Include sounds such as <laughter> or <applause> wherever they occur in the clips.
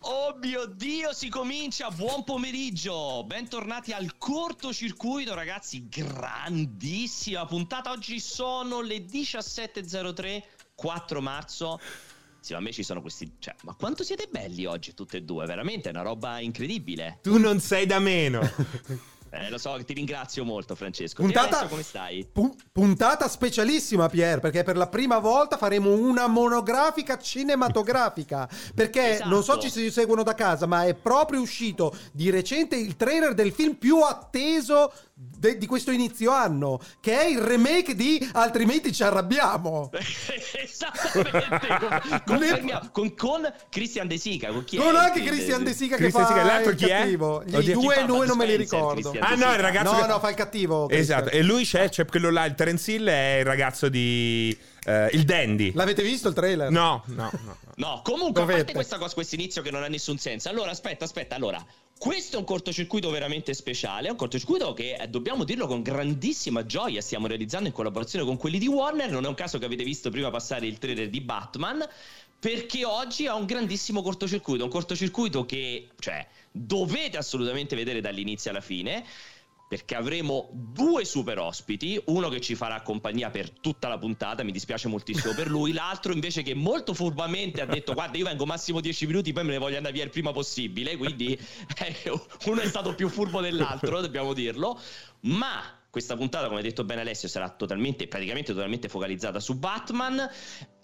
Oh mio Dio, si comincia. Buon pomeriggio. Bentornati al cortocircuito, ragazzi. Grandissima puntata. Oggi sono le 17.03, 4 marzo. Sì, a me ci sono questi. Cioè, ma quanto siete belli oggi, tutte e due? Veramente è una roba incredibile. Tu non sei da meno. <laughs> Eh, lo so, ti ringrazio molto, Francesco. Puntata, come stai? pu- puntata specialissima, Pier, perché per la prima volta faremo una monografica cinematografica. Perché Esatto. non so ci seguono da casa, ma è proprio uscito di recente il trailer del film più atteso de- di questo inizio anno, che è il remake di Altrimenti ci arrabbiamo. <laughs> Esattamente. Con, confermiamo. con, con Christian De Sica. Con, chi è Con anche Christian De Sica che Christian fa De Sica, l'altro il chi è? cattivo. Gli Oddio, chi due, fa due non me li ricordo. Ah no, il ragazzo No, che- no, fa il cattivo. Christian. Esatto, e lui c'è, c'è quello là, il Terence Hill è il ragazzo di... eh, il Dandy. L'avete visto il trailer? No, no, no. no. No, comunque, a Dovete. parte questa cosa, questo inizio che non ha nessun senso. Allora, aspetta, aspetta. Allora, questo è un cortocircuito veramente speciale. È un cortocircuito che, eh, dobbiamo dirlo con grandissima gioia, stiamo realizzando in collaborazione con quelli di Warner. Non è un caso che avete visto prima passare il trailer di Batman. Perché oggi ha un grandissimo cortocircuito. Un cortocircuito che, cioè, dovete assolutamente vedere dall'inizio alla fine. Perché avremo due super ospiti, uno che ci farà compagnia per tutta la puntata, mi dispiace moltissimo per lui, <laughs> l'altro invece che molto furbamente ha detto guarda io vengo massimo 10 minuti, poi me ne voglio andare via il prima possibile, quindi <laughs> eh, uno è stato più furbo dell'altro, dobbiamo dirlo, ma questa puntata come ha detto bene Alessio sarà totalmente, praticamente totalmente focalizzata su Batman.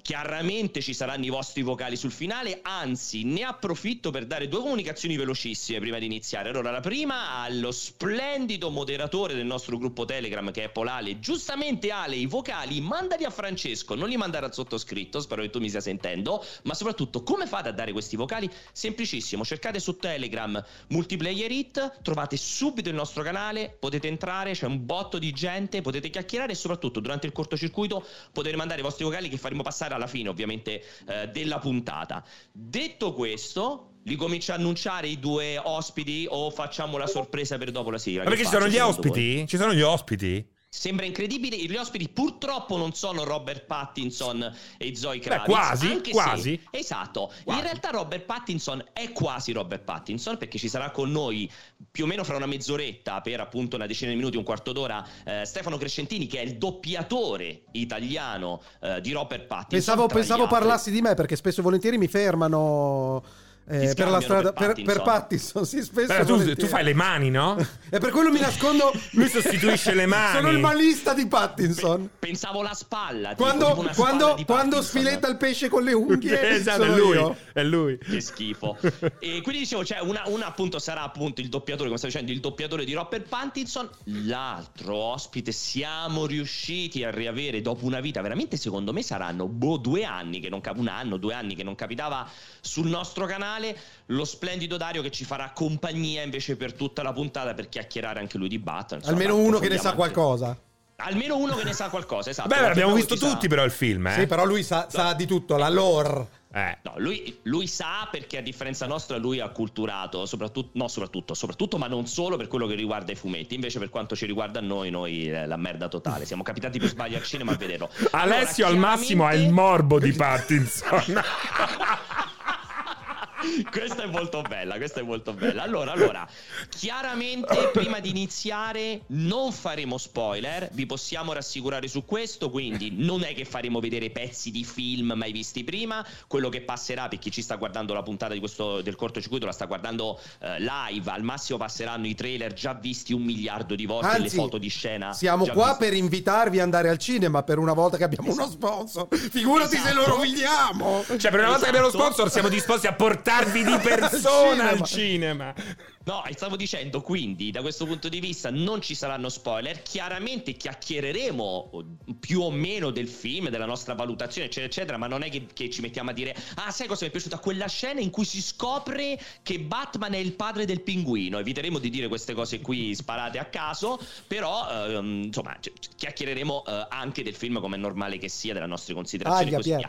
Chiaramente ci saranno i vostri vocali sul finale, anzi ne approfitto per dare due comunicazioni velocissime prima di iniziare. Allora, la prima allo splendido moderatore del nostro gruppo Telegram che è Polale. Giustamente Ale, i vocali mandali a Francesco, non li mandare al sottoscritto, spero che tu mi stia sentendo, ma soprattutto come fate a dare questi vocali? Semplicissimo, cercate su Telegram Multiplayer Hit, trovate subito il nostro canale, potete entrare, c'è un botto di gente, potete chiacchierare e soprattutto durante il cortocircuito potete mandare i vostri vocali che faremo passare alla fine ovviamente eh, della puntata. Detto questo, li comincio a annunciare i due ospiti o facciamo la sorpresa per dopo la sigla? Ma perché ci sono gli ospiti? Ci sono gli ospiti? Sembra incredibile, gli ospiti purtroppo non sono Robert Pattinson e Zoe Kravitz. quasi, anche quasi. Se, esatto, Quasi. in realtà Robert Pattinson è quasi Robert Pattinson perché ci sarà con noi più o meno fra una mezz'oretta per appunto una decina di minuti, un quarto d'ora, eh, Stefano Crescentini che è il doppiatore italiano eh, di Robert Pattinson. Pensavo, pensavo parlassi di me perché spesso e volentieri mi fermano eh, per la strada per per, per Pattinson. Sì, spesso tu, volentieri. tu fai le mani, no? <laughs> E per quello mi nascondo. <laughs> Lui sostituisce le mani. Sono il malista di Pattinson. Pensavo la spalla. tipo, Quando, tipo spalla quando, Pattinson. sfiletta il pesce con le unghie, <laughs> esatto, è lui. io. È lui. Che schifo. e quindi dicevo, cioè, una, una appunto sarà appunto il doppiatore, come stavo dicendo, il doppiatore di Robert Pattinson. L'altro ospite siamo riusciti a riavere dopo una vita, veramente secondo me saranno boh, due anni che non cap- un anno, due anni che non capitava sul nostro canale. Lo splendido Dario che ci farà compagnia invece per tutta la puntata per chiacchierare anche lui di Batman. Insomma, Almeno uno che ne sa qualcosa. Almeno uno che ne sa qualcosa, esatto. Beh, l'abbiamo visto tutti però il film, eh? Sì, però lui sa, sa di tutto, la lore. Eh. No, lui, lui sa perché a differenza nostra lui ha culturato, soprattutto, no, soprattutto, soprattutto, ma non solo per quello che riguarda i fumetti. Invece, per quanto ci riguarda noi, noi eh, la merda totale. Siamo capitati per sbaglio al cinema a vederlo. <laughs> Allora, Alessio al massimo ha il chiaramente- morbo di Pattinson. <laughs> questa è molto bella, questa è molto bella. Allora, allora, chiaramente prima di iniziare non faremo spoiler, vi possiamo rassicurare su questo, quindi non è che faremo vedere pezzi di film mai visti prima, quello che passerà per chi ci sta guardando la puntata di questo, del cortocircuito, la sta guardando eh, live, al massimo passeranno i trailer già visti un miliardo di volte, le Anzi, foto di scena. Siamo qua viste. per invitarvi ad andare al cinema per una volta che abbiamo uno sponsor. Figurati se lo Esatto. roviniamo. Cioè, per una volta che abbiamo lo Esatto. sponsor, siamo disposti a portarvi di persona <laughs> Al al cinema. No, e stavo dicendo, quindi da questo punto di vista non ci saranno spoiler, chiaramente chiacchiereremo più o meno del film, della nostra valutazione, eccetera, eccetera, ma non è che, che ci mettiamo a dire, ah, sai cosa mi è piaciuta? Quella scena in cui si scopre che Batman è il padre del pinguino. Eviteremo di dire queste cose qui sparate a caso, però, ehm, insomma, chiacchiereremo eh, anche del film come è normale che sia, delle nostre considerazioni e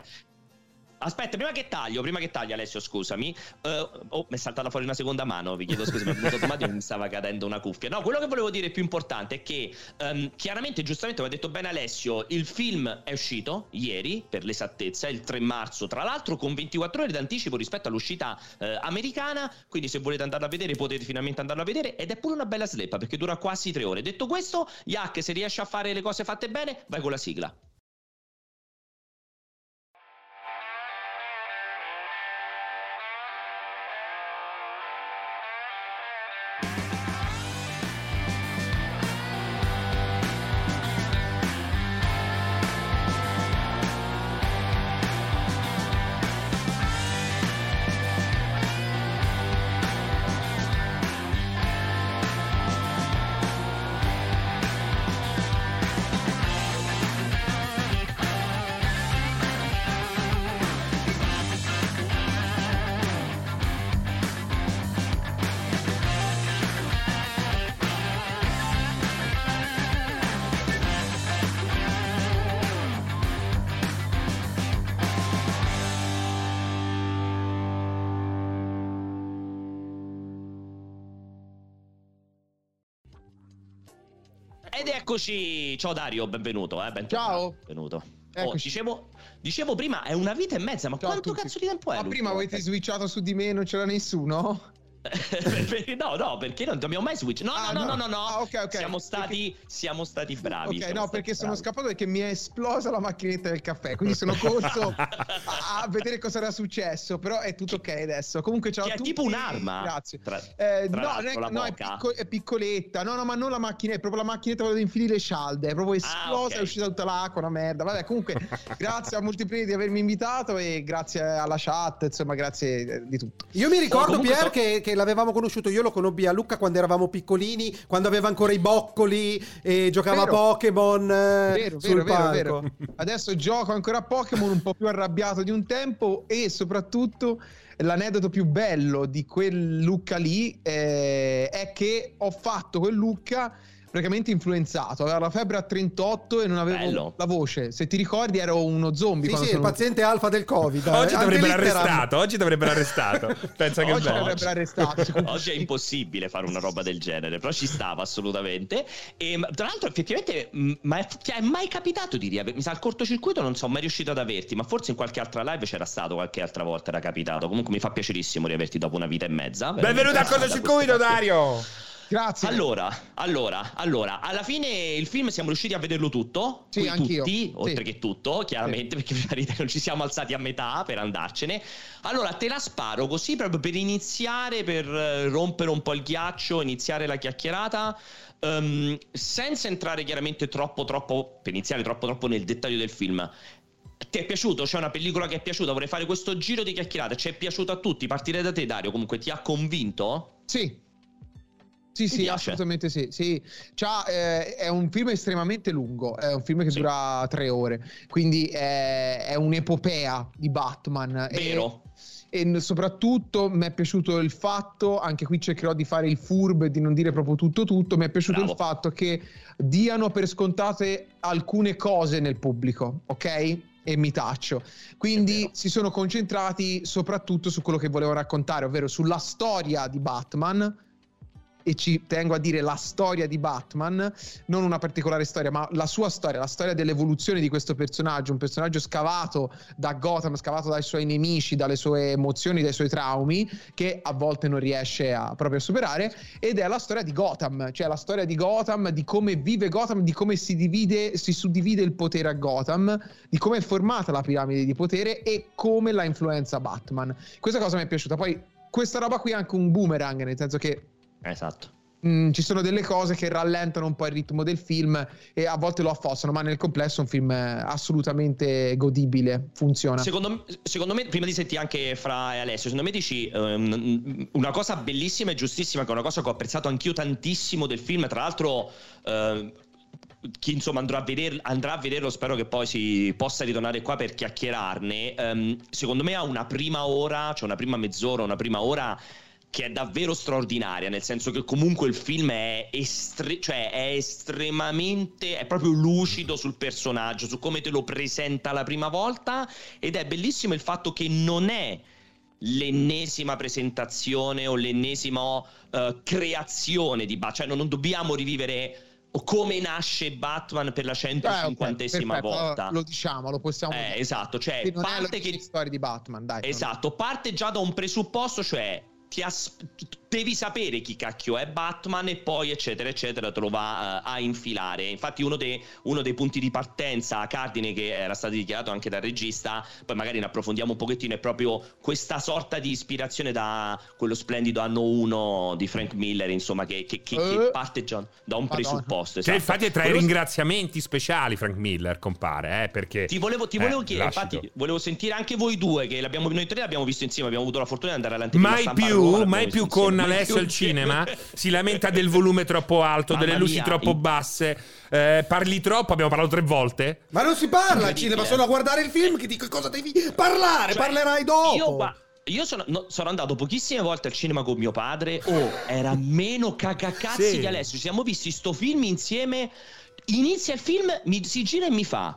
Aspetta, prima che taglio, prima che taglio, Alessio, scusami. Uh, oh, mi è saltata fuori una seconda mano. Vi chiedo scusa, mi è venuto stava cadendo una cuffia. No, quello che volevo dire più importante è che um, chiaramente, giustamente, come ha detto bene Alessio, il film è uscito ieri, per l'esattezza, il 3 marzo, tra l'altro con 24 ore d'anticipo rispetto all'uscita uh, americana. Quindi, se volete andarlo a vedere, potete finalmente andarlo a vedere. Ed è pure una bella sleppa perché dura quasi tre ore. Detto questo, Yak, se riesce a fare le cose fatte bene, vai con la sigla. Eccoci, ciao Dario, benvenuto. Eh, bentornato. Ciao. Benvenuto. Oh, dicevo, dicevo prima, è una vita e mezza, ma Ciao quanto cazzo di tempo è? Ma prima avete switchato su di me, non c'era nessuno? No, no, perché non abbiamo mai switch. No, Ah, no, no, no. no, no. Ah, ok, ok. Siamo stati, siamo stati bravi. ok, no, perché sono bravi. scappato perché mi è esplosa la macchinetta del caffè, quindi sono <laughs> corso a, a vedere cosa era successo, però è tutto ok adesso. Comunque ciao Che a è tutti. tipo un'arma. Grazie. Tra- Eh, tra no, è, no, è, picco- è piccoletta. No, no, ma non la macchina, è proprio la macchinetta di infili le scialde. È proprio esplosa, ok. è uscita tutta l'acqua, una merda. Vabbè, comunque, <laughs> grazie a Multiplayer di avermi invitato e grazie alla chat, insomma, grazie di tutto. Io mi ricordo, Oh, Pier, so- che, che l'avevamo conosciuto. Io lo conobbi a Lucca quando eravamo piccolini, quando aveva ancora i boccoli e giocava a. Pokémon eh, Vero, sul vero, vero, vero. Adesso gioco ancora a Pokémon un po' più arrabbiato di un tempo e soprattutto l'aneddoto più bello di quel Lucca lì eh, è che ho fatto quel Lucca praticamente influenzato. Aveva la febbre a 38 e non avevo Bello. la voce. Se ti ricordi ero uno zombie. Sì, sì, il sono- paziente alfa del Covid. Oggi eh, dovrebbero antelitteram. arrestato, oggi dovrebbero arrestato. <laughs> Pensa che Oggi bello. l'avrebbero arrestato. <laughs> Oggi è impossibile fare una roba del genere, però ci stava assolutamente. E ma, tra l'altro, effettivamente, ma è, ti è mai capitato di riavere? Mi sa, al cortocircuito non sono mai riuscito ad averti, ma forse in qualche altra live c'era stato, qualche altra volta era capitato. Comunque mi fa piacerissimo riaverti dopo una vita e mezza. Benvenuto al cortocircuito. Dario. Grazie. Allora, allora, allora, alla fine il film siamo riusciti a vederlo tutto, Sì, anch'io. tutti, Sì. oltre che tutto, chiaramente, perché prima di te non ci siamo alzati a metà per andarcene. Allora, te la sparo così proprio per iniziare, per eh, rompere un po' il ghiaccio, iniziare la chiacchierata. ehm, senza entrare chiaramente troppo, troppo, per iniziare troppo, troppo nel dettaglio del film. Ti è piaciuto? C'è una pellicola che è piaciuta? Vorrei fare questo giro di chiacchierate. Ci è piaciuto a tutti? Partire da te, Dario. Comunque, ti ha convinto? Sì. Sì, sì, piace? assolutamente sì. sì. Eh, è un film estremamente lungo, è un film che Sì. dura tre ore, quindi è, è un'epopea di Batman. E- Vero? E, n- soprattutto mi è piaciuto il fatto, anche qui cercherò di fare il furb e di non dire proprio tutto tutto, mi è piaciuto Bravo. il fatto che diano per scontate alcune cose nel pubblico, ok? E mi taccio. Quindi si sono concentrati soprattutto su quello che volevo raccontare, ovvero sulla storia di Batman. E ci tengo a dire la storia di Batman, non una particolare storia, ma la sua storia, la storia dell'evoluzione di questo personaggio, un personaggio scavato da Gotham, scavato dai suoi nemici, dalle sue emozioni, dai suoi traumi, che a volte non riesce a, proprio a superare, ed è la storia di Gotham, cioè la storia di Gotham, di come vive Gotham, di come si divide, si suddivide il potere a Gotham, di come è formata la piramide di potere e come la influenza Batman. Questa cosa mi è piaciuta. Poi questa roba qui è anche un boomerang, nel senso che Esatto. Mm, ci sono delle cose che rallentano un po' il ritmo del film e a volte lo affossano, ma nel complesso è un film eh, assolutamente godibile, funziona. Secondo, secondo me, prima di sentire anche Fra e Alessio, secondo me dici ehm, una cosa bellissima e giustissima, che è una cosa che ho apprezzato anch'io tantissimo del film. Tra l'altro, ehm, chi insomma andrà a, veder- andrà a vederlo, spero che poi si possa ritornare qua per chiacchierarne. Ehm, secondo me ha una prima ora, cioè una prima mezz'ora, una prima ora che è davvero straordinaria, nel senso che comunque il film è, estre- cioè è estremamente, è proprio lucido sul personaggio, su come te lo presenta la prima volta ed è bellissimo il fatto che non è l'ennesima presentazione o l'ennesima uh, creazione di Batman, cioè non, non dobbiamo rivivere come nasce Batman per la 150esima eh, okay, volta. Lo diciamo, lo possiamo eh, dire. Esatto, cioè parte che storia di Batman, dai. Esatto, parte già da un presupposto, cioè ti as- devi sapere chi cacchio è Batman e poi eccetera eccetera te lo va uh, a infilare infatti uno dei, uno dei, punti di partenza a cardine che era stato dichiarato anche dal regista poi magari ne approfondiamo un pochettino è proprio questa sorta di ispirazione da quello splendido anno 1 di Frank Miller insomma che, che, che, che Eh. parte già da un Madonna. presupposto Cioè, esatto. infatti è tra i Quello- ringraziamenti speciali Frank Miller compare, eh, perché... Ti volevo, ti Eh, volevo chiedere, lascito. infatti, volevo sentire anche voi due, che l'abbiamo, noi tre l'abbiamo visto insieme, abbiamo avuto la fortuna di andare all'anteprima Mai più, mai più con Mai Alessio al cinema. <laughs> Si lamenta del volume troppo alto, Mamma delle luci mia, troppo basse. eh, parli troppo, abbiamo parlato tre volte. Ma non si parla al cinema, sono a guardare il film che dico cosa devi parlare, Cioè, parlerai dopo. Io, gua- io sono, no, sono andato pochissime volte al cinema con mio padre. Oh, era meno cagacazzi Sì. di Alessio. Ci siamo visti sto film insieme. Inizia il film, mi, si gira e mi fa.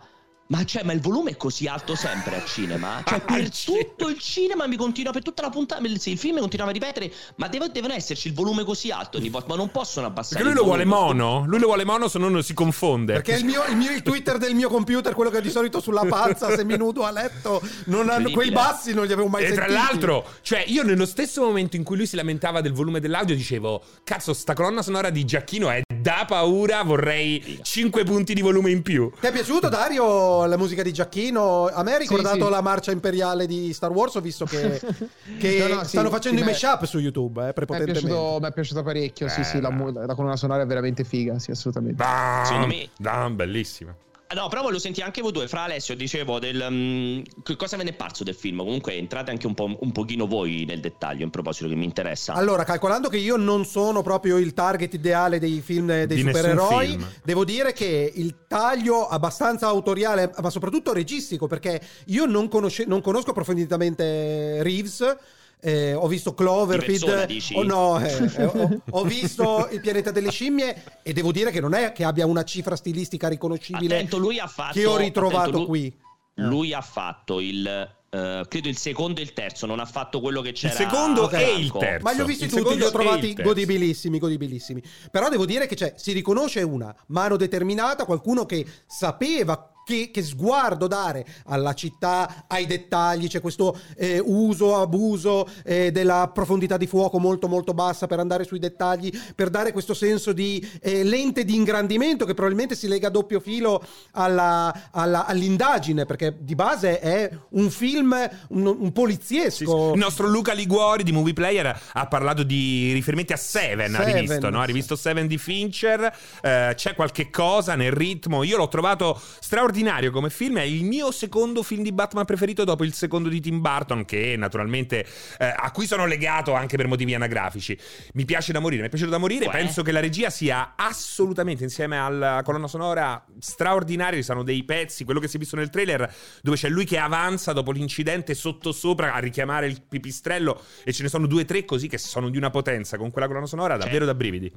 Ma, cioè, ma il volume è così alto sempre al cinema? Cioè, Al per tutto il cinema mi continua, per tutta la puntata, sì, il film continuava a ripetere, ma deve, devono esserci il volume così alto ogni volta, ma non possono abbassare Perché lui lo vuole mono. Lui lo vuole mono, se no non si confonde. Perché il, mio, il, mio- il Twitter del mio computer, quello che ho di solito sulla panza, seminudo a letto, non hanno, quei bassi non li avevo mai E tra sentiti. l'altro, cioè, io nello stesso momento in cui lui si lamentava del volume dell'audio, dicevo: Cazzo, sta colonna sonora di Giacchino è da paura. Vorrei 5 punti di volume in più. Ti è piaciuto Dario la musica di Giacchino? A me ha ricordato sì. la marcia imperiale di Star Wars, ho visto che, <laughs> che No, no, sì, stanno facendo sì, i beh, mashup su YouTube, eh, Mi è, prepotentemente. piaciuto, mi è piaciuto parecchio, sì, sì, la, mu- la colonna sonora è veramente figa, sì, assolutamente. Bam, Secondo me- bam, bellissima. Ah, No, però volevo sentire anche voi due. Fra Alessio, dicevo, del, che cosa ve ne è parso del film? Comunque entrate anche un, po', un pochino voi nel dettaglio, in proposito, che mi interessa. Allora, calcolando che io non sono proprio il target ideale dei film dei Di supereroi, film. devo dire che il taglio abbastanza autoriale, ma soprattutto registico, perché io non, conosce- non conosco approfonditamente Reeves. Eh, ho visto Cloverfield, oh no, eh, eh, ho, <laughs> ho visto Il pianeta delle scimmie e devo dire che non è che abbia una cifra stilistica riconoscibile Attento, lui ha fatto. che ho ritrovato attento, lui- qui. Lui ha fatto il. eh, credo il secondo e il terzo, non ha fatto quello che c'era. secondo a e il terzo. Ma li ho visti Il tutti, secondo li ho trovati il godibilissimi, godibilissimi. Però devo dire che c'è, si riconosce una mano determinata, qualcuno che sapeva che, che sguardo dare alla città, ai dettagli, c'è questo eh, uso, abuso eh, della profondità di fuoco molto molto bassa per andare sui dettagli, per dare questo senso di eh, lente di ingrandimento che probabilmente si lega a doppio filo alla- alla- all'indagine, perché di base è un film, un, un Sì, sì. poliziesco. Il nostro Luca Liguori di Movie Player ha parlato di riferimenti a Seven, ha Seven, rivisto, no? Ha sì. rivisto Seven di Fincher, eh, c'è qualche cosa nel ritmo, io l'ho trovato straordinario come film, è il mio secondo film di Batman preferito dopo il secondo di Tim Burton, che naturalmente eh, a cui sono legato anche per motivi anagrafici. Mi piace da morire, mi è piaciuto da morire, Uè. penso che la regia sia assolutamente insieme alla colonna sonora straordinaria, ci sono dei pezzi, quello che si è visto nel trailer, dove c'è lui che avanza dopo l'incidente sottosopra a richiamare il pipistrello e ce ne sono due o tre così che sono di una potenza con quella colonna sonora davvero da brividi.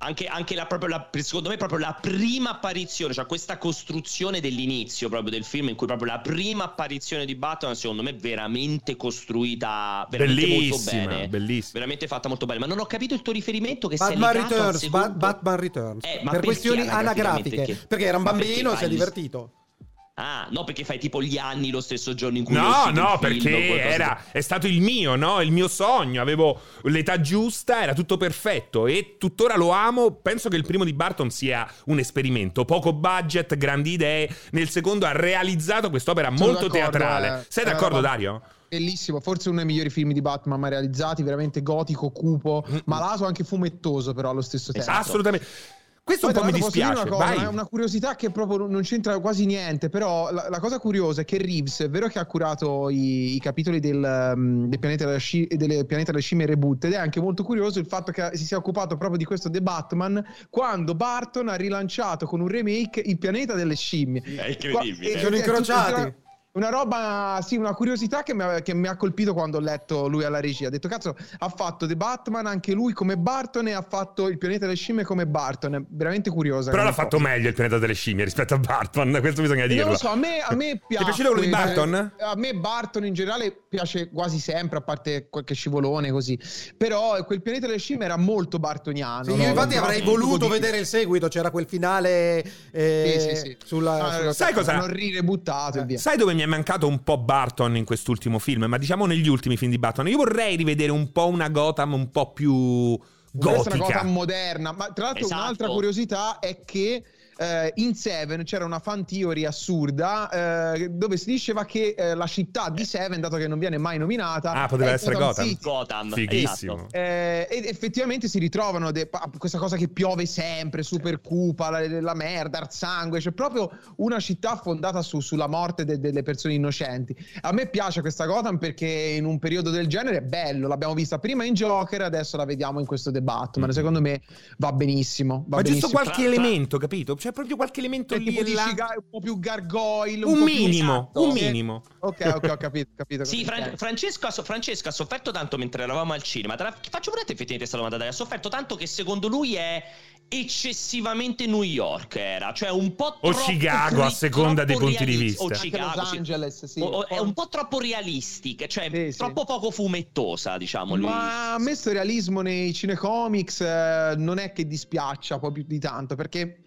Anche, anche la, proprio la- secondo me, proprio la prima apparizione, cioè questa costruzione dell'inizio proprio del film, in cui proprio la prima apparizione di Batman, secondo me, è veramente costruita veramente molto Bellissima, bene. bellissima. Veramente fatta molto bene. Ma non ho capito il tuo riferimento che Batman sei Returns, Ba- secondo... Batman Returns. Eh, ma per questioni anagrafiche. Perché? Perché era un bambino e si è divertito. Ah, no, perché fai tipo gli anni lo stesso giorno in cui No, no, il film, perché era, è stato il mio, no? Il mio sogno. Avevo l'età giusta, era tutto perfetto e tuttora lo amo. Penso che il primo di Barton sia un esperimento. Poco budget, grandi idee. Nel secondo ha realizzato quest'opera Sono molto teatrale. eh. Sei Eh, d'accordo, ma- Dario? Bellissimo, forse uno dei migliori film di Batman mai realizzati, veramente gotico, cupo, malato, anche fumettoso però allo stesso tempo. Esatto. Assolutamente. Questo Poi, un po' mi dispiace. Una, cosa, Vai. una- curiosità che proprio non c'entra quasi niente, però la, la cosa curiosa è che Reeves, è vero che ha curato i, i capitoli del, um, del pianeta delle, sci- delle pianeta delle scimmie reboot, ed è anche molto curioso il fatto che si sia occupato proprio di questo The Batman quando Barton ha rilanciato con un remake il pianeta delle scimmie. È incredibile. Qua- Sono è- è incrociati. Una roba, sì, una curiosità che mi, ha, che mi ha colpito quando ho letto lui alla regia. Ha detto, cazzo, ha fatto The Batman anche lui come Barton e ha fatto Il pianeta delle scimmie come Barton. È veramente curiosa. Però l'ha fatto cosa. meglio il pianeta delle scimmie rispetto a Barton, <laughs> questo bisogna Non dirlo. lo so, a me, a me piace. Ti è piaciuto quello di Barton? A me Barton in generale piace quasi sempre, a parte qualche scivolone così. Però quel pianeta delle scimmie era molto bartoniano. Sì, no? io infatti L'ho avrei voluto di- vedere il seguito, c'era quel finale eh, Sì, sì, sì. sulla... Ah, sulla- sai cosa- Non rirebuttato e via. Sai dove mi è mancato un po' Barton in quest'ultimo film? Ma diciamo negli ultimi film di Barton. Io vorrei rivedere un po' una Gotham un po' più Questa è una gotica. moderna. Ma tra l'altro, Esatto. un'altra curiosità è che. Eh, in Seven c'era una fan theory assurda eh, dove si diceva che eh, la città di Seven, dato che non viene mai nominata, Ah, poteva essere Gotham. Gotham. Fighissimo. esatto. Eh, ed effettivamente si ritrovano de- questa cosa che piove sempre, super cupa, la, la merda, il sangue, c'è proprio una città fondata su- sulla morte de- delle persone innocenti. A me piace questa Gotham perché in un periodo del genere è bello, l'abbiamo vista prima in Joker, adesso la vediamo in questo The Batman. Mm. Secondo me va benissimo. Va Ma giusto benissimo. qualche Tra- tra- elemento, capito? C'è proprio qualche elemento Cioè, lì tipo e là. ga- un po' più gargoyle, Un po' più- minimo, esatto. un Sì. minimo. Ok, ok, ho capito, capito. Sì, capito. Fran- Francesco, ha so- Francesco ha sofferto tanto mentre eravamo al cinema. Te la- faccio pure effettivamente questa domanda, dai. Ha sofferto tanto che secondo lui è eccessivamente New York era, cioè un po' O troppo Chicago, a seconda dei punti di realis- vista. O Chicago, Los sì. Angeles, sì. O- o- è un po' troppo realistica, cioè Sì, sì. troppo poco fumettosa, diciamo lui. Ma a me sto realismo nei cinecomics eh, non è che dispiaccia poi più di tanto, perché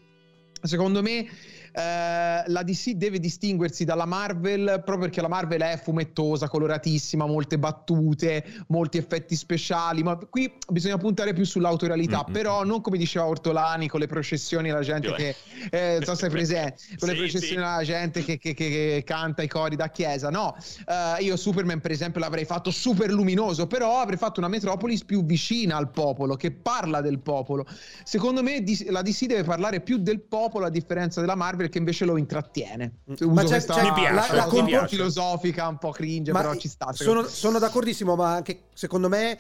secondo me eh, la DC deve distinguersi dalla Marvel proprio perché la Marvel è fumettosa, coloratissima, molte battute, molti effetti speciali, ma qui bisogna puntare più sull'autorialità, Mm-mm. però non come diceva Ortolani con le processioni la gente Io- che eh, non so se sei presente, <laughs> con le Sì, processioni sì. la gente che, che- che- che canta i cori da chiesa, no, eh, io Superman per esempio l'avrei fatto super luminoso, però avrei fatto una Metropolis più vicina al popolo, che parla del popolo. Secondo me la DC deve parlare più del popolo a differenza della Marvel che invece lo intrattiene. Uso Ma c'è- questa c'è- Mi piace, la- la un po' compo- filosofica, un po' cringe, Ma però ci sta. Sono, sono d'accordissimo, ma anche secondo me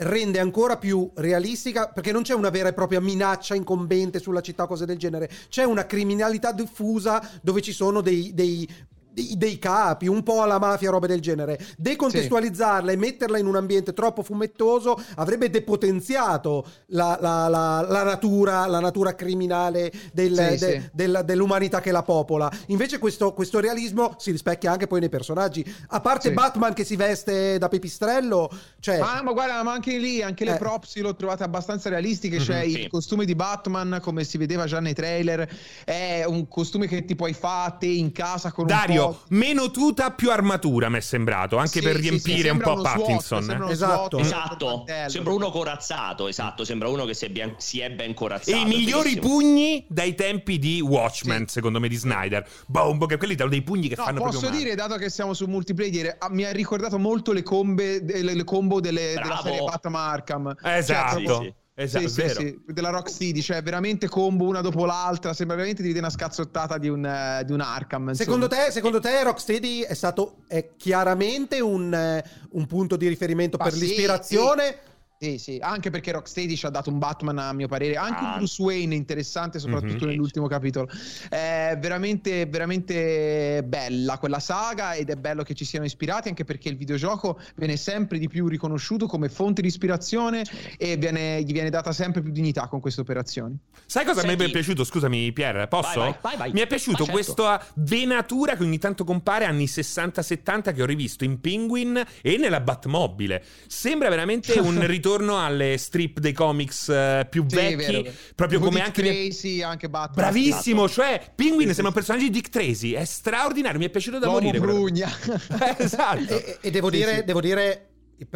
rende ancora più realistica perché non c'è una vera e propria minaccia incombente sulla città o cose del genere. C'è una criminalità diffusa dove ci sono dei. dei dei- dei capi, un po' alla mafia, robe del genere. Decontestualizzarla e metterla in un ambiente troppo fumettoso avrebbe depotenziato la, la- la- la natura, la natura criminale del- Sì, de- sì. della- dell'umanità che la popola. Invece questo, questo realismo si rispecchia anche poi nei personaggi. A parte Sì. Batman che si veste da pipistrello, cioè... Ma, ma guarda, ma anche lì, anche le Eh. props l'ho trovate abbastanza realistiche. Cioè, sì. il costume di Batman, come si vedeva già nei trailer, è un costume che ti puoi fare a te in casa con un Dario, po'. meno tuta, più armatura, mi è sembrato. Anche Sì, per riempire sì, un po' SWAT, Pattinson. sembra eh. uno Esatto. SWAT, Esatto, sembra uno corazzato, esatto, sembra uno che si è, ben, si è ben corazzato. E i migliori pugni dai tempi di Watchmen, Sì. secondo me, di Snyder. Boom, che quelli danno dei pugni che No, fanno posso proprio male. dire, dato che siamo su multiplayer, ah, mi ha ricordato molto le, combe, le, le combo delle- della serie Batman Arkham. Esatto, Sì, sì. Esatto, Sì, sì, vero. sì, della Rocksteady, cioè veramente combo una dopo l'altra, sembra veramente di vedere una scazzottata di un, eh, di un Arkham. Secondo te, secondo te Rocksteady è stato è chiaramente un, eh, un punto di riferimento Ma per sì, l'ispirazione? Sì, sì, anche perché Rocksteady ci ha dato un Batman a mio parere, anche un Ah. Bruce Wayne interessante, soprattutto Mhm. nell'ultimo capitolo. È veramente, veramente bella quella saga ed è bello che ci siano ispirati, anche perché il videogioco viene sempre di più riconosciuto come fonte di ispirazione e viene- gli viene data sempre più dignità con queste operazioni. Sai cosa mi Senti- è piaciuto? Scusami, Pier, posso? Vai, vai, vai, vai. Mi è piaciuto certo. questa venatura che ogni tanto compare anni 60-70 che ho rivisto in Penguin e nella Batmobile. Sembra veramente <laughs> un ritorno alle strip dei comics eh, più Sì, vecchi, vero, vero. proprio Tipo come Dick anche Tracy, anche Batman. Bravissimo, cioè Penguin Sì, sì, sembra un personaggio di Dick Tracy, è straordinario, mi è piaciuto da L'uomo morire. brugna. <laughs> esatto. E, e devo, Sì, dire, sì. devo dire,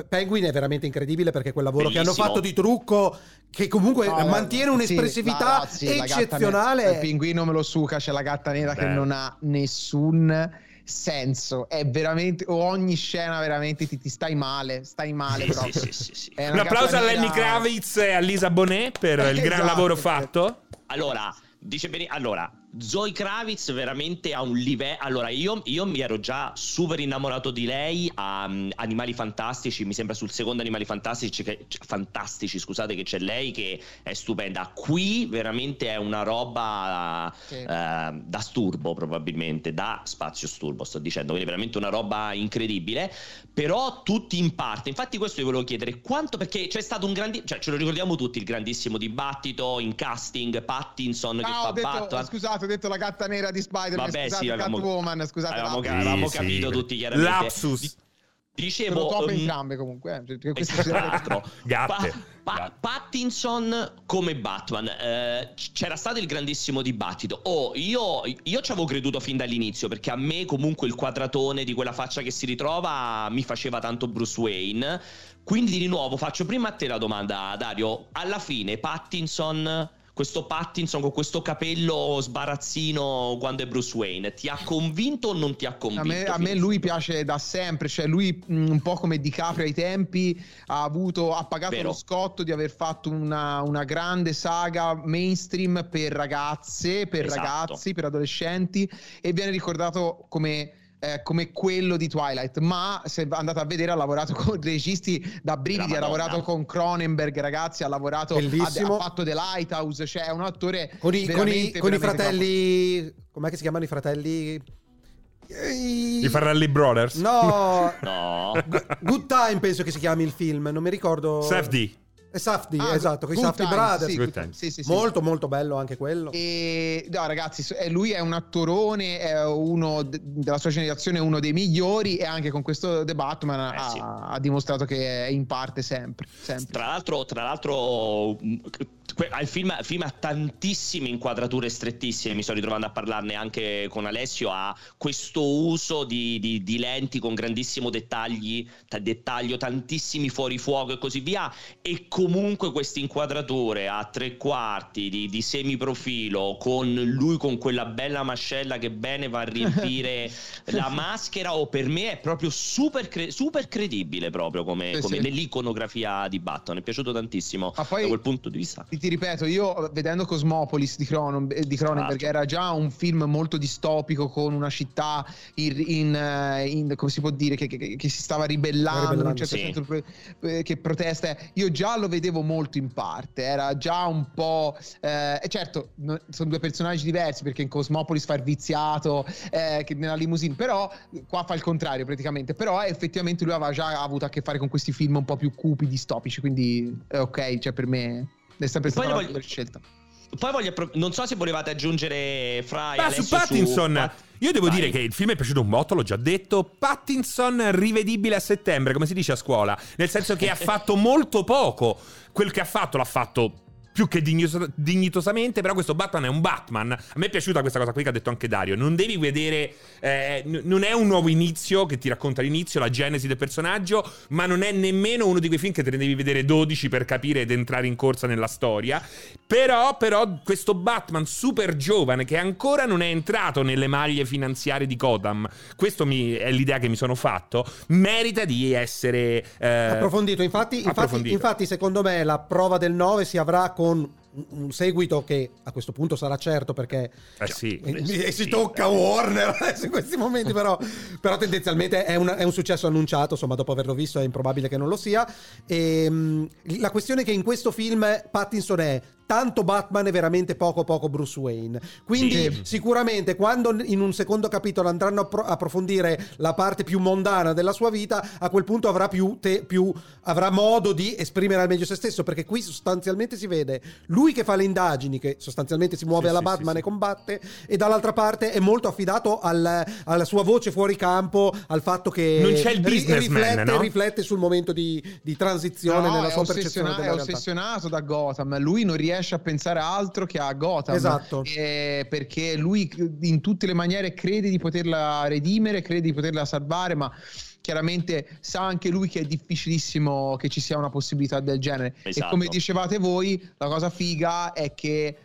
Penguin è veramente incredibile perché quel lavoro che hanno Bellissimo. fatto di trucco, che comunque No, mantiene sì, un'espressività sì, la nera. eccezionale. Il pinguino me lo suca, c'è la gatta nera che Bello. non ha nessun senso. È veramente ogni scena veramente ti, ti stai male, stai male Sì, proprio. sì, sì, sì, Un applauso a Lenny Kravitz e a Lisa Bonet per il gran Esatto, lavoro sì. fatto. Allora, dice bene, allora, Zoe Kravitz veramente a un livello. Allora, io, io, mi ero già super innamorato di lei a um, Animali Fantastici. Mi sembra sul secondo Animali Fantastici, che, fantastici, scusate, che c'è lei che è stupenda. Qui veramente è una roba sì. uh, da sturbo, probabilmente, da spazio sturbo, sto dicendo. Quindi veramente una roba incredibile. Però tutti in parte. Infatti, questo io volevo chiedere quanto, perché c'è stato un grandissimo. Cioè, ce lo ricordiamo tutti il grandissimo dibattito in casting. Pattinson che fa detto, Batman. Scusate, ho detto la gatta nera di Spider-Man. Vabbè, scusate, sì, avevamo, Catwoman, scusate. Avevamo, sì, avevamo sì. capito tutti chiaramente. Lapsus. Dicevo, top um, entrambe comunque. Eh. Esatto. Gatte. Pa- pa- Pattinson come Batman. Eh, c'era stato il grandissimo dibattito. Oh, io, io ci avevo creduto fin dall'inizio perché a me comunque il quadratone di quella faccia che si ritrova mi faceva tanto Bruce Wayne. Quindi di nuovo faccio prima a te la domanda, Dario. Alla fine Pattinson questo Pattinson con questo capello sbarazzino quando è Bruce Wayne ti ha convinto o non ti ha convinto? A me, a me lui piace da sempre, cioè lui mh, un po' come DiCaprio ai tempi ha, avuto, ha pagato Vero. lo scotto di aver fatto una, una grande saga mainstream per ragazze, per Esatto. ragazzi, per adolescenti e viene ricordato come eh, come quello di Twilight, ma se andate a vedere ha lavorato <laughs> con registi da brividi, ha lavorato con Cronenberg, ragazzi, ha lavorato, ha, Bellissimo. ha fatto The Lighthouse, cioè è un attore Con i, con i- con i fratelli. Com'è che si chiamano i fratelli? I, I Farrelly Brothers. No, <laughs> No. Good Time penso che si chiami il film, non mi ricordo. Safdie. Eh, Safdie, Ah, esatto, con i Times, Brothers. sì, sì, sì, sì. Molto, molto bello anche quello. E no, ragazzi, eh, lui è un attorone, è uno de- della sua generazione, uno dei migliori. E anche con questo The Batman ha, Eh, sì. ha dimostrato che è in parte sempre. sempre. Tra l'altro, tra l'altro il, film, il film ha tantissime inquadrature strettissime. Mi sto ritrovando a parlarne anche con Alessio. Ha questo uso di, di- di lenti con grandissimo dettagli, ta- dettaglio, tantissimi fuorifuoco e così via. E comunque queste inquadrature a tre quarti di, di semiprofilo, con lui con quella bella mascella che bene va a riempire <laughs> la maschera. O per me è proprio super, cre- super credibile proprio come, Sì, come sì. nell'iconografia di Batman. È piaciuto tantissimo Ma poi- da quel punto di vista. Ti, ti ripeto, io vedendo Cosmopolis di, Cronen- eh, di Cronenberg Esatto. era già un film molto distopico con una città in, in, eh, in- come si può dire che, che- che si stava ribellando in un certo Sì. senso eh, che protesta. Io già lo vedevo molto in parte, era già un po' eh, e certo, no- sono due personaggi diversi perché in Cosmopolis fa il viziato eh, che nella limousine, però qua fa il contrario praticamente, però effettivamente lui aveva già avuto a che fare con questi film un po' più cupi, distopici, quindi è ok, cioè per me è sempre stata una voglio- scelta. Poi voglio appro- non so se volevate aggiungere fra Ma su Pattinson, Pat- io devo Vai. dire che il film è piaciuto un botto, l'ho già detto. Pattinson rivedibile a settembre, come si dice a scuola. Nel senso che ha <laughs> fatto molto poco. Quel che ha fatto l'ha fatto più che dignos- dignitosamente, però questo Batman è un Batman. A me è piaciuta questa cosa qui che ha detto anche Dario. Non devi vedere, eh, n- non è un nuovo inizio che ti racconta l'inizio, la genesi del personaggio, ma non è nemmeno uno di quei film che te ne devi vedere 12 per capire ed entrare in corsa nella storia. Però, però, questo Batman super giovane che ancora non è entrato nelle maglie finanziarie di Gotham, questo mi- è l'idea che mi sono fatto, merita di essere eh, approfondito. Infatti, infatti, approfondito. infatti, secondo me, la prova del 9 si avrà con un- un seguito che a questo punto sarà certo perché Eh sì. e, e si Sì. tocca Warner <laughs> adesso in questi momenti però, però tendenzialmente è un, è un successo annunciato insomma dopo averlo visto è improbabile che non lo sia e, mh, la questione è che in questo film Pattinson è tanto Batman e veramente poco poco Bruce Wayne quindi Sì. sicuramente quando in un secondo capitolo andranno a pro- approfondire la parte più mondana della sua vita a quel punto avrà più, te- più avrà modo di esprimere al meglio se stesso perché qui sostanzialmente si vede lui che fa le indagini che sostanzialmente si muove Sì, alla sì, Batman sì, e combatte e dall'altra parte è molto affidato al- alla sua voce fuori campo al fatto che Non c'è il ri- businessman, riflette, no? riflette sul momento di, di transizione No, nella è, sua percezione ossessiona- della è realtà ossessionato da Gotham. Lui non riesce a pensare a altro che a Gotham. Esatto. Eh, perché lui in tutte le maniere crede di poterla redimere, crede di poterla salvare, ma chiaramente sa anche lui che è difficilissimo che ci sia una possibilità del genere. E Esatto. come dicevate voi, la cosa figa è che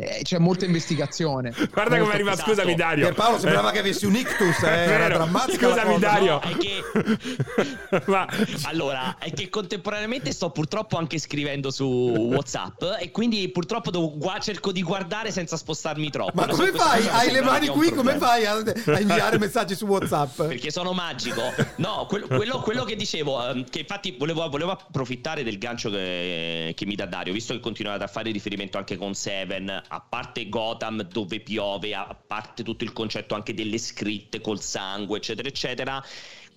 eh, c'è molta investigazione. <laughs> Guarda come arriva, esatto. scusami Dario. Pierpaolo sembrava che avessi un ictus, eh, <laughs> era Scusami. Dario. No, è che- <laughs> Ma- Allora, è che contemporaneamente sto purtroppo anche scrivendo su WhatsApp e quindi purtroppo devo cerco di guardare senza spostarmi troppo. Ma come fai? Hai le mani qui, come fai a, a inviare messaggi su WhatsApp? Perché sono magico. No, quello, quello- quello che dicevo, ehm, che infatti volevo, volevo approfittare del gancio che, che mi dà Dario, visto che continuate a fare riferimento anche con Seven, a parte Gotham dove piove, a parte tutto il concetto anche delle scritte col sangue, eccetera, eccetera.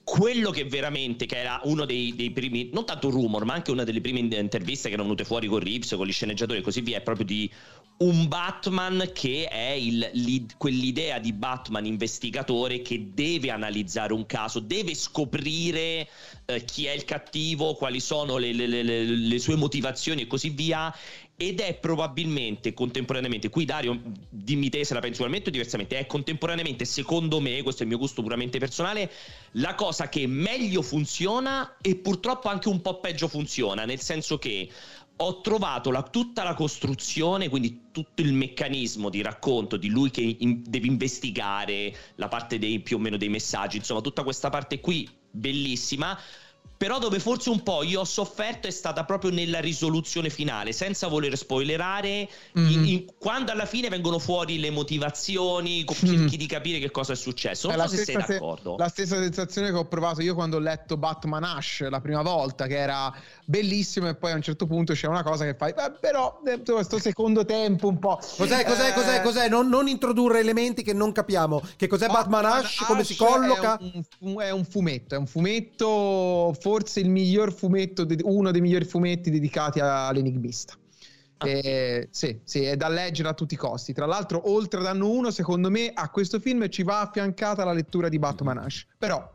Quello che veramente, che era uno dei, dei primi, non tanto rumor, ma anche una delle prime interviste che erano venute fuori con Reeves, con gli sceneggiatori e così via, è proprio di un Batman che è il- l'i- quell'idea di Batman investigatore che deve analizzare un caso, deve scoprire eh, chi è il cattivo, quali sono le- le- le- le sue motivazioni e così via. Ed è probabilmente contemporaneamente, qui Dario, dimmi te se la pensi ugualmente o diversamente, è contemporaneamente, secondo me, questo è il mio gusto puramente personale, la cosa che meglio funziona e purtroppo anche un po' peggio funziona, nel senso che ho trovato la- tutta la costruzione, quindi tutto il meccanismo di racconto di lui che in- deve investigare la parte dei più o meno dei messaggi, insomma, tutta questa parte qui bellissima. Però dove forse un po' io ho sofferto è stata proprio nella risoluzione finale, senza voler spoilerare, Mhm. in- in- quando alla fine vengono fuori le motivazioni, co- Mhm. cerchi di capire che cosa è successo. Non È so se sei se- d'accordo. la stessa sensazione che ho provato io quando ho letto Batman Ash la prima volta, che era bellissimo, e poi a un certo punto c'è una cosa che fai, "Eh, però eh, questo secondo tempo un po'. Cos'è, cos'è, Eh, cos'è, cos'è? Non, non introdurre elementi che non capiamo. Che cos'è Batman, Ash? Come si colloca? È un, è un fumetto, è un fumetto, forse il miglior fumetto, de- uno dei migliori fumetti dedicati a- all'enigmista. Ah. Eh, sì, sì, è da leggere a tutti i costi. Tra l'altro, oltre ad anno 1, secondo me a questo film ci va affiancata la lettura di Batman Ash. Però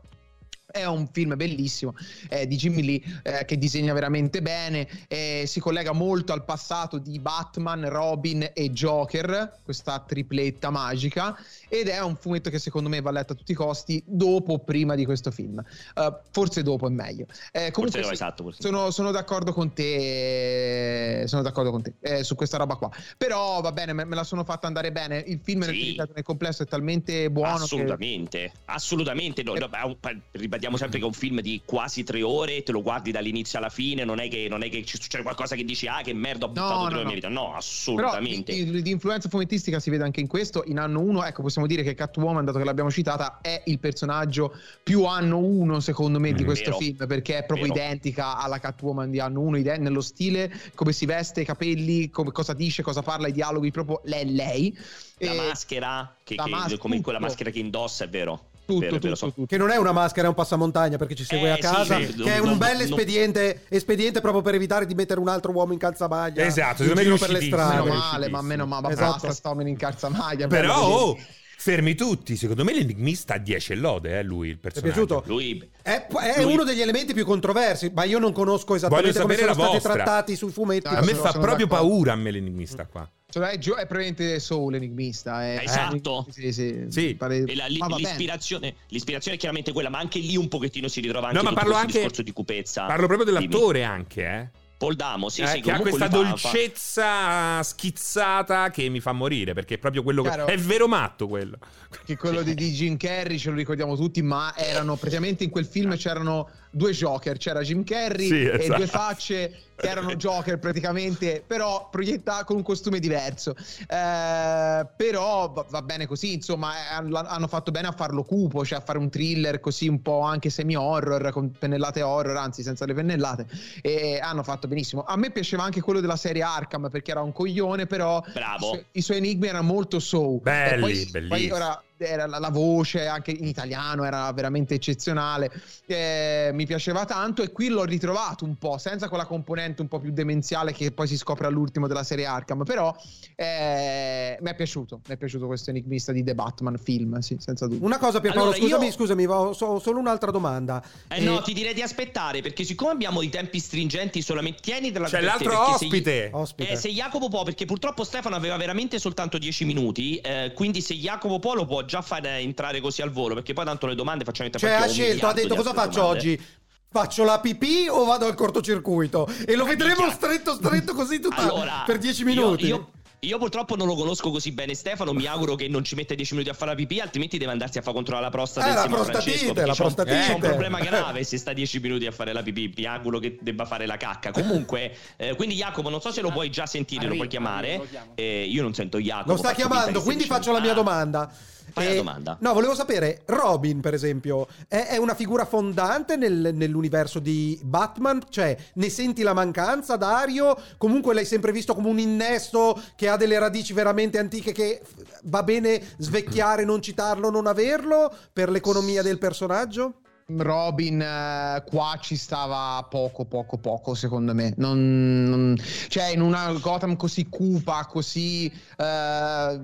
è un film bellissimo eh, di Jimmy Lee eh, che disegna veramente bene, eh, si collega molto al passato di Batman, Robin e Joker, questa tripletta magica, ed è un fumetto che secondo me va letto a tutti i costi dopo o prima di questo film. Eh, forse dopo è meglio. Eh, comunque Forse no, esatto. sono, sono d'accordo con te, eh, sono d'accordo con te su questa roba qua. Però va bene, me, me la sono fatta andare bene. Il film nel, Sì. nel complesso è talmente buono. che- Assolutamente, assolutamente. No, no, è ribadiamo sempre che è un film di quasi tre ore, te lo guardi dall'inizio alla fine, non è che, non è che succede qualcosa che dici, ah, che merda, ho buttato No, tre no, ore no. mia vita. No, Però assolutamente. di, di- di influenza fumettistica si vede anche in questo. In anno 1, ecco, possiamo dire che Catwoman, dato che l'abbiamo citata, è il personaggio più anno 1, secondo me, di Mm, questo vero. film, perché è proprio Vero. identica alla Catwoman di anno 1, ide- nello stile, come si veste, i capelli, come, cosa dice, cosa parla, i dialoghi, proprio lei lei. La E maschera, che, la che- mas- come quella maschera che indossa, è vero. Tutto, vero, tutto, so. tutto. Che non è una maschera, è un passamontagna perché ci segue Eh, a sì, casa. sì, che è non- un bel non- espediente, espediente proprio per evitare di mettere un altro uomo in calzamaglia. Esatto, in secondo me giro per le strade. Meno male, ma meno male, ma Esatto. basta sta uomo in calzamaglia. Però, bello oh. Fermi tutti. Secondo me l'enigmista ha 10 lode, eh, lui, il personaggio. Lui, È, è Lui- uno degli elementi più controversi, ma io non conosco esattamente Voglio come sono stati vostra. trattati sui fumetti. Ah, A me sono- fa sono proprio d'accordo. paura a me l'enigmista qua. Cioè, è, è praticamente Soul enigmista. È, Esatto. Sì, sì. Sì. Pare- e la- li- Ah, l'ispirazione, l'ispirazione è chiaramente quella, ma anche lì un pochettino si ritrova anche No, ma parlo anche- discorso di cupezza. Parlo proprio Dimmi. dell'attore anche, eh. Paul Damo, sì, Eh, sì, che ha questa lui fa- dolcezza schizzata che mi fa morire perché è proprio quello Chiaro. che è vero matto quello Che quello di, di Jim Carrey ce lo ricordiamo tutti, ma erano praticamente in quel film c'erano due Joker, c'era Jim Carrey Sì, e esatto. due facce che erano <laughs> Joker praticamente, però proiettati con un costume diverso. Eh, però va, bene così, insomma, hanno fatto bene a farlo cupo, cioè a fare un thriller così un po' anche semi-horror, con pennellate horror, anzi senza le pennellate, e hanno fatto benissimo. A me piaceva anche quello della serie Arkham perché era un coglione, però Bravo. i suoi, i suoi enigmi erano molto so. Belli, E poi, bellissimi. poi ora era la, la voce anche in italiano era veramente eccezionale Eh, mi piaceva tanto e qui l'ho ritrovato un po' senza quella componente un po' più demenziale che poi si scopre all'ultimo della serie Arkham però eh, mi è piaciuto mi è piaciuto questo enigmista di The Batman film sì senza dubbio Una cosa, Pierpaolo, Allora, scusami, io- scusami, ho ho solo un'altra domanda. Eh no, ti direi di aspettare perché siccome abbiamo i tempi stringenti solamente tieni della c'è l'altro perché se- ospite Ospite. Eh, se Jacopo può, perché purtroppo Stefano aveva veramente soltanto 10 minuti, eh, quindi se Jacopo può lo può già fare entrare così al volo, perché poi tanto le domande facciamo Cioè, ha scelto, ha detto cosa faccio oggi? Faccio la pipì o vado al cortocircuito? E lo vedremo stretto stretto così tutta Allora, per 10 io- minuti. Io, io purtroppo non lo conosco così bene Stefano, mi auguro che non ci metta 10 minuti a fare la pipì, altrimenti deve andarsi a fare controllare la prostata Eh, la insieme a prostatite, Francesco, perché la un- prostatite. c'ha un problema grave se sta 10 minuti a fare la pipì, mi auguro che debba fare la cacca. Comunque, eh, quindi Jacopo, non so se lo puoi già sentire, lo puoi chiamare. Eh, io non sento Jacopo. Lo sta chiamando, quindi faccio la mia Ah, domanda. Fai la Eh, domanda. No, volevo sapere, Robin, per esempio, è, è una figura fondante nel- nell'universo di Batman? Cioè, ne senti la mancanza, Dario? Comunque l'hai sempre visto come un innesto che ha delle radici veramente antiche che va bene svecchiare, non citarlo, non averlo per l'economia del personaggio? Robin eh, qua ci stava poco, poco, poco, secondo me. Non, non- cioè, in una Gotham così cupa, così eh,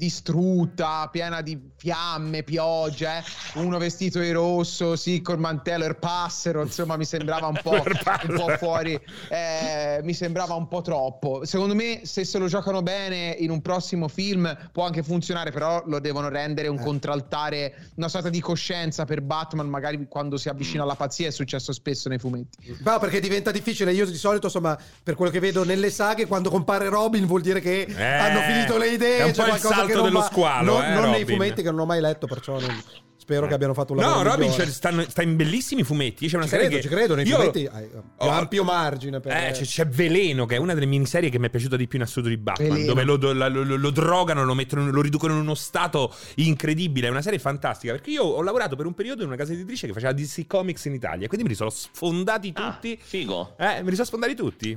distrutta, piena di fiamme, piogge, eh. uno vestito di rosso, sì, col mantello, il passero, insomma, mi sembrava un <laughs> po', un po' fuori, eh, mi sembrava un po' troppo. Secondo me, se se lo giocano bene in un prossimo film può anche funzionare, però lo devono rendere un Eh. contraltare, una sorta di coscienza per Batman, magari quando si avvicina alla pazzia, è successo spesso nei fumetti. No, perché diventa difficile. Io di solito, insomma, per quello che vedo nelle saghe, quando compare Robin vuol dire che Eh, hanno finito le idee. c'è il qualcosa non dello squalo, Non, eh, non nei fumetti che non ho mai letto, perciò non- spero che abbiano fatto un lavoro No, Robin stanno- sta in bellissimi fumetti. C'è una Ci serie credo, che ci credo, nei Io- fumetti hai Oh, ampio margine per... Eh, c'è, c'è Veleno, che è una delle miniserie che mi è piaciuta di più in assoluto di Batman. Veleno. Dove lo, lo- lo- lo drogano, lo, mettono, lo riducono in uno stato incredibile. È una serie fantastica. Perché io ho lavorato per un periodo in una casa editrice che faceva DC Comics in Italia. Quindi me li sono sfondati Ah, tutti. figo. Eh, me li sono sfondati tutti.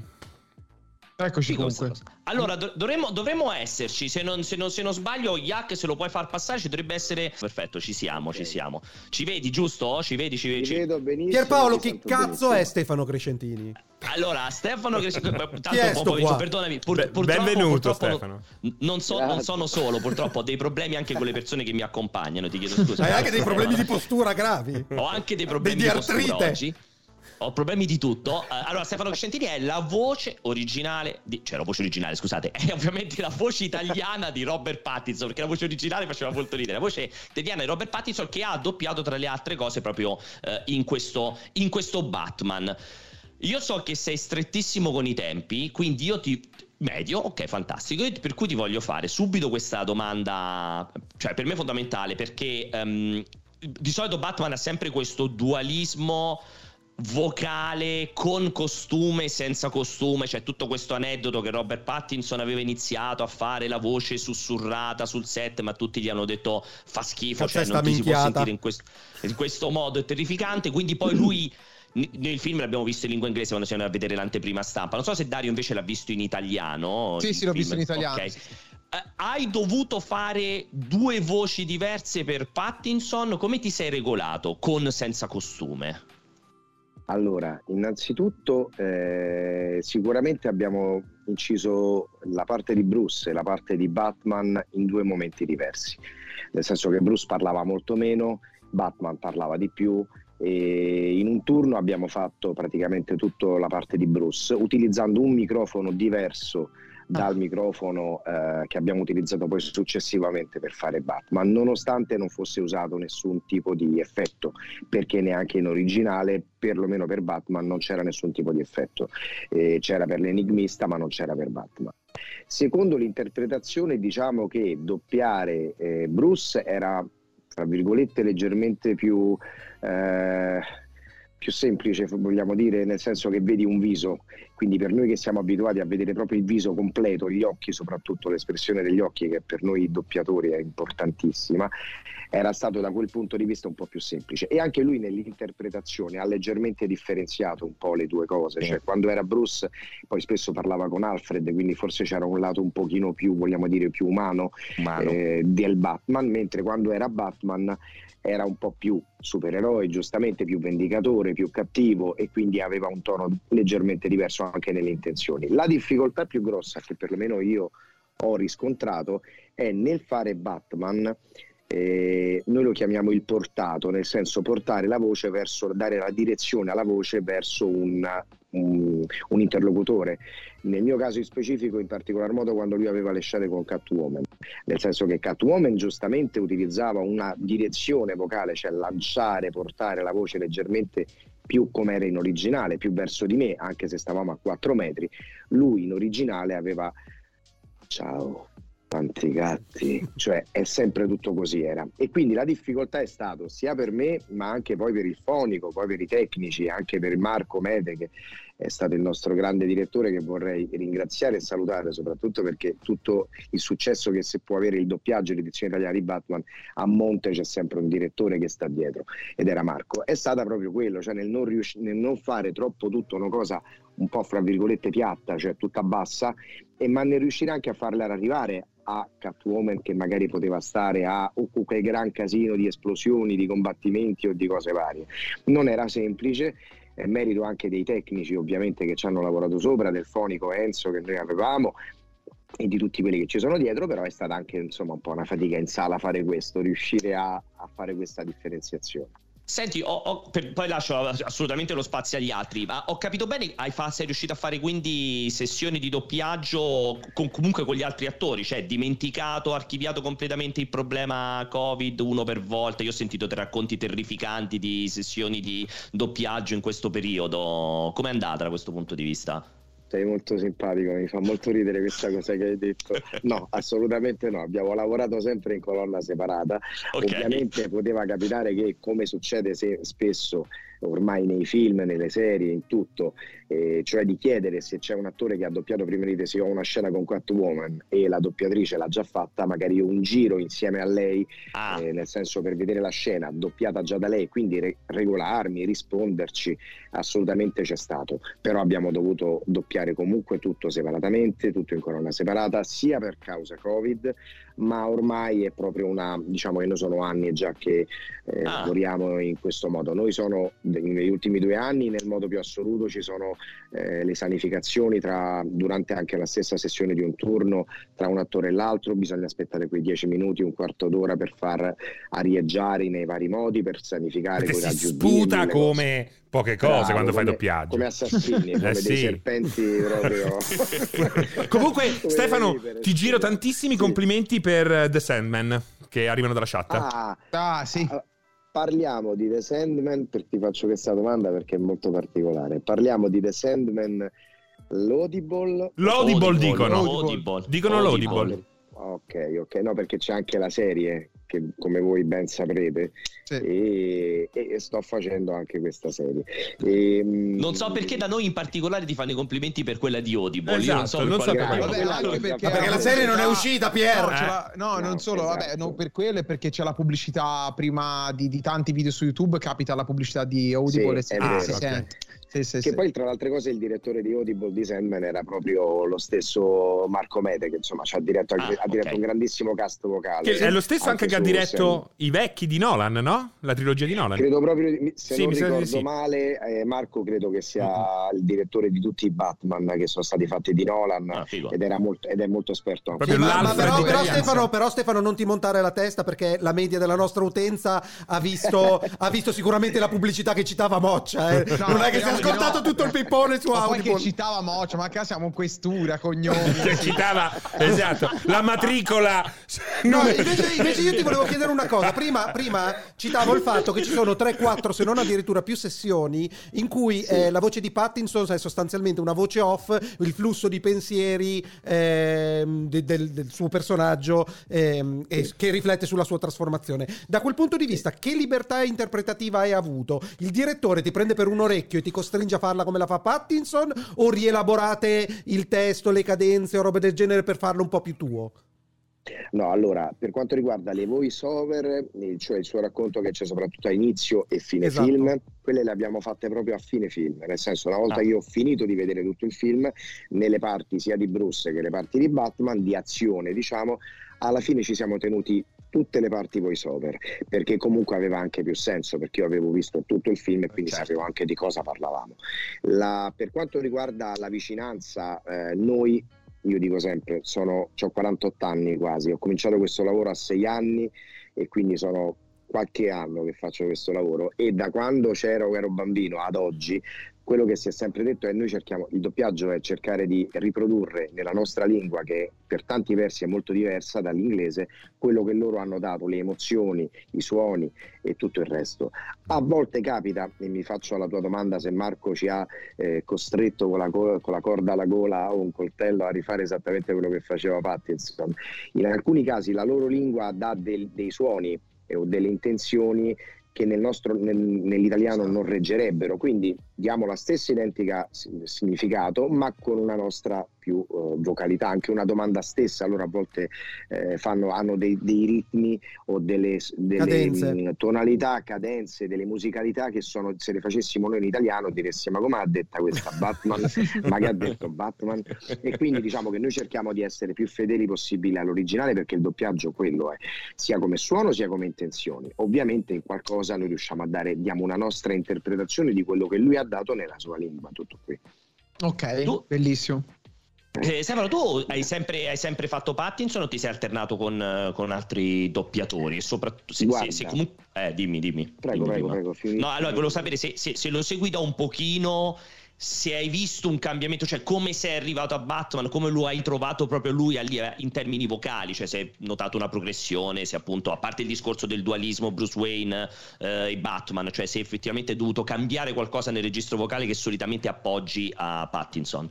Eccoci comunque. Allora, do- dovremmo, dovremmo esserci. Se non, se, non, se non sbaglio, Yak, se lo puoi far passare, ci dovrebbe essere. Perfetto, ci siamo, ci siamo. Ci vedi, giusto? Ci vedi, ci vedi. Ci- vedo benissimo. Pierpaolo, chi cazzo benissimo. è Stefano Crescentini? Allora, Stefano, che... <laughs> tanto pomeriggio, perdonami. pur- Be- purtroppo, benvenuto, Stefano. Non, so- non sono solo, purtroppo ho dei problemi anche con le persone che mi accompagnano. Ti chiedo scusa. Hai anche dei problemi di postura gravi. Ho anche dei problemi Di di, postura artrite. oggi. Ho problemi di tutto. Eh, allora, Stefano Crescentini è la voce originale di. Cioè, la voce originale, scusate, è ovviamente la voce italiana di Robert Pattinson. Perché la voce originale faceva molto ridere. La voce italiana di Robert Pattinson che ha doppiato tra le altre cose proprio eh, in, questo, in questo Batman. Io so che sei strettissimo con i tempi, quindi io ti. Medio, ok, fantastico. Per cui ti voglio fare subito questa domanda, cioè per me fondamentale, perché ehm, di solito Batman ha sempre questo dualismo vocale con costume e senza costume, c'è tutto questo aneddoto che Robert Pattinson aveva iniziato a fare la voce sussurrata sul set, ma tutti gli hanno detto fa schifo, cioè non ti si può sentire in questo, in questo modo, è terrificante, quindi poi lui nel film l'abbiamo visto in lingua inglese quando siamo andati a vedere l'anteprima stampa. Non so se Dario invece l'ha visto in italiano. Sì, sì, l'ho film. visto in italiano. Ok. sì, sì. Eh, hai dovuto fare due voci diverse per Pattinson. Come ti sei regolato con senza costume? Allora, innanzitutto eh, sicuramente abbiamo inciso la parte di Bruce e la parte di Batman in due momenti diversi, nel senso che Bruce parlava molto meno, Batman parlava di più e in un turno abbiamo fatto praticamente tutta la parte di Bruce utilizzando un microfono diverso dal microfono eh, che abbiamo utilizzato poi successivamente per fare Batman, nonostante non fosse usato nessun tipo di effetto, perché neanche in originale, perlomeno per Batman, non c'era nessun tipo di effetto. Eh, c'era per l'enigmista, ma non c'era per Batman. Secondo l'interpretazione, diciamo che doppiare eh, Bruce era, tra virgolette, leggermente più... eh, più semplice, vogliamo dire, nel senso che vedi un viso, quindi per noi che siamo abituati a vedere proprio il viso completo, gli occhi, soprattutto l'espressione degli occhi, che per noi doppiatori è importantissima, era stato da quel punto di vista un po' più semplice. E anche lui nell'interpretazione ha leggermente differenziato un po' le due cose, cioè quando era Bruce poi spesso parlava con Alfred, quindi forse c'era un lato un pochino più, vogliamo dire, più umano Umano. eh, del Batman, mentre quando era Batman era un po' più supereroe, giustamente più vendicatore, più cattivo e quindi aveva un tono leggermente diverso anche nelle intenzioni. La difficoltà più grossa che perlomeno io ho riscontrato è nel fare Batman, eh, noi lo chiamiamo il portato, nel senso portare la voce verso, dare la direzione alla voce verso un, un- un interlocutore. Nel mio caso in specifico, in particolar modo quando lui aveva le scene con Catwoman, nel senso che Catwoman giustamente utilizzava una direzione vocale, cioè lanciare, portare la voce leggermente più come era in originale, più verso di me, anche se stavamo a 4 metri. Lui in originale aveva ciao, tanti gatti, cioè è sempre tutto così era. E quindi la difficoltà è stata sia per me, ma anche poi per il fonico, poi per i tecnici, anche per Marco Mete che è stato il nostro grande direttore che vorrei ringraziare e salutare soprattutto perché tutto il successo che si può avere il doppiaggio l'edizione italiana di Batman a monte c'è sempre un direttore che sta dietro ed era Marco è stata proprio quello cioè nel non, riusci- nel non fare troppo tutto una cosa un po' fra virgolette piatta cioè tutta bassa e ma nel riuscire anche a farla arrivare a Catwoman che magari poteva stare a o quel gran casino di esplosioni, di combattimenti o di cose varie. Non era semplice, è merito anche dei tecnici ovviamente che ci hanno lavorato sopra, del fonico Enzo che noi avevamo e di tutti quelli che ci sono dietro, però è stata anche insomma un po' una fatica in sala fare questo, riuscire a, a fare questa differenziazione. Senti, ho, ho, per, poi lascio assolutamente lo spazio agli altri, ma ho capito bene, hai fa, sei riuscito a fare quindi sessioni di doppiaggio con, comunque con gli altri attori, cioè dimenticato, archiviato completamente il problema Covid uno per volta. Io ho sentito te racconti terrificanti di sessioni di doppiaggio in questo periodo. Com'è andata da questo punto di vista? Sei molto simpatico, mi fa molto ridere questa cosa che hai detto. No, assolutamente no, abbiamo lavorato sempre in colonna separata. Okay. Ovviamente poteva capitare che, come succede se, spesso ormai nei film, nelle serie, in tutto, eh, cioè di chiedere se c'è un attore che ha doppiato prima di te, se ho una scena con Catwoman e la doppiatrice l'ha già fatta, magari un giro insieme a lei, ah. eh, nel senso per vedere la scena doppiata già da lei, quindi re- regolarmi, risponderci, assolutamente c'è stato, però abbiamo dovuto doppiare comunque tutto separatamente, tutto in colonna separata, sia per causa Covid, ma ormai è proprio una, diciamo che noi sono anni già che eh, ah. lavoriamo in questo modo. Noi sono negli ultimi due anni nel modo più assoluto ci sono eh, le sanificazioni tra, durante anche la stessa sessione di un turno tra un attore e l'altro, bisogna aspettare quei dieci minuti, un quarto d'ora per far arieggiare nei vari modi, per sanificare. Perché si sputa come poche cose Bravo, quando fai doppiaggio. Come assassini, come eh, dei serpenti proprio. <laughs> Comunque, Stefano, ti giro tantissimi complimenti per The Sandman che arrivano dalla chat. Ah, ah sì. Ah, parliamo di The Sandman, per, ti faccio questa domanda perché è molto particolare. Parliamo di The Sandman L'Audible. L'Audible dicono. Audible. Dicono l'Audible. Ok, ok, no perché c'è anche la serie che come voi ben saprete sì. e, e, sto facendo anche questa serie. E, ehm, non so perché da noi in particolare ti fanno i complimenti per quella di Audible. Esatto, non so, non so perché. Vabbè, anche perché, perché la serie non è uscita, Pier. No, eh. no, no non solo, esatto. vabbè, no, per quello è perché c'è la pubblicità prima di, di, tanti video su YouTube, capita la pubblicità di Audible sì, e si, ah, si okay. sente. Sì, sì, che sì. poi tra le altre cose il direttore di Audible di Sandman era proprio lo stesso Marco Mete che insomma ci ha diretto, ah, ha diretto okay. un grandissimo cast vocale che è lo stesso anche, anche che ha diretto i vecchi di Nolan no? la trilogia di Nolan credo proprio se non ricordo male eh, Marco credo che sia mm-hmm. il direttore di tutti i Batman che sono stati fatti di Nolan ah, ed, era molto, ed è molto esperto anche sì, ma, ma però, però, Stefano, però, Stefano, non ti montare la testa perché la media della nostra utenza ha visto, <laughs> ha visto sicuramente la pubblicità che citava Moccia eh. no, non è che è ascoltato no. tutto il pippone su ma Audible. poi che citava Moccia, ma qua siamo questura, cognome. Che citava, esatto, la matricola. No, invece, invece, io ti volevo chiedere una cosa. Prima, prima, citavo il fatto che ci sono 3-4, se non addirittura più sessioni in cui sì. eh, la voce di Pattinson è sostanzialmente una voce off, il flusso di pensieri eh, de, del, del, suo personaggio eh, sì. che riflette sulla sua trasformazione. Da quel punto di vista, che libertà interpretativa hai avuto? Il direttore ti prende per un orecchio e ti costringe a fare farla come la fa Pattinson o rielaborate il testo, le cadenze o robe del genere per farlo un po' più tuo? No, allora, per quanto riguarda le voice over, eh, cioè il suo racconto che c'è soprattutto a inizio e fine esatto. film, quelle le abbiamo fatte proprio a fine film, nel senso una volta ah. che io ho finito di vedere tutto il film, nelle parti sia di Bruce che le parti di Batman, di azione, diciamo, alla fine ci siamo tenuti tutte le parti voice over perché comunque aveva anche più senso perché io avevo visto tutto il film e quindi certo. sapevo anche di cosa parlavamo la, per quanto riguarda la vicinanza eh, noi io dico sempre sono, ho 48 anni quasi ho cominciato questo lavoro a 6 anni e quindi sono qualche anno che faccio questo lavoro e da quando c'ero ero bambino ad oggi quello che si è sempre detto è noi cerchiamo, il doppiaggio è cercare di riprodurre nella nostra lingua, che per tanti versi è molto diversa dall'inglese, quello che loro hanno dato, le emozioni, i suoni e tutto il resto. A volte capita, e mi faccio alla tua domanda, se Marco ci ha eh, costretto con la, co- con la, corda alla gola o un coltello a rifare esattamente quello che faceva Pattinson. In alcuni casi la loro lingua dà del, dei suoni o delle intenzioni che nel nostro, nel, nell'italiano non reggerebbero, quindi diamo la stessa identica significato ma con una nostra più uh, vocalità, anche una domanda stessa, allora a volte eh, fanno, hanno dei, dei, ritmi o delle, delle mh, mm, tonalità, cadenze, delle musicalità che sono, se le facessimo noi in italiano diressimo ma come ha detta questa Batman, <laughs> ma che ha detto Batman? E quindi diciamo che noi cerchiamo di essere più fedeli possibile all'originale perché il doppiaggio quello è, sia come suono sia come intenzioni. Ovviamente in qualcosa noi riusciamo a dare, diamo una nostra interpretazione di quello che lui ha dato nella sua lingua, tutto qui. Ok, tu, bellissimo. Eh, Stefano, tu hai sempre, hai sempre, fatto Pattinson o ti sei alternato con, con altri doppiatori? Soprattutto se, se, se comunque... Eh, dimmi, dimmi. Prego, dimmi prego, prego. No, allora volevo sapere se, se, se, lo segui da un pochino, se hai visto un cambiamento, cioè come sei arrivato a Batman, come lo hai trovato proprio lui in termini vocali, cioè se hai notato una progressione, se appunto, a parte il discorso del dualismo Bruce Wayne eh, e Batman, cioè se effettivamente hai dovuto cambiare qualcosa nel registro vocale che solitamente appoggi a Pattinson.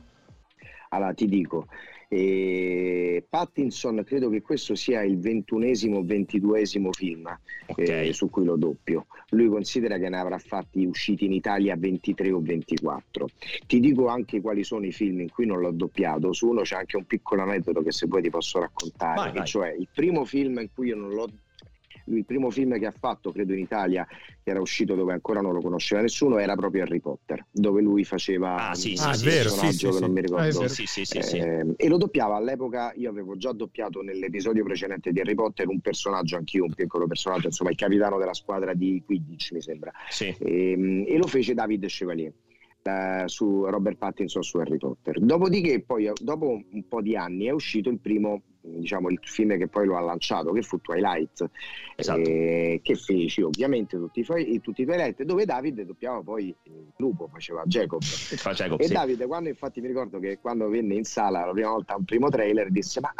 Allora ti dico, eh, Pattinson credo che questo sia il ventunesimo o ventiduesimo film okay. eh, su cui lo doppio. Lui considera che ne avrà fatti usciti in Italia 23 o 24. Ti dico anche quali sono i film in cui non l'ho doppiato. Su uno c'è anche un piccolo aneddoto che se vuoi ti posso raccontare. Vai, vai. Cioè, il primo film in cui io non l'ho il primo film che ha fatto, credo in Italia, che era uscito dove ancora non lo conosceva nessuno, era proprio Harry Potter, dove lui faceva ah, sì, un sì, sì, personaggio sì, che non mi ricordo. Ah, sì, sì, sì, eh, e lo doppiava all'epoca, io avevo già doppiato nell'episodio precedente di Harry Potter un personaggio, anch'io un piccolo personaggio, insomma il capitano della squadra di Quidditch mi sembra. E, ehm, e lo fece David Chevalier. Su Robert Pattinson su Harry Potter. Dopodiché, poi, dopo un po' di anni, è uscito il primo diciamo il film che poi lo ha lanciato che fu Twilight esatto. eh, che feci ovviamente tutti i, tutti i Twilight dove David doppiava poi il lupo faceva Jacob, <laughs> Jacob e sì. David quando infatti mi ricordo che quando venne in sala la prima volta un primo trailer disse ma,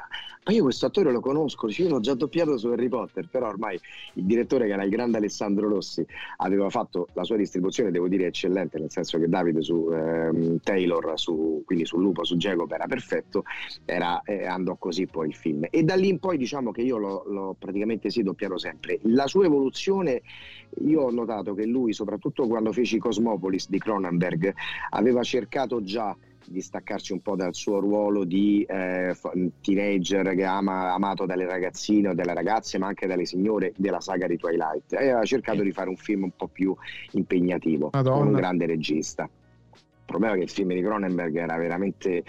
ma io questo attore lo conosco io l'ho già doppiato su Harry Potter però ormai il direttore che era il grande Alessandro Rossi aveva fatto la sua distribuzione devo dire eccellente nel senso che David su ehm, Taylor su, quindi sul lupo su Jacob era perfetto era, eh, andò così poi il film. E da lì in poi diciamo che io l'ho, l'ho praticamente sì doppiato sempre. La sua evoluzione, io ho notato che lui, soprattutto quando feci Cosmopolis di Cronenberg, aveva cercato già di staccarci un po' dal suo ruolo di eh, teenager che ama amato dalle ragazzine o dalle ragazze, ma anche dalle signore della saga di Twilight. E aveva cercato di fare un film un po' più impegnativo, Madonna. con un grande regista. Il problema è che il film di Cronenberg era veramente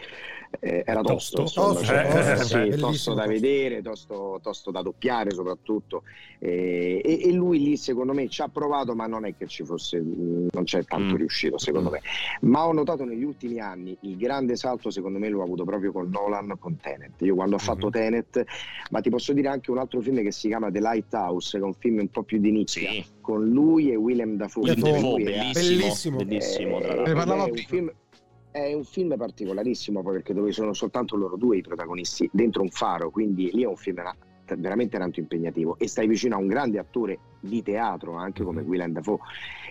eh, era tosto, tosto, tosto, cioè, eh, sì, tosto da vedere, tosto, tosto, da doppiare soprattutto. Eh, e, e, lui lì secondo me ci ha provato, ma non è che ci fosse, non c'è tanto mm. riuscito secondo me. Ma ho notato negli ultimi anni il grande salto, secondo me l'ho avuto proprio con Nolan, con Tenet. Io quando ho mm-hmm. fatto Tenet, ma ti posso dire anche un altro film che si chiama The Lighthouse, che è un film un po' più di nicchia, sì. con lui e Willem Dafoe. Willem Dafoe, bellissimo, bellissimo. bellissimo eh, è, un film, è un film particolarissimo perché dove sono soltanto loro due i protagonisti dentro un faro, quindi lì è un film veramente tanto impegnativo e stai vicino a un grande attore di teatro anche come mm-hmm. Willem Dafoe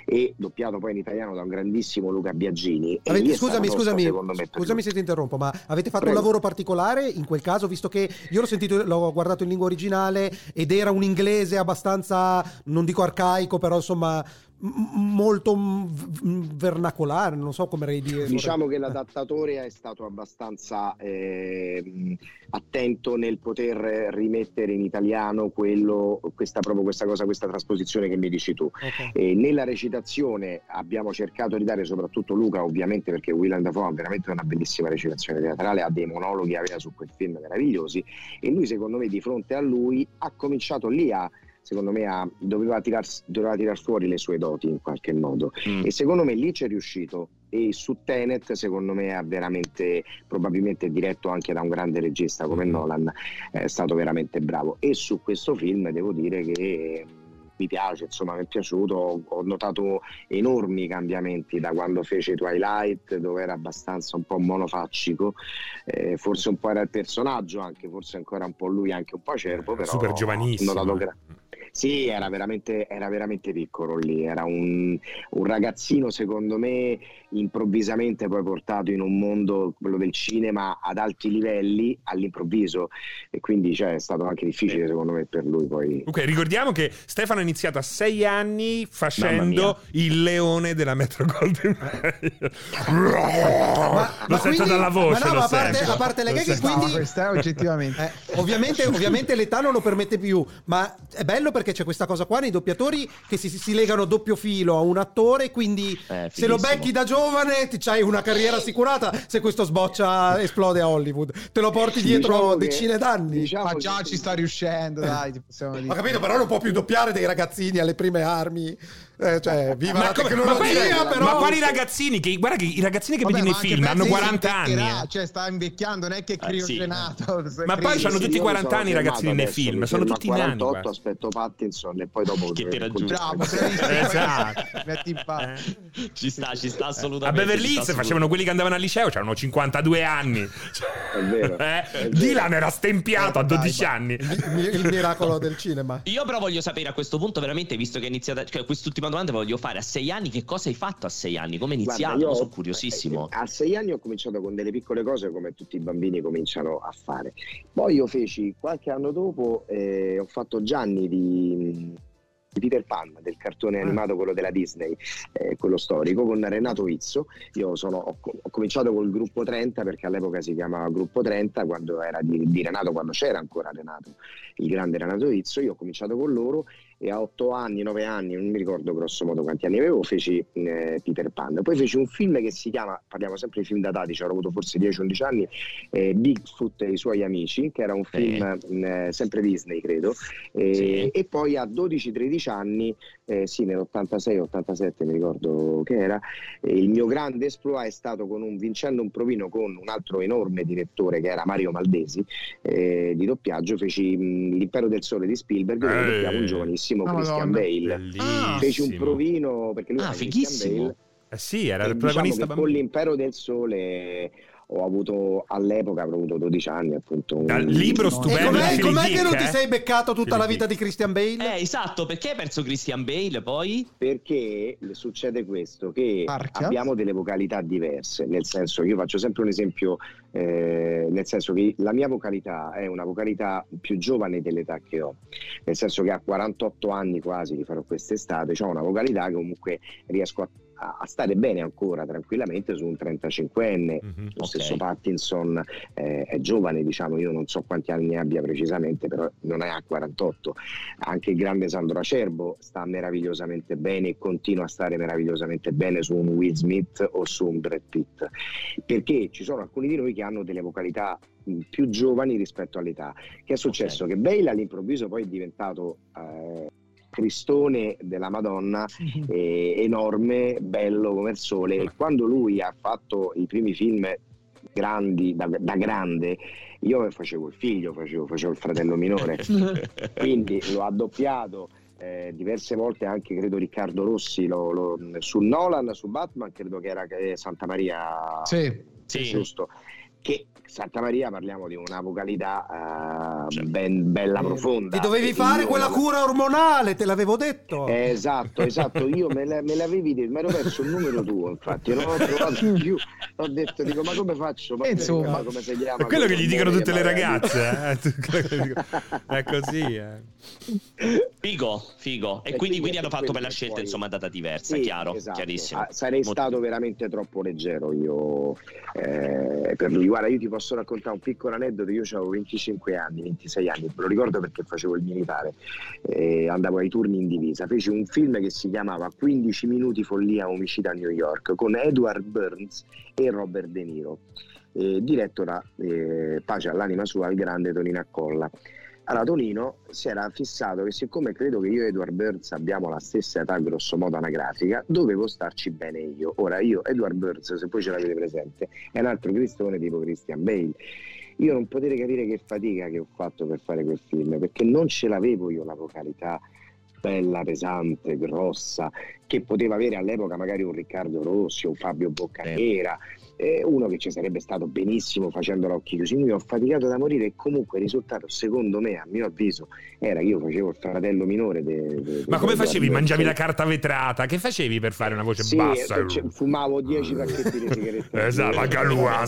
e doppiato poi in italiano da un grandissimo Luca Biagini avete, scusami scusami tosta, scusami se ti interrompo ma avete fatto Prego. un lavoro particolare in quel caso visto che io l'ho sentito l'ho guardato in lingua originale ed era un inglese abbastanza non dico arcaico però insomma molto vernacolare, non so come dire. Diciamo che l'adattatore è stato abbastanza eh, attento nel poter rimettere in italiano quello, questa, proprio questa cosa, questa trasposizione che mi dici tu. Okay. nella recitazione abbiamo cercato di dare, soprattutto Luca, ovviamente perché Willem Dafoe ha veramente una bellissima recitazione teatrale, ha dei monologhi aveva su quel film meravigliosi e lui secondo me di fronte a lui ha cominciato lì a secondo me ha, doveva, tirar, doveva tirar fuori le sue doti in qualche modo mm. e secondo me lì c'è riuscito e su Tenet secondo me ha veramente probabilmente diretto anche da un grande regista come mm. Nolan è stato veramente bravo e su questo film devo dire che mi piace, insomma mi è piaciuto, ho, notato enormi cambiamenti da quando fece Twilight dove era abbastanza un po' monofaccico, eh, forse un po' era il personaggio anche, forse ancora un po' lui anche un po' acerbo, però Super giovanissimo. ho notato gra- sì, era veramente, era veramente piccolo lì, era un, un ragazzino secondo me improvvisamente poi portato in un mondo, quello del cinema, ad alti livelli all'improvviso e quindi cioè, è stato anche difficile secondo me per lui poi. Ok, ricordiamo che Stefano ha iniziato a sei anni facendo il leone della Metro Golden Mayer. Lo sento dalla voce. ma no, a parte, a parte le gag. No, quindi questa è oggettivamente. Eh, ovviamente, ovviamente l'età non lo permette più, ma è bello perché c'è questa cosa qua nei doppiatori che si, si legano a doppio filo a un attore, quindi Eh, se lo becchi da giovane ti c'hai una carriera assicurata, se questo sboccia esplode a Hollywood. Te lo porti dietro Diciamo che- decine d'anni. diciamo Ma che- già ci sta riuscendo, dai, ti possiamo dire. Ho capito, però non può più doppiare dei ragazzini alle prime armi. Eh, cioè, viva Ma, la come- tecnologia, ma quali, però. ma quali ragazzini? Che, guarda che i ragazzini che Vabbè, vedi nei film hanno Pezzi 40 anni. eh. Cioè, sta invecchiando, non è che è Eh, sì. criogenato. Ma poi Sì, tutti io 40 sono anni i ragazzini nei film, sono a tutti nani, 48, guarda. aspetto Pattinson e poi dopo Che ti raggiunge. Bravo. <laughs> Esatto. Metti in pa- Ci sta, ci sta A assolutamente. Beverly ci sta Hills facevano quelli che andavano al liceo, c'erano 52 anni. È vero, Eh, è vero. Dylan era stempiato a Dai, 12 ma- anni. Il, miracolo del cinema. Io però voglio sapere a questo punto veramente, visto che è iniziata, cioè quest'ultima domanda voglio fare, a sei anni che cosa hai fatto a sei anni? Come Guarda, iniziato? io- Io sono curiosissimo. eh, A sei anni ho cominciato con delle piccole cose come tutti i bambini cominciano a fare. Poi io feci qualche anno dopo, eh, ho fatto Gianni di, di Peter Pan, del cartone animato, quello della Disney, eh, quello storico, con Renato Izzo. Io sono- ho, ho cominciato col gruppo 30 perché all'epoca si chiamava gruppo 30, quando era di, di Renato, quando c'era ancora Renato, il grande Renato Izzo. Io ho cominciato con loro e a 8 anni, 9 anni, non mi ricordo grosso modo quanti anni avevo, feci eh, Peter Pan. Poi feci un film che si chiama, parliamo sempre di film datati, ci avrò avuto forse 10-11 anni, eh, Bigfoot e i suoi amici, che era un film eh, sempre Disney, credo. E, Sì. e poi a 12-13 anni, eh, sì, nell'86-87 mi ricordo che era, eh, il mio grande esploit è stato con un, vincendo un provino con un altro enorme direttore che era Mario Maldesi eh, di doppiaggio, feci mh, L'impero del sole di Spielberg, dove doppiavo un giovanissimo Ah, Christian Madonna. Bale. Bellissimo. Feci un provino perché lui Ah, era fighissimo. Christian Bale. Eh sì, era E il diciamo protagonista con bambino. l'impero del sole ho avuto all'epoca avrò avuto 12 anni appunto un libro stupendo com'è, com'è che non Dick, ti eh? sei beccato tutta la vita di. Christian Bale? Eh, esatto, perché hai perso Christian Bale poi? perché succede questo che Parchia. abbiamo delle vocalità diverse nel senso io faccio sempre un esempio eh, nel senso che la mia vocalità è una vocalità più giovane dell'età che ho nel senso che a 48 anni quasi li farò quest'estate ho una vocalità che comunque riesco a, a- a stare bene ancora tranquillamente su un 35enne Mhm. lo stesso Pattinson eh, è giovane, diciamo, io non so quanti anni abbia precisamente, però non è a 48. Anche il grande Sandro Acerbo sta meravigliosamente bene e continua a stare meravigliosamente bene su un Will Smith o su un Brad Pitt, perché ci sono alcuni di noi che hanno delle vocalità mh, più giovani rispetto all'età. Che è successo? Che Bale all'improvviso poi è diventato... eh, Cristone della Madonna eh, enorme, bello come il sole. E quando lui ha fatto i primi film grandi da, da grande, io facevo il figlio, facevo, facevo il fratello minore, <laughs> quindi lo ha doppiato. eh, diverse volte anche credo Riccardo Rossi lo- lo- su Nolan, su Batman credo che era eh, Santa Maria Sì. Sì. giusto che Santa Maria parliamo di una vocalità eh, Cioè. ben- bella Eh, profonda Ti dovevi fare io quella cura ormonale, te l'avevo detto. eh, esatto, esatto, io me, la- me l'avevi detto, mi ero perso il numero tuo, infatti, non ho trovato <laughs> più. Ho detto, dico, ma come faccio? Ma insomma, come si chiama? È quello che gli dicono tutte le ragazze. eh. <laughs> È così. eh. Figo, figo. E E quindi, quindi hanno fatto quello per la che scelta, poi- insomma, data diversa, Sì, chiaro, esatto. chiarissimo. Ah, sarei Molto- stato veramente troppo leggero io eh, per lui. Guarda, io ti posso raccontare un piccolo aneddoto. Io avevo 25 anni, 26 anni, lo ricordo perché facevo il militare, eh, andavo ai turni in divisa. Feci un film che si chiamava 15 minuti follia omicida a New York con Edward Burns e Robert De Niro, eh, diretto da eh, pace all'anima sua, il grande Tonino Accolla. Allora Tonino si era fissato che siccome credo che io e Edward Burns abbiamo la stessa età grosso modo anagrafica, dovevo starci bene io. Ora io, Edward Burns, se poi ce l'avete presente, è un altro cristone tipo Christian Bale. Io non potete capire che fatica che ho fatto per fare quel film, perché non ce l'avevo io la vocalità bella, pesante, grossa, che poteva avere all'epoca magari un Riccardo Rossi, un Fabio Boccanera, eh, uno che ci sarebbe stato benissimo facendo l'occhio chiusi. Io ho faticato da morire e comunque il risultato, secondo me, a mio avviso, era che io facevo il fratello minore. De, de, Ma come facevi? Mangiavi la carta vetrata? Che facevi per fare una voce Sì, bassa? eh, cioè, fumavo 10 pacchetti di <laughs> sigarette. Esatto, la Eh, galua.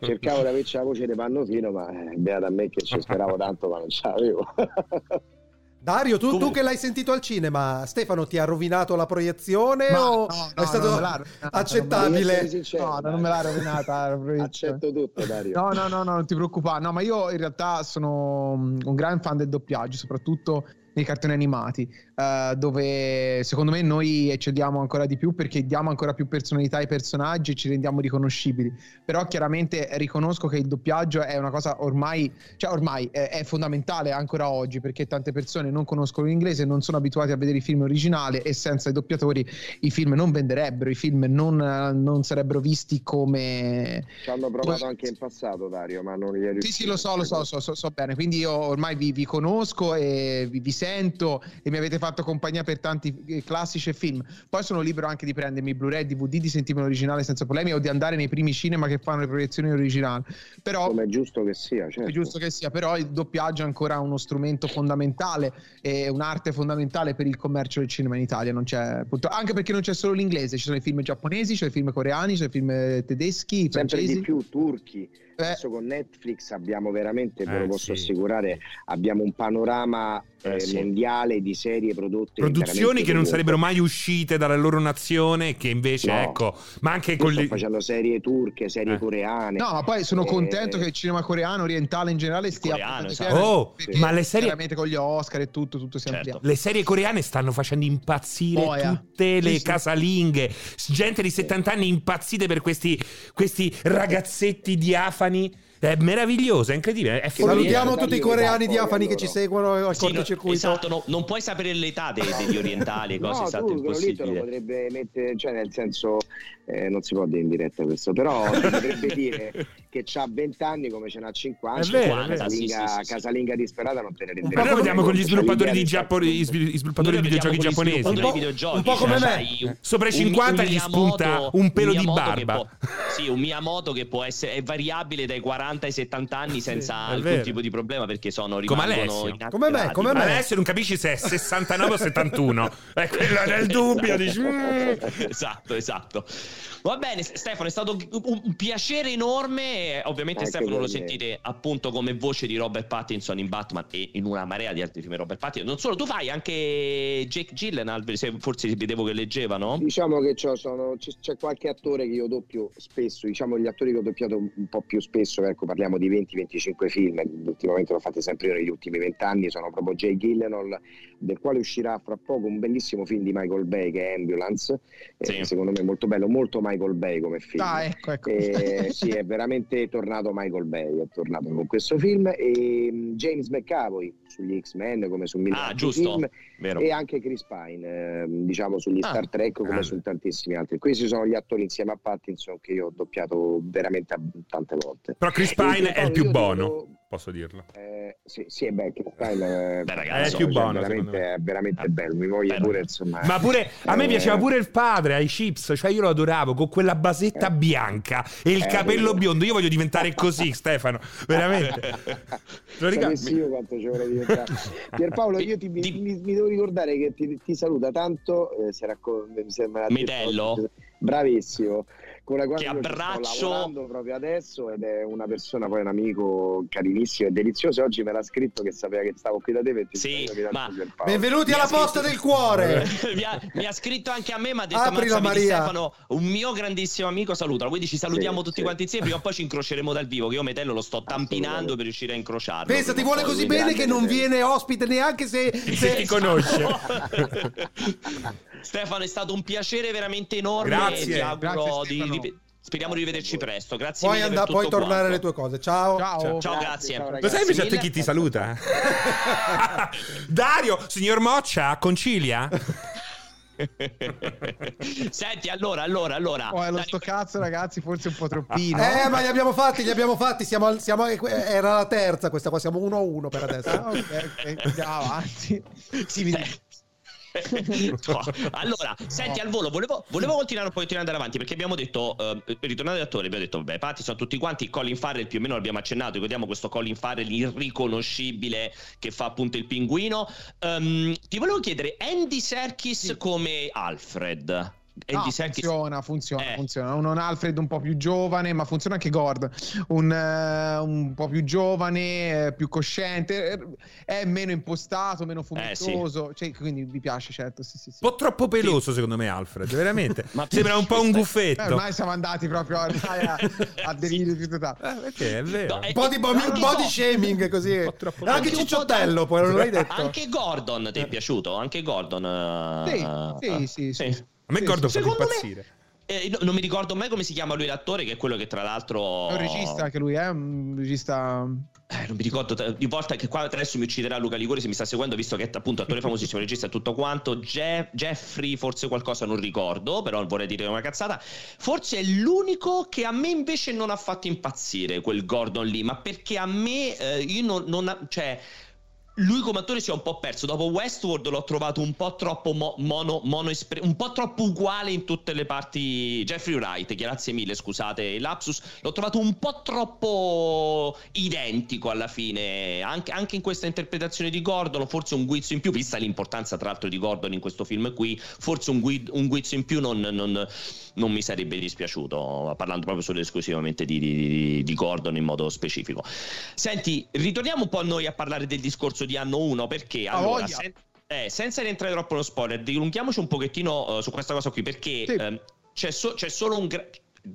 Cercavo di averci la voce di pannofino, ma eh, beata a me che ci speravo tanto, ma non ce l'avevo. <laughs> Dario, tu, tu che l'hai sentito al cinema, Stefano ti ha rovinato la proiezione Ma o no, no, è non stato me l'ha rovinata, accettabile? sincero, No, non me l'ha rovinata la. <laughs> Accetto tutto, Dario. No, no, no, no, non ti preoccupare. No, ma io in realtà sono un gran fan del doppiaggio, soprattutto nei cartoni animati, eh, dove secondo me noi eccediamo ancora di più perché diamo ancora più personalità ai personaggi e ci rendiamo riconoscibili. Però chiaramente riconosco che il doppiaggio è una cosa ormai, cioè ormai è, è fondamentale ancora oggi perché tante persone non conoscono l'inglese, non sono abituati a vedere i film originali e senza i doppiatori i film non venderebbero, i film non, eh, non sarebbero visti come Ci hanno provato anche in passato, Dario, ma non gli è sì, riuscito. sì, lo so, lo so, so, so- so bene. Quindi io ormai vi, vi conosco e vi, vi sento e mi avete fatto compagnia per tanti eh, classici e film. Poi sono libero anche di prendermi Blu-ray, DVD, di sentirmi originale senza problemi o di andare nei primi cinema che fanno le proiezioni originali. Però Come è giusto che sia, certo. è giusto che sia, però il doppiaggio è ancora uno strumento fondamentale e un'arte fondamentale per il commercio del cinema in Italia. C'è, anche perché non c'è solo l'inglese, ci sono i film giapponesi, ci sono i film coreani, ci sono i film eh, tedeschi, Sempre francesi. di più turchi. Eh, Adesso con Netflix abbiamo veramente, ve Eh, lo posso sì. assicurare, abbiamo un panorama Eh, eh, sì. mondiale di serie prodotte. Produzioni che non comunque. sarebbero mai uscite dalla loro nazione, che invece, No. ecco, ma anche Io con sto le... facendo serie turche, serie Eh. coreane. No, ma poi sono Eh, contento che il cinema coreano, orientale in generale stia Coreano, esatto. Oh, perché ma le serie- chiaramente con gli Oscar e tutto, tutto si Certo. Le serie coreane stanno facendo impazzire Boia. tutte le Sì, sì. casalinghe. Gente di 70 anni impazzite per questi, questi ragazzetti diafani. italiani È meraviglioso, è incredibile. È. Salutiamo tutti i coreani diafani che allora. ci seguono al Sì, cortocircuito. esatto, no, non puoi sapere l'età dei- degli <laughs> orientali, cose no, esatto, tu quello lì te lo impossibile. potrebbe mettere, cioè nel senso, eh, non si può dire in diretta questo, però <laughs> potrebbe dire che c'ha 20 anni come ce n'ha 50. È vero, Una è vero. casalinga, Sì, sì, sì. casalinga disperata non te ne noi come- vediamo con gli sviluppatori di, Casalinga Giappo- di- gli svil- gli sviluppatori di videogiochi giapponesi. Un po'- di videogiochi, un po' come cioè, me. Sopra i un- 50 un gli spunta un pelo di che barba. sì, un Miyamoto che può essere è variabile dai 40 ai 70 anni senza è alcun vero. tipo di problema perché sono Come rimangono Alessio. Come me, come me. Adesso non capisci se è 69 o 71. È quello nel dubbio. Dici, "Mm". <laughs> esatto, esatto. Va bene, Stefano, è stato un, piacere enorme. Ovviamente, Anche Stefano lo sentite appunto come voce di Robert Pattinson in Batman e in una marea di altri film. Robert Pattinson. Non solo, tu fai anche Jake Gyllenhaal. se- Forse vedevo che leggeva, no? Diciamo che c'è qualche attore che io doppio spesso, diciamo gli attori che ho doppiato un po' più spesso, ecco parliamo di 20-25 film, ultimamente l'ho fatti sempre io negli ultimi 20 anni, sono proprio Jay Gillenall, del quale uscirà fra poco un bellissimo film di Michael Bay che è Ambulance, eh, Sì. secondo me molto bello, molto Michael Bay come film. Ah, ecco, ecco. Eh, <laughs> sì, è veramente tornato Michael Bay, è tornato con questo film e mm, James McAvoy sugli X-Men come su mille Ah, film Vero. e anche Chris Pine, ehm, diciamo sugli Ah, Star Trek come grande. su tantissimi altri. Questi sono gli attori insieme a Pattinson che io ho doppiato veramente tante volte. Però Chris E Pine è il più buono, devo- posso dirlo. eh, sì, sì, è bello. Pine, Beh, ragazzo, è più buono, veramente, è veramente Ah, bello. Mi voglio bello. pure, insomma. Ma pure a me eh, piaceva pure il padre ai chips, cioè io lo adoravo con quella basetta Eh. bianca e il Eh, capello biondo. Io voglio diventare così, <laughs> Stefano, veramente. Lo? Sapessi io quanto ci vorrei diventare. Pierpaolo, io ti, mi, Di- mi- mi devo ricordare che ti, ti saluta tanto. Eh, si raccon- mi sembra Metello? Bravissimo. Con la quale Che abbraccio. Sto lavorando proprio adesso ed è una persona, poi un amico carissimo e delizioso. Oggi me l'ha scritto che sapeva che stavo qui da te. per ti Sì, ma-. Benvenuti Mi alla scritto- posta del cuore. <laughs> mi, ha, mi ha scritto anche a me, ma ha detto "Mazza, vedi, Maria." Stefano, un mio grandissimo amico salutalo. Quindi ci salutiamo Sì, tutti sì. quanti insieme. Prima o poi ci incroceremo dal vivo. Che io Metello lo sto tampinando per riuscire a incrociarlo. Pensa, ti vuole così bene che non viene ospite neanche se, <laughs> Se ti se- conosce. <laughs> Stefano, è stato un piacere veramente enorme. Grazie. Ti auguro Grazie, di, Stefano. Speriamo di rivederci presto. Grazie Puoi, mille. andare, per puoi tornare alle tue cose. Ciao. Ciao. Ciao, Grazie, grazie. ciao, Lo sai invece a te chi ti saluta? <laughs> Dario, signor Moccia, concilia? <laughs> Senti, allora, allora, allora. Oh, è lo Dani- sto cazzo, ragazzi, forse un po' troppino. Eh, ma li abbiamo fatti, li abbiamo fatti. Siamo, al- siamo- era la terza questa qua, siamo 1-1 per adesso. Ah, ok, ok, andiamo avanti. Sì, mi <laughs> No. Allora, senti al volo, volevo, volevo continuare un po' di andare avanti perché abbiamo detto, eh, ritornando agli attori, abbiamo detto, vabbè, Patti sono tutti quanti, Colin Farrell più o meno l'abbiamo accennato, ricordiamo questo Colin Farrell irriconoscibile che fa appunto il pinguino. Ehm, ti volevo chiedere, Andy Serkis Sì. come Alfred? No, Andy Serkis... funziona, funziona, Eh. funziona. Un un Alfred un po' più giovane, ma funziona anche Gord. Un, eh, un po' più giovane, eh, più cosciente, eh, è meno impostato, meno Eh, sì. fumettoso. Cioè, quindi mi piace, certo. Sì, sì, sì. Un po' troppo peloso, secondo me, Alfred. Veramente. <laughs> Ma Sembra un po' un Eh, guffetto. ormai siamo andati proprio ormai a, <laughs> a delirio di totale. Eh, perché è vero. No, Un po' di bo- Anche body shaming così. Un po' Anche Cicciottello, poi non l'hai detto. Anche Gordon ti è piato? Anche Gordon? Sì, sì, sì, sì. A me Gordon fa Secondo me- impazzire. Eh, no- non mi ricordo mai come si chiama lui l'attore, che è quello che tra l'altro... È un regista anche lui, è un regista. Eh, non mi ricordo, di volta che qua adesso mi ucciderà Luca Liguri se mi sta seguendo, visto che è appunto attore famosissimo, <laughs> regista e tutto quanto. Je- Jeffrey, forse qualcosa non ricordo, però vorrei dire una cazzata. Forse è l'unico che a me invece non ha fatto impazzire quel Gordon lì, ma perché a me eh, io non, non ha- cioè lui come attore si è un po' perso. Dopo Westworld l'ho trovato un po' troppo mo- mono, mono espre- un po' troppo uguale in tutte le parti. Jeffrey Wright, grazie mille, scusate il lapsus. L'ho trovato un po' troppo identico alla fine. Anche, anche in questa interpretazione di Gordon, forse un guizzo in più, vista l'importanza tra l'altro di Gordon in questo film qui, forse un, gui- un guizzo in più non, non- non mi sarebbe dispiaciuto, parlando proprio solo ed esclusivamente di, di- di Gordon in modo specifico. Senti, ritorniamo un po' noi a parlare del discorso di anno 1 perché Ah, allora, sen- eh, senza rientrare troppo nello spoiler, dilunghiamoci un pochettino eh, su questa cosa qui perché Sì. ehm, c'è, so- c'è solo un... gra-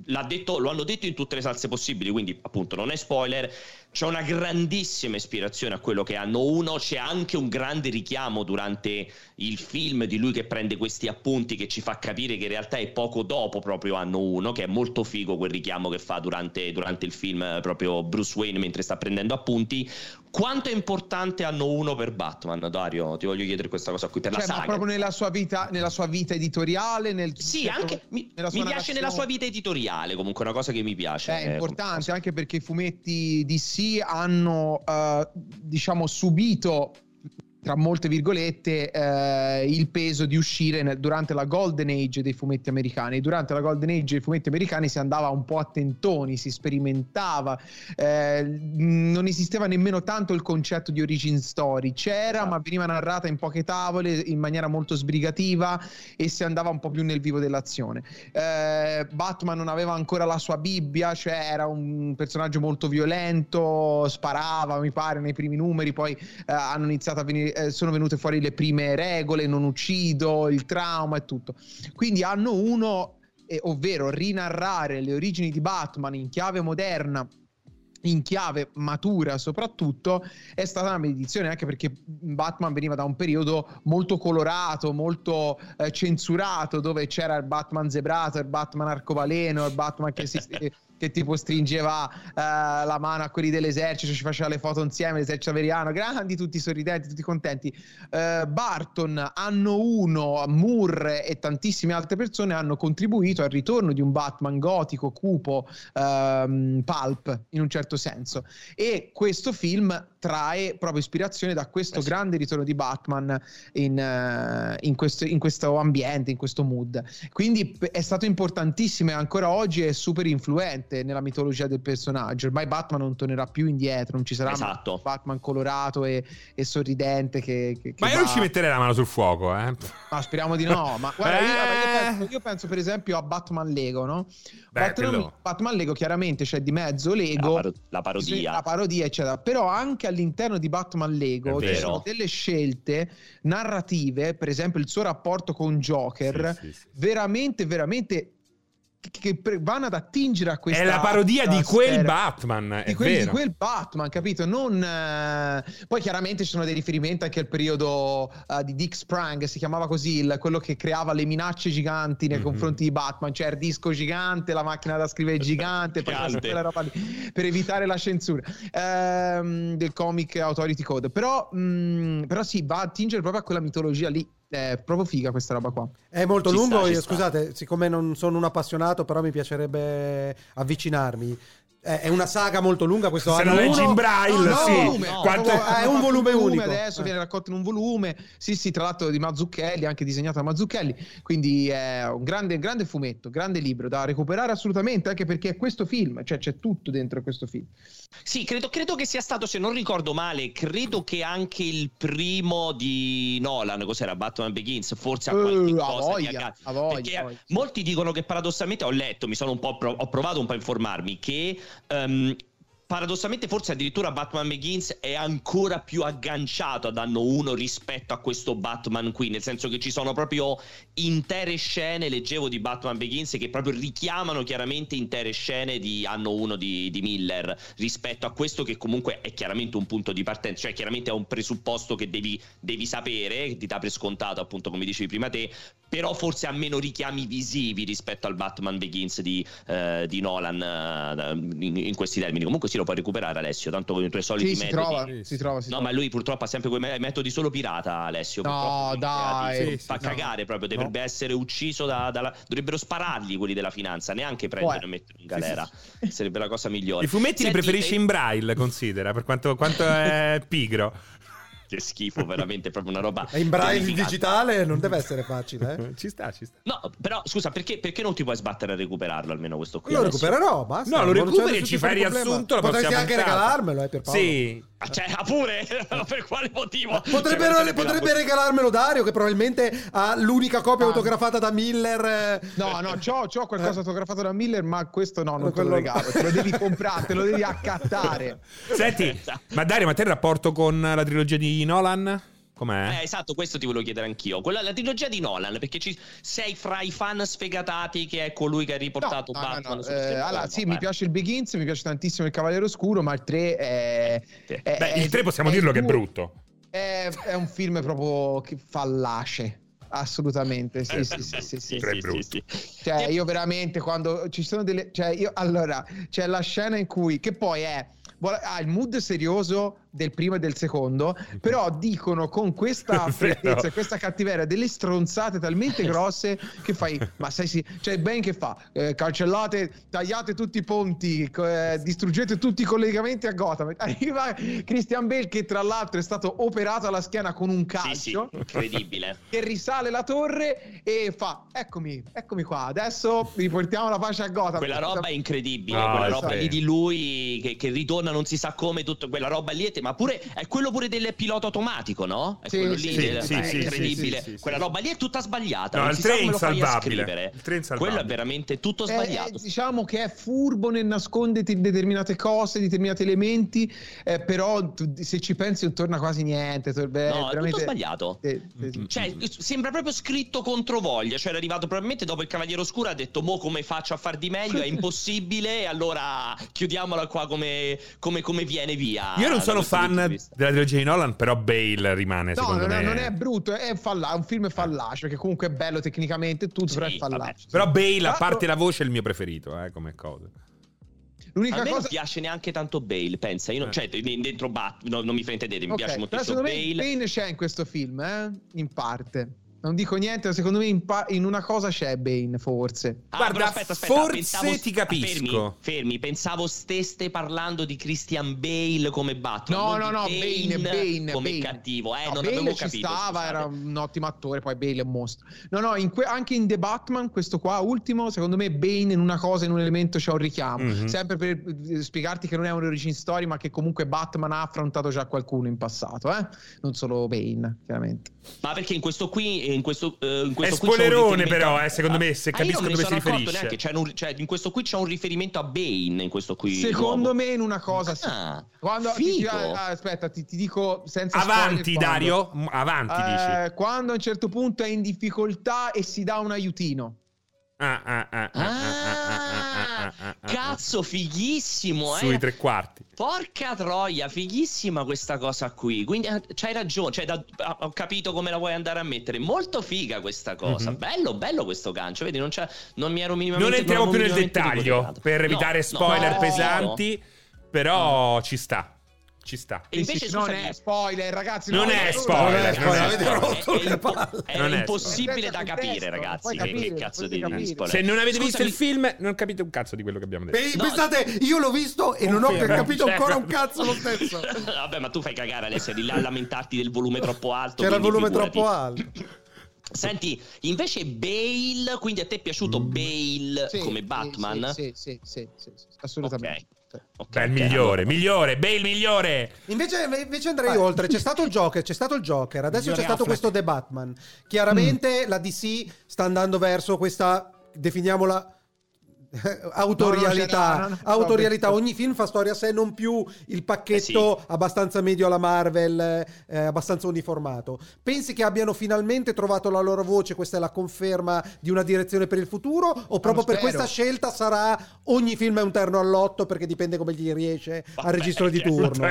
L'ha detto, lo hanno detto in tutte le salse possibili, quindi appunto non è spoiler. C'è una grandissima ispirazione a quello che hanno uno. C'è anche un grande richiamo durante il film di lui che prende questi appunti che ci fa capire che in realtà è poco dopo proprio anno uno, che è molto figo quel richiamo che fa durante, durante il film eh, proprio Bruce Wayne mentre sta prendendo appunti. Quanto è importante anno uno per Batman, Dario? Ti voglio chiedere questa cosa qui per la Cioè, ma saga. proprio nella sua vita, nella sua vita editoriale, nel Sì, anche mi, mi piace nella sua vita editoriale, comunque una cosa che mi piace. È eh, importante anche perché i fumetti DC hanno, eh, diciamo, subito tra molte virgolette, eh, il peso di uscire nel- durante la Golden Age dei fumetti americani. Durante la Golden Age dei fumetti americani si andava un po' a tentoni, si sperimentava, eh, non esisteva nemmeno tanto il concetto di origin story. C'era, ma veniva narrata in poche tavole, in maniera molto sbrigativa e si andava un po' più nel vivo dell'azione. Eh, Batman non aveva ancora la sua Bibbia, cioè era un personaggio molto violento, sparava, mi pare, nei primi numeri, poi eh, hanno iniziato a venire, eh, sono venute fuori le prime regole, non uccido, il trauma e tutto. Quindi hanno uno, eh, ovvero rinarrare le origini di Batman in chiave moderna in chiave matura soprattutto è stata una medizione anche perché Batman veniva da un periodo molto colorato molto eh, censurato dove c'era il Batman zebrato il Batman arcobaleno il Batman che si <laughs> che tipo stringeva eh, la mano a quelli dell'esercito, ci faceva le foto insieme, l'esercito averiano, grandi, tutti sorridenti, tutti contenti. Eh, Barton, anno 1, Moore e tantissime altre persone hanno contribuito al ritorno di un Batman gotico, cupo, ehm, pulp in un certo senso. E questo film trae proprio ispirazione da questo Eh sì. grande ritorno di Batman in, eh, in questo, in questo ambiente, in questo mood. Quindi è stato importantissimo e ancora oggi è super influente nella mitologia del personaggio. Ormai Batman non tornerà più indietro, non ci sarà Esatto. un Batman colorato e, e sorridente che, che- che Ma io va- non ci metterei la mano sul fuoco, eh. Ma speriamo di no. Ma guarda, io, Eh. io penso, io penso, per esempio a Batman Lego, no? Beh, Batman, quello- Batman Lego chiaramente c'è di mezzo Lego. La, paro- la parodia. La parodia, eccetera. Però anche all'interno di Batman Lego ci sono delle scelte narrative, per esempio il suo rapporto con Joker, Sì, sì, sì. veramente, veramente che- vanno ad attingere a questa È la parodia di quel sfera. Batman, è Di, quel, di quel Batman, capito? Non, eh, Poi chiaramente ci sono dei riferimenti anche al periodo eh, di Dick Sprang, si chiamava così, il- quello che creava le minacce giganti nei Mhm. confronti di Batman, cioè il disco gigante, la macchina da scrivere gigante, lì, per evitare la censura ehm, del comic Authority Code. Però, mh, però sì, va a attingere proprio a quella mitologia lì. È proprio figa questa roba qua. È molto Ci lungo, sta, io- sta. scusate, siccome non sono un appassionato, però mi piacerebbe avvicinarmi. È una saga molto lunga questo Se la leggi in braille, No, no, sì. volume, no. Quanto- è un volume unico. Adesso Eh. viene raccolto in un volume. Sì, sì, tra l'altro di Mazzucchelli, anche disegnato da Mazzucchelli. Quindi è un grande, grande fumetto, grande libro da recuperare assolutamente, anche perché è questo film, cioè c'è tutto dentro questo film. Sì, credo, credo che sia stato, se non ricordo male, credo che anche il primo di Nolan, cos'era Batman Begins, forse ha Eh, qualche a cosa di voglia, a voglia, Perché a voglia. molti dicono che paradossalmente ho letto, mi sono un po' pro- ho provato un po' a informarmi che ehm, Paradossalmente, forse addirittura Batman Begins è ancora più agganciato ad anno 1 rispetto a questo Batman qui. Nel senso che ci sono proprio intere scene, leggevo di Batman Begins, che proprio richiamano chiaramente intere scene di anno 1 di, di Miller rispetto a questo, che comunque è chiaramente un punto di partenza, cioè chiaramente è un presupposto che devi, devi sapere, che ti dà per scontato, appunto, come dicevi prima te. Però forse ha meno richiami visivi rispetto al Batman Begins di, eh, di Nolan eh, in, in questi termini. Comunque sì, lo puoi recuperare Alessio, tanto con i tuoi soliti Sì, si metodi. trova, Sì, si trova, si No, trova. ma lui purtroppo ha sempre quei me- metodi solo pirata, Alessio. No, dai. creati. Sì, sì, fa no. cagare proprio, dovrebbe essere ucciso da, dalla... Dovrebbero sparargli quelli della finanza, neanche prenderlo e metterlo in galera. <laughs> Sarebbe la cosa migliore. I fumetti li Senti, preferisci eh, in braille, considera, per quanto, quanto è <laughs> pigro. Che schifo, veramente, proprio una roba... E in braille digitale non deve essere facile. Eh? Ci sta, ci sta. No, però scusa, perché, perché non ti puoi sbattere a recuperarlo almeno questo qui? Io lo recupererò, basta. No, lo recuperi e ci fai riassunto la. Potresti anche puntata. regalarmelo, eh, per Paolo. Sì. Ah, Cioè, ah, pure? <laughs> per quale motivo? Potrebbero- Cioè, sarebbe potrebbe la- regalarmelo Dario, che probabilmente ha l'unica copia Ah. autografata da Miller. eh. No, no, c'ho, c'ho qualcosa autografato da Miller, ma questo no, non te Quello lo no. regalo. Te lo devi comprare, te lo devi accattare. <laughs> Senti, ma Dario, ma te il rapporto con la trilogia di Nolan? Com'è? Eh, esatto, questo ti volevo chiedere anch'io. Quella, la trilogia di Nolan, perché ci, sei fra i fan sfegatati che è colui che ha riportato No, no, no, Batman no. sullo Eh, schermo? allora, No, sì, beh. mi piace il Begins, mi piace tantissimo il Cavaliere Oscuro, ma il 3 è... Sì. è- Beh, è- il 3 possiamo è dirlo che è brutto. È, è un film proprio che fallace. Assolutamente, sì, sì, sì, sì, sì. Tre brutti. Cioè, io veramente quando ci sono delle. Cioè, io allora c'è la scena in cui, che poi è. Ha il mood serioso del primo e del secondo, <laughs> però dicono con questa <laughs> freddezza e questa cattiveria delle stronzate talmente <laughs> grosse che fai, ma sai sì, cioè Ben che fa, Eh, cancellate, tagliate tutti i ponti, eh, distruggete tutti i collegamenti a Gotham. Arriva Christian Bale che tra l'altro è stato operato alla schiena con un calcio Sì, sì, incredibile. che risale la torre e fa eccomi, eccomi qua, adesso riportiamo la pace a Gotham. Quella roba è incredibile, No, quella è roba sì. lì di lui che, che ritorna non si sa come, tutto, quella roba lì, è- ma pure è quello pure del pilota automatico, no? È Sì, quello sì, lì, sì, del- sì, è sì, incredibile. sì, sì, sì, quella roba lì è tutta sbagliata, No, non il si sa tre è come lo fai a insalvabile. scrivere. Il tre è insalvabile. Quello è veramente tutto Eh, sbagliato. diciamo che è furbo nel nasconderti determinate cose, determinati elementi, eh, però se ci pensi non torna quasi niente. tor- beh, No, è veramente- tutto sbagliato. Sì, sì. Cioè, sembra proprio scritto contro voglia. Cioè, era arrivato probabilmente dopo il Cavaliere Oscuro. Ha detto: Mo come faccio a far di meglio? È <laughs> impossibile. e allora chiudiamola qua come, come, come viene via. Io non sono punto fan della trilogia di Nolan, però Bale rimane, No, secondo non è, me. non è brutto, è, falla- è un film fallace, perché comunque è bello tecnicamente tutto, Sì, però è vabbè. fallace. Però Bale, a parte la voce, è il mio preferito, eh, come cosa. A L'unica me cosa... non piace neanche tanto Bale, pensa. Io non, Eh. cioè, dentro Bat, no, non mi fraintendete, mi Ok, piace me Bale. Bane c'è in questo film, eh? in parte. Non dico niente, ma secondo me in, pa- in una cosa c'è Bane, forse. Ah, Guarda, aspetta, aspetta, forse pensavo- ti capisco. Fermi, fermi, pensavo steste parlando di Christian Bale come Batman. No, no, no, Bane, Bane, come Bane. cattivo. Eh, No, non Bale avevo ci capito. stava, era un ottimo attore, poi Bale è un mostro. No, no, in que- anche in The Batman, questo qua ultimo, secondo me Bane in una cosa, in un elemento c'è un richiamo. Mhm. Sempre per eh, spiegarti che non è un origin story, ma che comunque Batman ha affrontato già qualcuno in passato, eh? Non solo Bane, chiaramente. Ma perché in questo qui, in questo, eh, in È questo un spoilerone, riferimento però, eh, secondo me, se Ah, capisco dove si riferisce. neanche, c'è un- cioè, in questo qui c'è un riferimento a Bane in questo qui. Secondo nuovo. me in una cosa sì. Ah, Quando, ti- figo. ah, aspetta, ti, ti dico senza Avanti, spoiler quando. Dario. M- Avanti, dici. Eh, quando a un certo punto è in difficoltà e si dà un aiutino. Cazzo, fighissimo, eh. Sui tre quarti. Porca troia, fighissima questa cosa qui. Quindi eh, c'hai ragione, cioè, da- ah, ho capito come la vuoi andare a mettere. Molto figa questa cosa. Mhm. Bello, bello questo gancio. Vedi, non, non mi ero minimamente Non entriamo più nel dettaglio per No, evitare no, spoiler no, pesanti, però ci sta. Ci sta. E invece, Sì, sì, non scusami, è spoiler, ragazzi. Non no, è no, spoiler, non è spoiler, avete spoiler. rotto le palle. è impossibile da spoiler. capire, ragazzi. Che, cazzo di spoiler. Se non avete visto il film, non capite un cazzo di quello che abbiamo detto. No. Pensate, io l'ho visto e non ho capito cioè- ancora un cazzo lo stesso. <laughs> Vabbè, ma tu fai cagare Alessia di là a lamentarti del volume troppo alto. C'era il volume figurati. troppo alto. <laughs> Senti, invece Bale, quindi a te è piaciuto Bale Sì, come sì, Batman? Sì, sì, sì, sì, sì, assolutamente. Sì. Ok, Beh, il migliore, allora- migliore, Bale migliore. Invece, invece andrei Vai. oltre. C'è stato il Joker, c'è stato il Joker. Adesso c'è stato Affleck. questo The Batman. Chiaramente la DC sta andando verso questa, definiamola. <laughs> Autorialità, No, no, autorialità. ogni film fa storia a sé, non più il pacchetto abbastanza medio alla Marvel, eh, abbastanza uniformato. Pensi che abbiano finalmente trovato la loro voce? Questa è la conferma di una direzione per il futuro? O proprio per questa scelta sarà ogni film è un terno all'otto perché dipende come gli riesce al Vabbè, registro di <laughs> che- turno?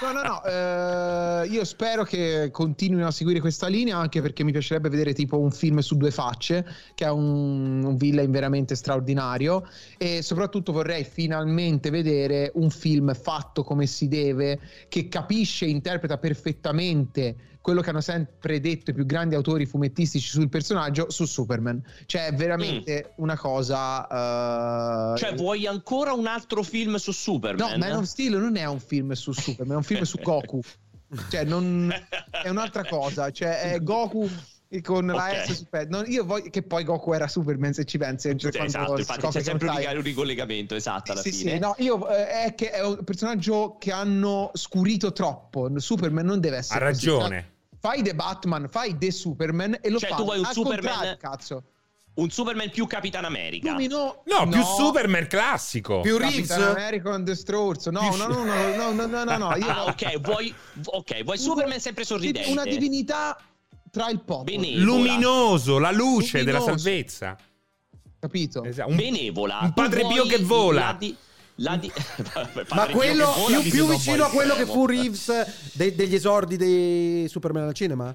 No, no, no, eh, io spero che continuino a seguire questa linea anche perché mi piacerebbe vedere tipo un film su due facce, che è un, un villain veramente straordinario. E soprattutto vorrei finalmente vedere un film fatto come si deve, che capisce e interpreta perfettamente quello che hanno sempre detto i più grandi autori fumettistici sul personaggio su Superman. Cioè è veramente una cosa... eh, Cioè, vuoi ancora un altro film su No, Superman? Man of Steel non è un film su Superman, è un film su <laughs> Goku. Cioè, non è un'altra cosa. Cioè, è Goku con la Ok. S su pe- non- io voglio che poi Goku era Superman se ci pensi Sì, quando esatto, infatti c'è sempre un ricollegamento, esatto, alla Sì, fine. sì, no, io eh, è che è un personaggio che hanno scurito troppo. Superman non deve Ha essere così. ragione fai The Batman, fai The Superman e lo cioè, fai. Cioè, tu vuoi un Superman. Cazzo. Un Superman più Capitan America. No, no, più Superman classico. Più Reeves. Capitan America and the Strolls. No, no, no, no, no, no, no, no. Io... Ah, ok, vuoi, okay, vuoi Superman sempre sorridente. Una divinità tra il popolo. Benevola. Luminoso, la luce Luminoso. della salvezza. Capito? Esatto. Un, Benevola. Un padre Bio che vola. La di- di- <laughs> Padre Ma quello più, più vicino a quello che fu Reeves de- degli esordi di Superman al cinema?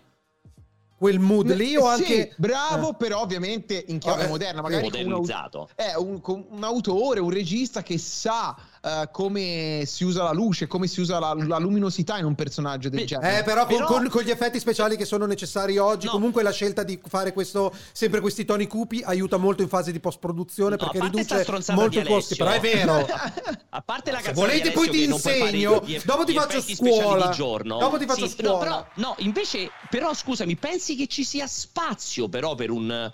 Quel mood lì o Eh, Sì, anche... bravo, Eh. però ovviamente in chiave Oh, eh, moderna, magari un, modernizzato. è un, con un autore, un regista che sa eh, come si usa la luce, come si usa la, la luminosità in un personaggio del Beh, genere. Eh, però, con, Però- con- con gli effetti speciali che sono necessari oggi, No. comunque la scelta di fare questo, sempre questi toni cupi aiuta molto in fase di post-produzione No, perché riduce molto i costi. Però è vero. <laughs> A parte la Se canzone volete di poi Alessio ti che non puoi fare insegno, gli dopo ti gli faccio scuola. di giorno. Dopo ti faccio Sì, no, scuola. però, no, invece, però scusami, pensi che ci sia spazio però per un...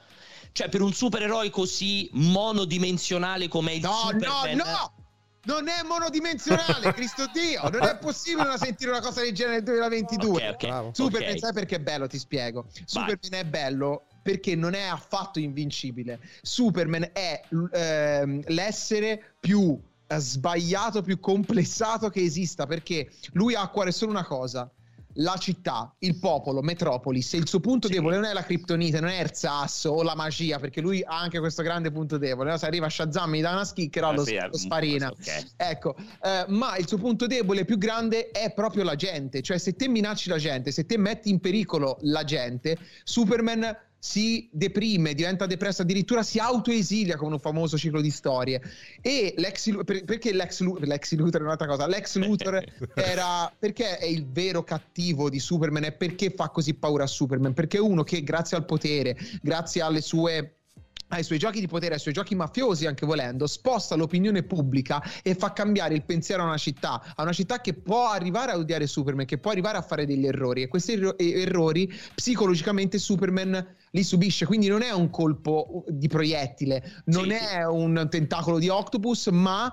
Cioè, per un supereroe così monodimensionale come il No, Superman? no, no! Non è monodimensionale, <laughs> Cristo Dio! Non è possibile non sentire una cosa del genere nel 2022. Ok, ok. Bravo. Superman, ok. sai perché è bello? Ti spiego. Superman è bello perché non è affatto invincibile. Superman è ehm, l'essere più eh, sbagliato, più complessato che esista perché lui ha a cuore solo una cosa. La città, il popolo, Metropolis, e il suo punto Sì. debole non è la criptonite, non è Erzas o la magia, perché lui ha anche questo grande punto debole. no? Se arriva Shazam, mi dà una schicchera, Ah, lo, sì, lo eh, sfarina. ok. Ecco, eh, ma il suo punto debole più grande è proprio la gente. Cioè, se te minacci la gente, se te metti in pericolo la gente, Superman si deprime, diventa depresso, addirittura si autoesilia con un famoso ciclo di storie. E Lex per- perché Lex, Lex Luthor è un'altra cosa? Lex <laughs> Luthor era perché è il vero cattivo di Superman e perché fa così paura a Superman? Perché è uno che grazie al potere, grazie alle sue ai suoi giochi di potere, ai suoi giochi mafiosi anche volendo, sposta l'opinione pubblica e fa cambiare il pensiero a una città, a una città che può arrivare a odiare Superman, che può arrivare a fare degli errori e questi erro- errori psicologicamente Superman li subisce, quindi non è un colpo di proiettile, non Sì, è un tentacolo di octopus, ma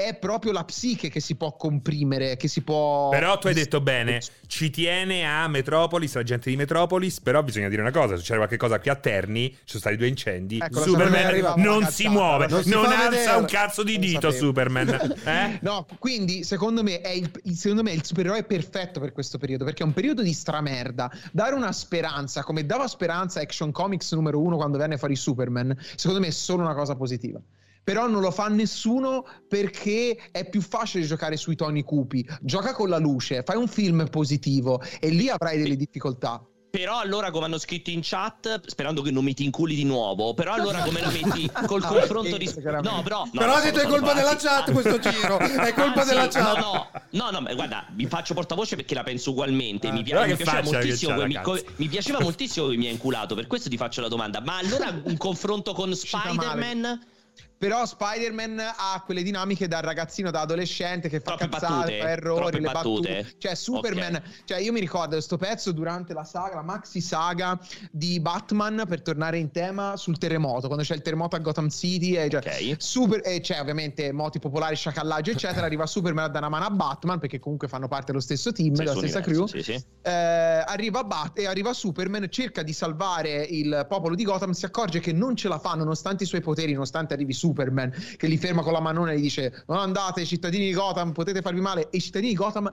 è proprio la psiche che si può comprimere, che si può... Però tu hai detto bene, ci tiene a Metropolis, la gente di Metropolis, però bisogna dire una cosa, succede qualche cosa qui a Terni, ci sono stati due incendi, Ecco, Superman non si cazzata, muove, non non, si fa alza vedere. un cazzo di Non dito sapevo. Superman. <laughs> Eh? No, quindi secondo me, è il, il- secondo me è il supereroe perfetto per questo periodo, perché è un periodo di stramerda. Dare una speranza, come dava speranza Action Comics numero uno quando venne fuori Superman, secondo me è solo una cosa positiva. Però non lo fa nessuno perché è più facile giocare sui toni cupi. Gioca con la luce, fai un film positivo e lì avrai delle difficoltà. Però allora come hanno scritto in chat, sperando che non mi ti inculi di nuovo, però allora come la metti <laughs> col confronto di... No, però... No, Però ha no, detto è colpa della chat questo giro, <laughs> è colpa Anzi, della no, chat. No, no, no, ma guarda, vi faccio portavoce perché la penso ugualmente. Ah. Mi, pia- Guarda mi piaceva che moltissimo, mi, co- mi piaceva moltissimo che mi ha inculato, per questo ti faccio la domanda. Ma allora un confronto con. Spider-Man? Però Spider-Man ha quelle dinamiche da ragazzino, da adolescente che fa Troppe cazzate, battute, fa errori, le battute. battute. Cioè Superman, Ok. cioè io mi ricordo questo pezzo durante la saga, la maxi saga di Batman per tornare in tema sul terremoto, quando c'è il terremoto a Gotham City e cioè, Ok. super, e c'è ovviamente moti popolari, sciacallaggio <laughs> eccetera, arriva Superman a dare una mano a Batman perché comunque fanno parte dello stesso team, della stessa crew. Sì, sì. Eh, arriva, Bat- e arriva Superman, cerca di salvare il popolo di Gotham, si accorge che non ce la fa nonostante i suoi poteri, nonostante arrivi Superman che li ferma con la manona e gli dice non andate cittadini di Gotham, potete farvi male e i cittadini di Gotham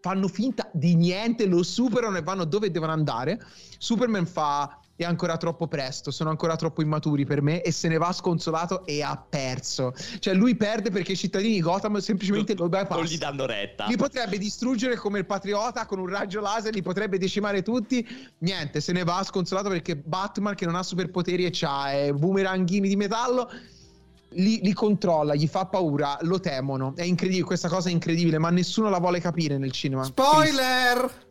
fanno finta di niente, lo superano e vanno dove devono andare. Superman fa è ancora troppo presto, sono ancora troppo immaturi per me e se ne va sconsolato e ha perso. Cioè lui perde perché i cittadini di Gotham semplicemente lo bypassano. Non gli danno retta. Li potrebbe distruggere come il patriota con un raggio laser, li potrebbe decimare tutti. Niente, se ne va sconsolato perché Batman, che non ha superpoteri e c'ha eh, boomeranghini di metallo, li, li controlla, gli fa paura, lo temono. È incredibile, questa cosa è incredibile, ma nessuno la vuole capire nel cinema. Spoiler!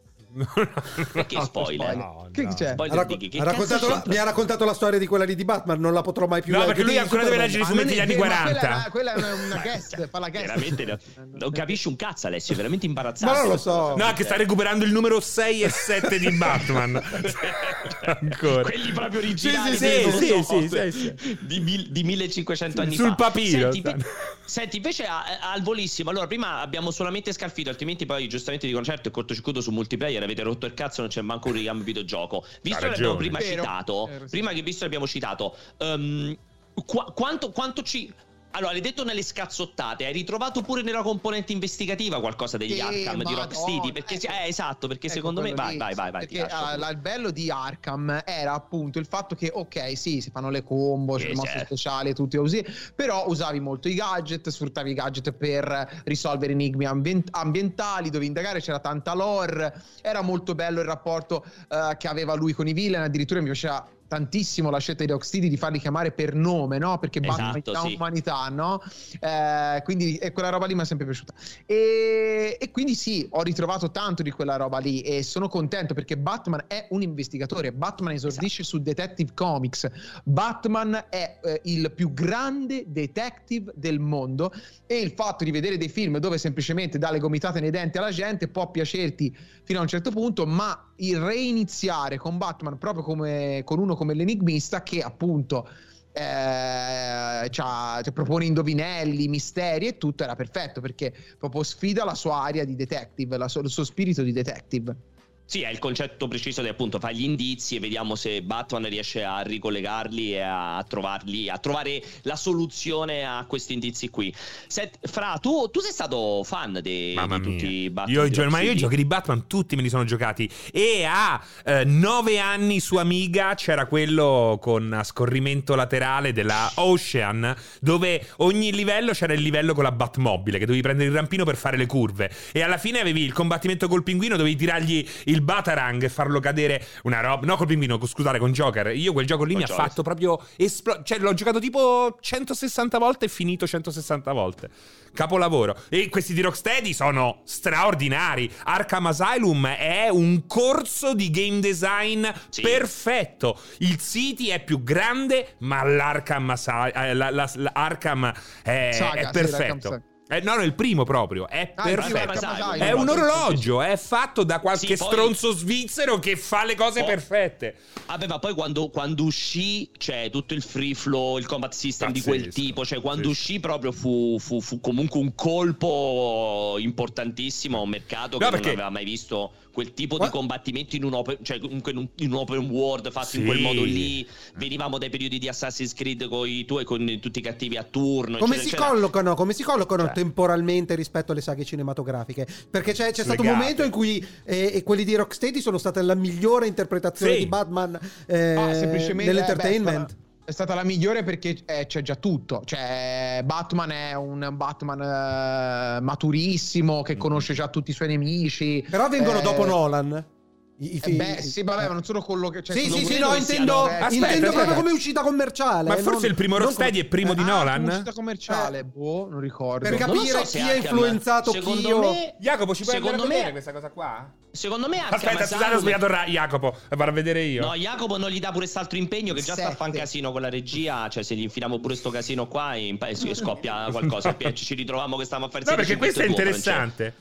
Perché spoiler? No, Che no. Spoiler racco- ha raccontato la- mi ha raccontato la storia di quella lì di Batman, non la potrò mai più No, perché lui ancora deve leggere i fumetti degli anni vero, ma 40. Quella, quella è una guest, fa la guest. Veramente no. non capisci un cazzo Alessio, è veramente imbarazzante. Ma non lo so. No, che sta recuperando il numero 6 e 7 di Batman. <laughs> Ancora. Quelli proprio originali Sì, sì, non sì, so, sì, sì, Di, mil- di 1500 anni Sul fa. papiro Senti, senti, invece a- al volissimo. Allora, prima abbiamo solamente scalfito, altrimenti poi giustamente dicono certo il cortocircuito su multiplayer avete rotto il cazzo, non c'è manco un ricambio videogioco. Visto che l'abbiamo ragione. prima Vero. citato, Vero, sì. prima che visto che l'abbiamo citato, ehm, qua- quanto, quanto ci allora, l'hai detto nelle scazzottate, hai ritrovato pure nella componente investigativa qualcosa degli Eh, Arkham di Madonna, Rocksteady? Perché sì, ecco. eh, esatto, perché Ecco, secondo me vai, lì. vai, vai, vai, Perché ah, il bello di Arkham era appunto il fatto che, ok, sì, si fanno le combo, Sì, c'è le mosse certo. speciali e tutti così, però usavi molto i gadget, sfruttavi i gadget per risolvere enigmi ambient- ambientali, dovevi indagare, c'era tanta lore, era molto bello il rapporto eh, che aveva lui con i villain, addirittura mi piaceva tantissimo la scelta di Rocksteady di farli chiamare per nome, no? Perché Batman Esatto, ha sì. umanità, no? Eh, quindi e quella roba lì mi è sempre piaciuta. E, e quindi sì, ho ritrovato tanto di quella roba lì e sono contento perché Batman è un investigatore. Batman esordisce Esatto. su Detective Comics. Batman è eh, il più grande detective del mondo e il fatto di vedere dei film dove semplicemente dà le gomitate nei denti alla gente può piacerti fino a un certo punto, ma il reiniziare con Batman proprio come con uno come l'enigmista che appunto eh, cioè, propone indovinelli, misteri e tutto era perfetto perché proprio sfida la sua aria di detective, la il suo spirito di detective. Sì, è il concetto preciso di appunto fai gli indizi e vediamo se Batman riesce a ricollegarli e a trovarli, a trovare la soluzione a questi indizi qui. Senti, Fra, tu, tu sei stato fan de- di tutti i Batman? Io, gio- ma io i giochi di Batman tutti me li sono giocati. E a eh, nove anni su Amiga c'era quello con scorrimento laterale della Ocean, dove ogni livello c'era il livello con la Batmobile, che dovevi prendere il rampino per fare le curve. E alla fine avevi il combattimento col pinguino, dovevi tirargli il Batarang e farlo cadere una roba. No, col co- scusate, con Joker. Io quel gioco lì Con mi ha Joker, fatto proprio esplodere. Cioè, l'ho giocato tipo 160 volte e finito 160 volte. Capolavoro. E questi di Rocksteady sono straordinari. Arkham Asylum è un corso di game design Sì. perfetto. Il City è più grande, ma l'Arkham, Asy- eh, la- la- la- Arkham è, Saga, è sì, perfetto. l'Arkham Saga. Eh, no, no, il primo proprio. È Ah, perfetto. Asylum. È un Sì, sì, sì. orologio, è fatto da qualche Sì, poi- stronzo svizzero che fa le cose Oh. perfette. Vabbè, ma poi quando, quando uscì, cioè tutto il free flow, il combat system di quel Pazzesco, tipo, cioè quando pazzesco. uscì proprio fu, fu- fu comunque un colpo importantissimo a un mercato che No, non perché- aveva mai visto quel tipo Qua- di combattimento in un open, cioè comunque in un, in un open world fatto in Sì. quel modo lì. Venivamo dai periodi di Assassin's Creed con i tuoi con tutti i cattivi a turno. Come eccetera, si eccetera. collocano, come si collocano Cioè. temporalmente rispetto alle saghe cinematografiche? Perché c'è, c'è stato un momento in cui eh, e quelli di Rocksteady sono state la migliore interpretazione Sì. di Batman eh, Ah, semplicemente nell'entertainment. eh, beh, è, stata, la migliore perché eh, c'è già tutto. Cioè, Batman è un Batman eh, maturissimo che conosce già tutti i suoi nemici. Però vengono Eh, dopo Nolan. I, i Eh film- beh, sì, vabbè, ma non sono quello che cioè, Sì, sì, sì, no, intendo, eh, Aspetta, intendo aspetta. proprio come uscita commerciale. Ma eh, forse non- il primo Rocksteady è primo di Ah, Nolan? come uscita commerciale, boh, non ricordo. Per capire so chi ha influenzato secondo chi o- me, Jacopo, ci puoi secondo me, questa cosa qua? secondo me Arkham Aspetta, scusate, ho sbagliato Ra- Jacopo. Vado a vedere io. No, Jacopo non gli dà pure quest'altro impegno che già sta a fare un Sette. casino con la regia. Cioè, se gli infiliamo pure sto casino qua, in- e scoppia <laughs> qualcosa. ci ritroviamo che stiamo a fare No, perché questo è interessante.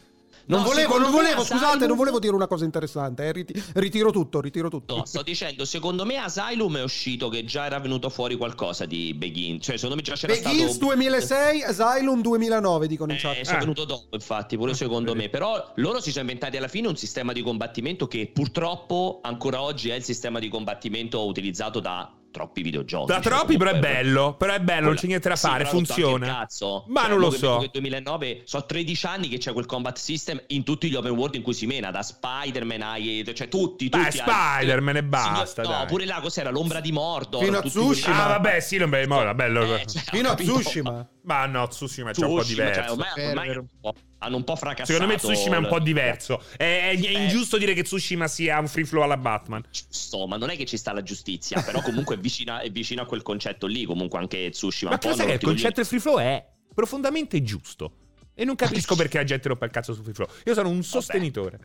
Non No, volevo, non volevo, Asylum- scusate, non volevo dire una cosa interessante. eh, riti- ritiro tutto, ritiro tutto. No, sto dicendo, secondo me Asylum è uscito che già era venuto fuori qualcosa di Begin. Cioè, secondo me già c'era Begins stato. 2006, Asylum 2009, dicono in chat. Eh, sono Ah. venuto dopo, infatti, pure secondo me. Però loro si sono inventati alla fine un sistema di combattimento che purtroppo ancora oggi è il sistema di combattimento utilizzato da troppi videogiochi. Da Cioè, troppi, però è bello. Però è bello, non c'è niente da Sì, fare, il funziona. cazzo. Ma Cioè, non lo so. che 2009 so 13 anni che c'è quel combat system in tutti gli open world in cui si mena, da Spider-Man ai cioè tutti, Beh, tutti. ai- Spider-Man e basta, Signor- No, dai. pure là cos'era l'ombra di Mordor, Fino a Tsushima. Ah, vabbè, sì, non mi mo, bello. Eh, cioè, Fino a? Tsushima. Ma no, Tsushima c'è un po' Tsushima, cioè, diverso. ormai, Vero, ormai vero. hanno un po'- hanno un po' fracassato. Secondo me Tsushima è un po' diverso. È, è- è Eh. ingiusto dire che Tsushima sia un free flow alla Batman. Giusto, ma non è che ci sta la giustizia, però comunque è vicina, è vicino a quel concetto lì, comunque anche Tsushima. Ma un po' cosa che il concetto del free flow è profondamente giusto. E non capisco perché la gente rompa il cazzo sul free flow. Io sono un sostenitore.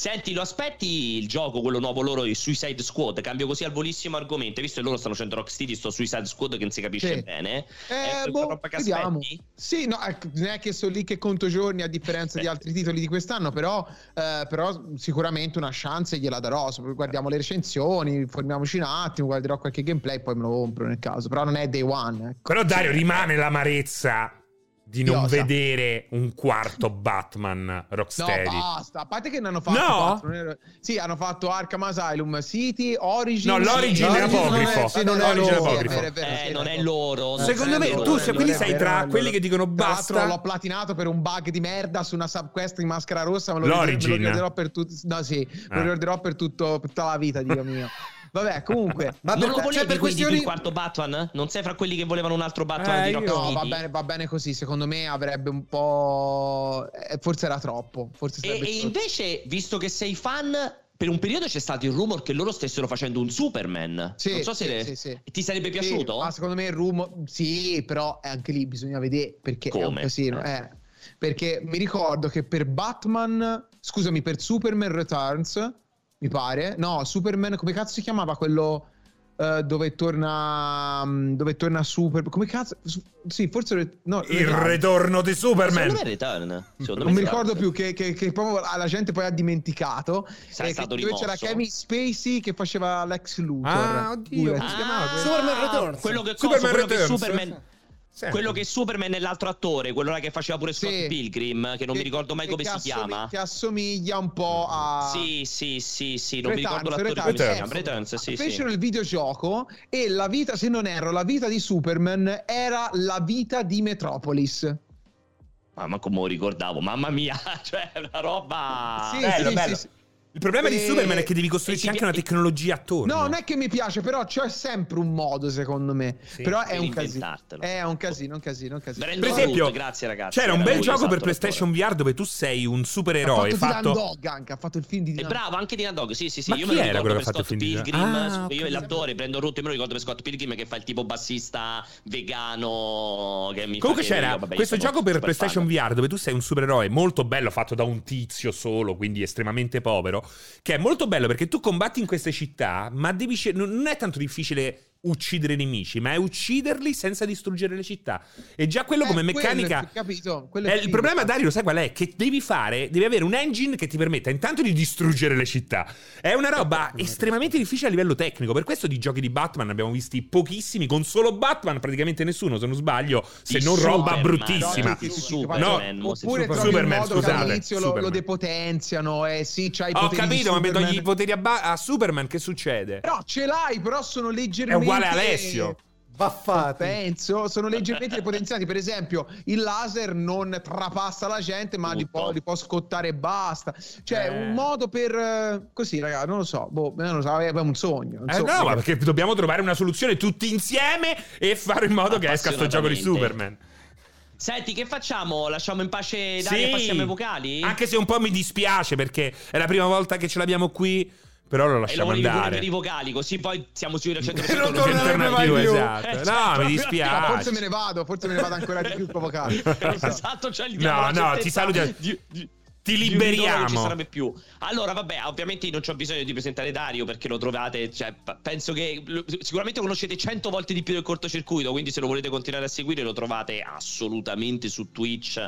Senti, lo aspetti il gioco, quello nuovo loro, il Suicide Squad? Cambio così al volissimo argomento. Visto che loro stanno facendo Rocksteady, sto Suicide Squad che non si capisce Sì. bene. Eh, È boh, vediamo. aspetti? Sì, no, ecco, non è che sono lì che conto giorni a differenza di altri titoli di quest'anno, però, eh, però sicuramente una chance gliela darò. Guardiamo le recensioni, informiamoci un attimo, guarderò qualche gameplay, poi me lo compro nel caso. Però non è day one. Ecco. Però Dario rimane l'amarezza di non Iosa. vedere un quarto Batman No, Rocksteady. basta. A parte che ne hanno fatto No? ero- Sì, hanno fatto Arkham Asylum City, Origin. No, l'Origin sì, è no, apocrifo. non è- sì, non è L'Origin è loro. Eh, non è loro. Secondo non me loro, tu quindi sei tra quelli che dicono Tra l'altro basta. l'ho platinato per un bug di merda su una subquest in maschera rossa. Me lo, L'Origin. ricorderò- lo ricorderò per tutto. No, sì, Ah. lo ricorderò per, tutto, per tutta la vita, Dio mio. <laughs> Vabbè, comunque. Ma non per, lo volevi cioè, per questioni... il quarto Batman? Non sei fra quelli che volevano un altro Batman Eh, di io- Rocksteady? No, va bene, va bene così. Secondo me avrebbe un po'. eh, Forse era troppo. Forse E, e invece, visto che sei fan, per un periodo c'è stato il rumor che loro stessero facendo un Superman. Sì, non so se sì, le- sì, sì. ti sarebbe Sì, piaciuto? ma secondo me il rumor. Sì, però anche lì bisogna vedere perché è un Come? casino. Eh. eh. Perché mi ricordo che per Batman, scusami, per Superman Returns, mi pare. No, Superman, come cazzo si chiamava quello eh, dove torna. mm, Dove torna Super. Come cazzo? su- Sì, forse. No, Il Returns. ritorno di Secondo Superman. me è Return. Secondo Non me mi ricordo Return. più che, che- che proprio la gente poi ha dimenticato. Sarà eh, stato che- dove c'era rimosso. Kevin Spacey che faceva Lex Luthor. Ah, oddio, Pure. quello? Superman Returns. Quello che, Superman cosa, quello che Returns. Superman Sì. quello che Superman è l'altro attore, quello là che faceva pure Scott Sì. Pilgrim, che non mi Che- ricordo mai come si assomig- chiama. Che assomiglia un po' a. Sì, sì, sì, sì, non mi Returns, ricordo l'attore Returns. come si Returns. chiama. Returns, sì, sì. Fecero il videogioco e la vita, se non erro, la vita di Superman era la vita di Metropolis. Ma, ma come lo ricordavo, mamma mia, <laughs> cioè una roba... Sì, bello, bello. Il problema di E- Superman è che devi costruirci e anche una tecnologia attorno. No, non è che mi piace, però c'è sempre un modo, secondo me. Sì, però per è un casino. È un casino, un casino, un casino. Per esempio, grazie ragazzi. C'era un bel gioco esatto, per PlayStation VR dove tu sei un ha supereroe fatto, fatto. Dylan Dog anche, ha fatto il film di E Dylan bravo, anche Dylan Dog, sì, sì, sì. Ma io chi me lo era ricordo quello per che ha fatto Scott il film di Pilgrim. Ah, io ok. e l'attore prendo Root, me lo ricordo per Scott Pilgrim che fa il tipo bassista vegano. Che mi Comunque c'era io, vabbè, questo gioco per PlayStation. VR dove tu sei un supereroe molto bello fatto da un tizio solo, quindi estremamente povero, che è molto bello perché tu combatti in queste città, ma devi non è tanto difficile uccidere i nemici, ma è ucciderli senza distruggere le città. E già quello Eh, come meccanica capito? Quello Eh, è il problema, Dario, lo sai qual è? Che devi fare, devi avere un engine che ti permetta intanto di distruggere le città. È una roba <laughs> estremamente difficile a livello tecnico. Per questo di giochi di Batman ne abbiamo visti pochissimi. Con solo Batman, praticamente nessuno, se non sbaglio, se Di non roba Superman, bruttissima. no, Superman, No, Oppure Superman, scusate, all'inizio lo, Superman. lo depotenziano e sì, c'hai i Ho poteri di capito, ma togli i poteri a, ba- a Superman, che succede? Però ce l'hai, però sono leggermente uguale a Alessio. Baffati. Penso, sono leggermente depotenziati. Per esempio, il laser non trapassa la gente, ma li può, li può scottare e basta. Cioè, Eh. un modo per. eh, Così, ragazzi, non lo so. Boh, non lo so, è un sogno. un Eh, sogno. no, ma perché dobbiamo trovare una soluzione tutti insieme e fare in modo che esca sto gioco di. Superman. Senti, che facciamo? Lasciamo in pace Dario e passiamo ai vocali? Anche se un po' mi dispiace perché è la prima volta che ce l'abbiamo qui. Però lo E lo lasciamo volevi pure andare. per i vocali, così poi siamo sicuri al 100% E non torna mai più, più. esatto. Eh, no, cioè, mi dispiace. Ma forse me ne vado, forse me ne vado anche di più con vocali. <laughs> Esatto, cioè No, no, ti di- di- Ti liberiamo. Non ci sarebbe più. Allora, vabbè, ovviamente non c'ho bisogno di presentare Dario perché lo trovate. Cioè, penso che lo- sicuramente conoscete 100 volte di più del cortocircuito. Quindi, se lo volete continuare a seguire, lo trovate assolutamente su Twitch.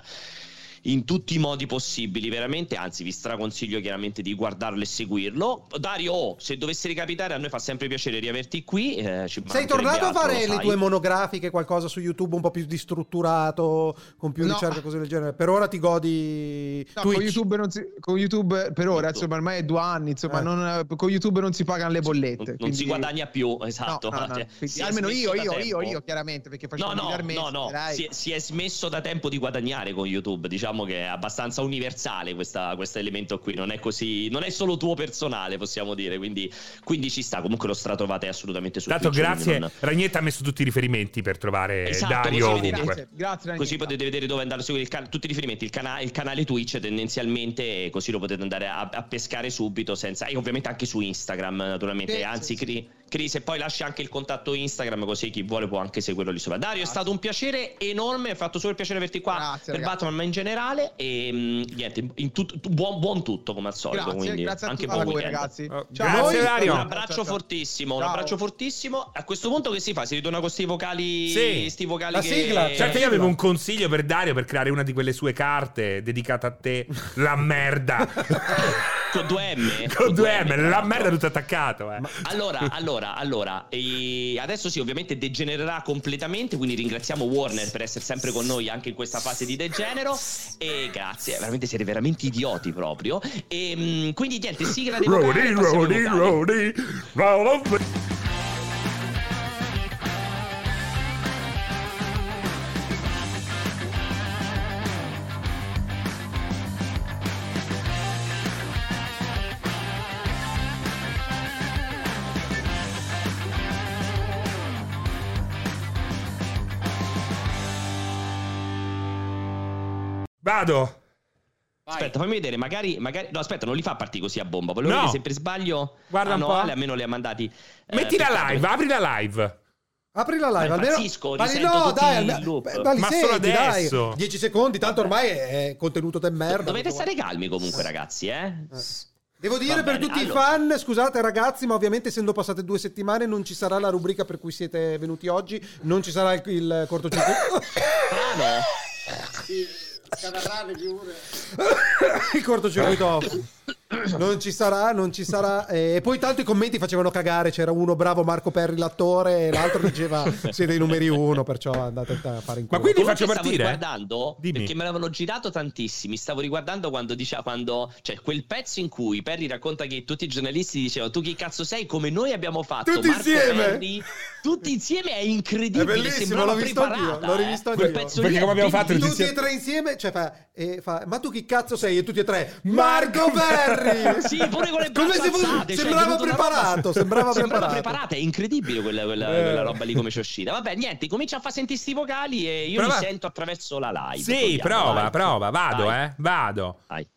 In tutti i modi possibili, veramente. Anzi, vi straconsiglio chiaramente di guardarlo e seguirlo. Dario, oh, se dovesse ricapitare, a noi fa sempre piacere riaverti qui. eh, ci Sei tornato a fare le tue monografiche, qualcosa su YouTube un po' più distrutturato, con più No. ricerca, cose del genere? Per ora ti godi No, con. YouTube, non si- con YouTube per ora, insomma, ormai è due anni, insomma, Eh. non- con YouTube non si pagano le bollette. Non, non quindi- si guadagna più, No, esatto. no, no, Cioè, almeno io, io, io, io, chiaramente, perché No, facciamo no, no, no, dai. si è, si è smesso da tempo di guadagnare con YouTube. Diciamo che è abbastanza universale questa- questo elemento qui. Non è così, non è solo tuo personale, possiamo dire. Quindi, quindi ci sta. Comunque lo stratrovate assolutamente su Tanto Twitch, grazie. non- Ragnetta ha messo tutti i riferimenti per trovare Esatto, Dario così vedete- ovunque. Grazie, grazie. Così potete vedere dove andare a seguire il can- tutti i riferimenti, il, cana- il canale Twitch tendenzialmente, così lo potete andare a, a pescare subito senza. E ovviamente anche su Instagram, naturalmente. Sì, Anzi, sì, Cri, Cri, se poi lasci anche il contatto Instagram, così chi vuole può anche seguirlo lì sopra. Dario, è stato un piacere enorme, mi ha fatto super piacere averti qua Grazie, per ragazzi. Batman, ma in generale. E mh, niente, in tut- tu- buon, buon tutto come al solito. Grazie, quindi grazie a anche a voi, weekend. ragazzi. Oh, Ciao. grazie, Voi- Dario. Un abbraccio ciao, ciao. fortissimo, un Ciao. abbraccio fortissimo. A questo punto che si fa? Si ritorna con sti vocali, Sì. sti vocali La che... sigla, Certo, io avevo un consiglio per Dario per creare una di quelle sue carte dedicata a te. La merda. <laughs> Con due M. Con due M, la merda tutto attaccato. Eh. Allora, allora, allora, e adesso sì, ovviamente degenererà completamente, quindi ringraziamo Warner per essere sempre con noi anche in questa fase di degenero e grazie, veramente siete veramente idioti proprio. E mh, quindi niente, sigla dei vocali, Rody. Rody. Rody. Vado. Aspetta, fammi vedere, magari, magari... No, aspetta, non li fa partire così a bomba. Volevo No. vedere se per sbaglio... Guarda ah, un no, po'. Ale almeno li ha mandati... eh, Metti la peccato, live, apri la live. Apri la live, Ma almeno. impazzisco, Ma no, dai, ma li Ma solo senti, dai. adesso. 10 secondi, tanto ormai è contenuto de merda. Dovete stare calmi comunque, ragazzi, eh? Devo dire per tutti allora. i fan, scusate ragazzi, ma ovviamente essendo passate due settimane non ci sarà la rubrica per cui siete venuti oggi, non ci sarà il, il cortocircuito. <laughs> Strano. <laughs> il cortocircuito off. Non ci sarà, non ci sarà. E poi tanto i commenti facevano cagare. C'era uno bravo Marco Perri, l'attore, e l'altro diceva <laughs> siete i numeri uno, perciò andate a fare in Ma culo. quindi Comunque faccio stavo partire? riguardando Dimmi. perché me l'avevano girato tantissimi. Stavo riguardando quando diceva quando cioè quel pezzo in cui Perry racconta che tutti i giornalisti dicevano tu chi cazzo sei come noi abbiamo fatto Tutti Marco insieme! Perry, tutti insieme è incredibile. È bellissimo, l'ho visto anch'io, l'ho eh. rivisto Quel anch'io. pezzo Perché come abbiamo fatto tutti e tre insieme, cioè fa, e fa, ma tu chi cazzo sei? E tutti e tre, Marco Perri! Sì, pure con le Come se fosse- alzate, cioè, sembrava è venuta una preparato, roba- sembrava sembrava preparato. preparata, è incredibile quella, quella- Eh. quella roba lì come ci è uscita. Vabbè, niente, comincia a fare sentire sti vocali e io Prova. li sento attraverso la live. Sì, Proviamo, prova, vai. prova. Vado, Vai, eh. Vado. vai.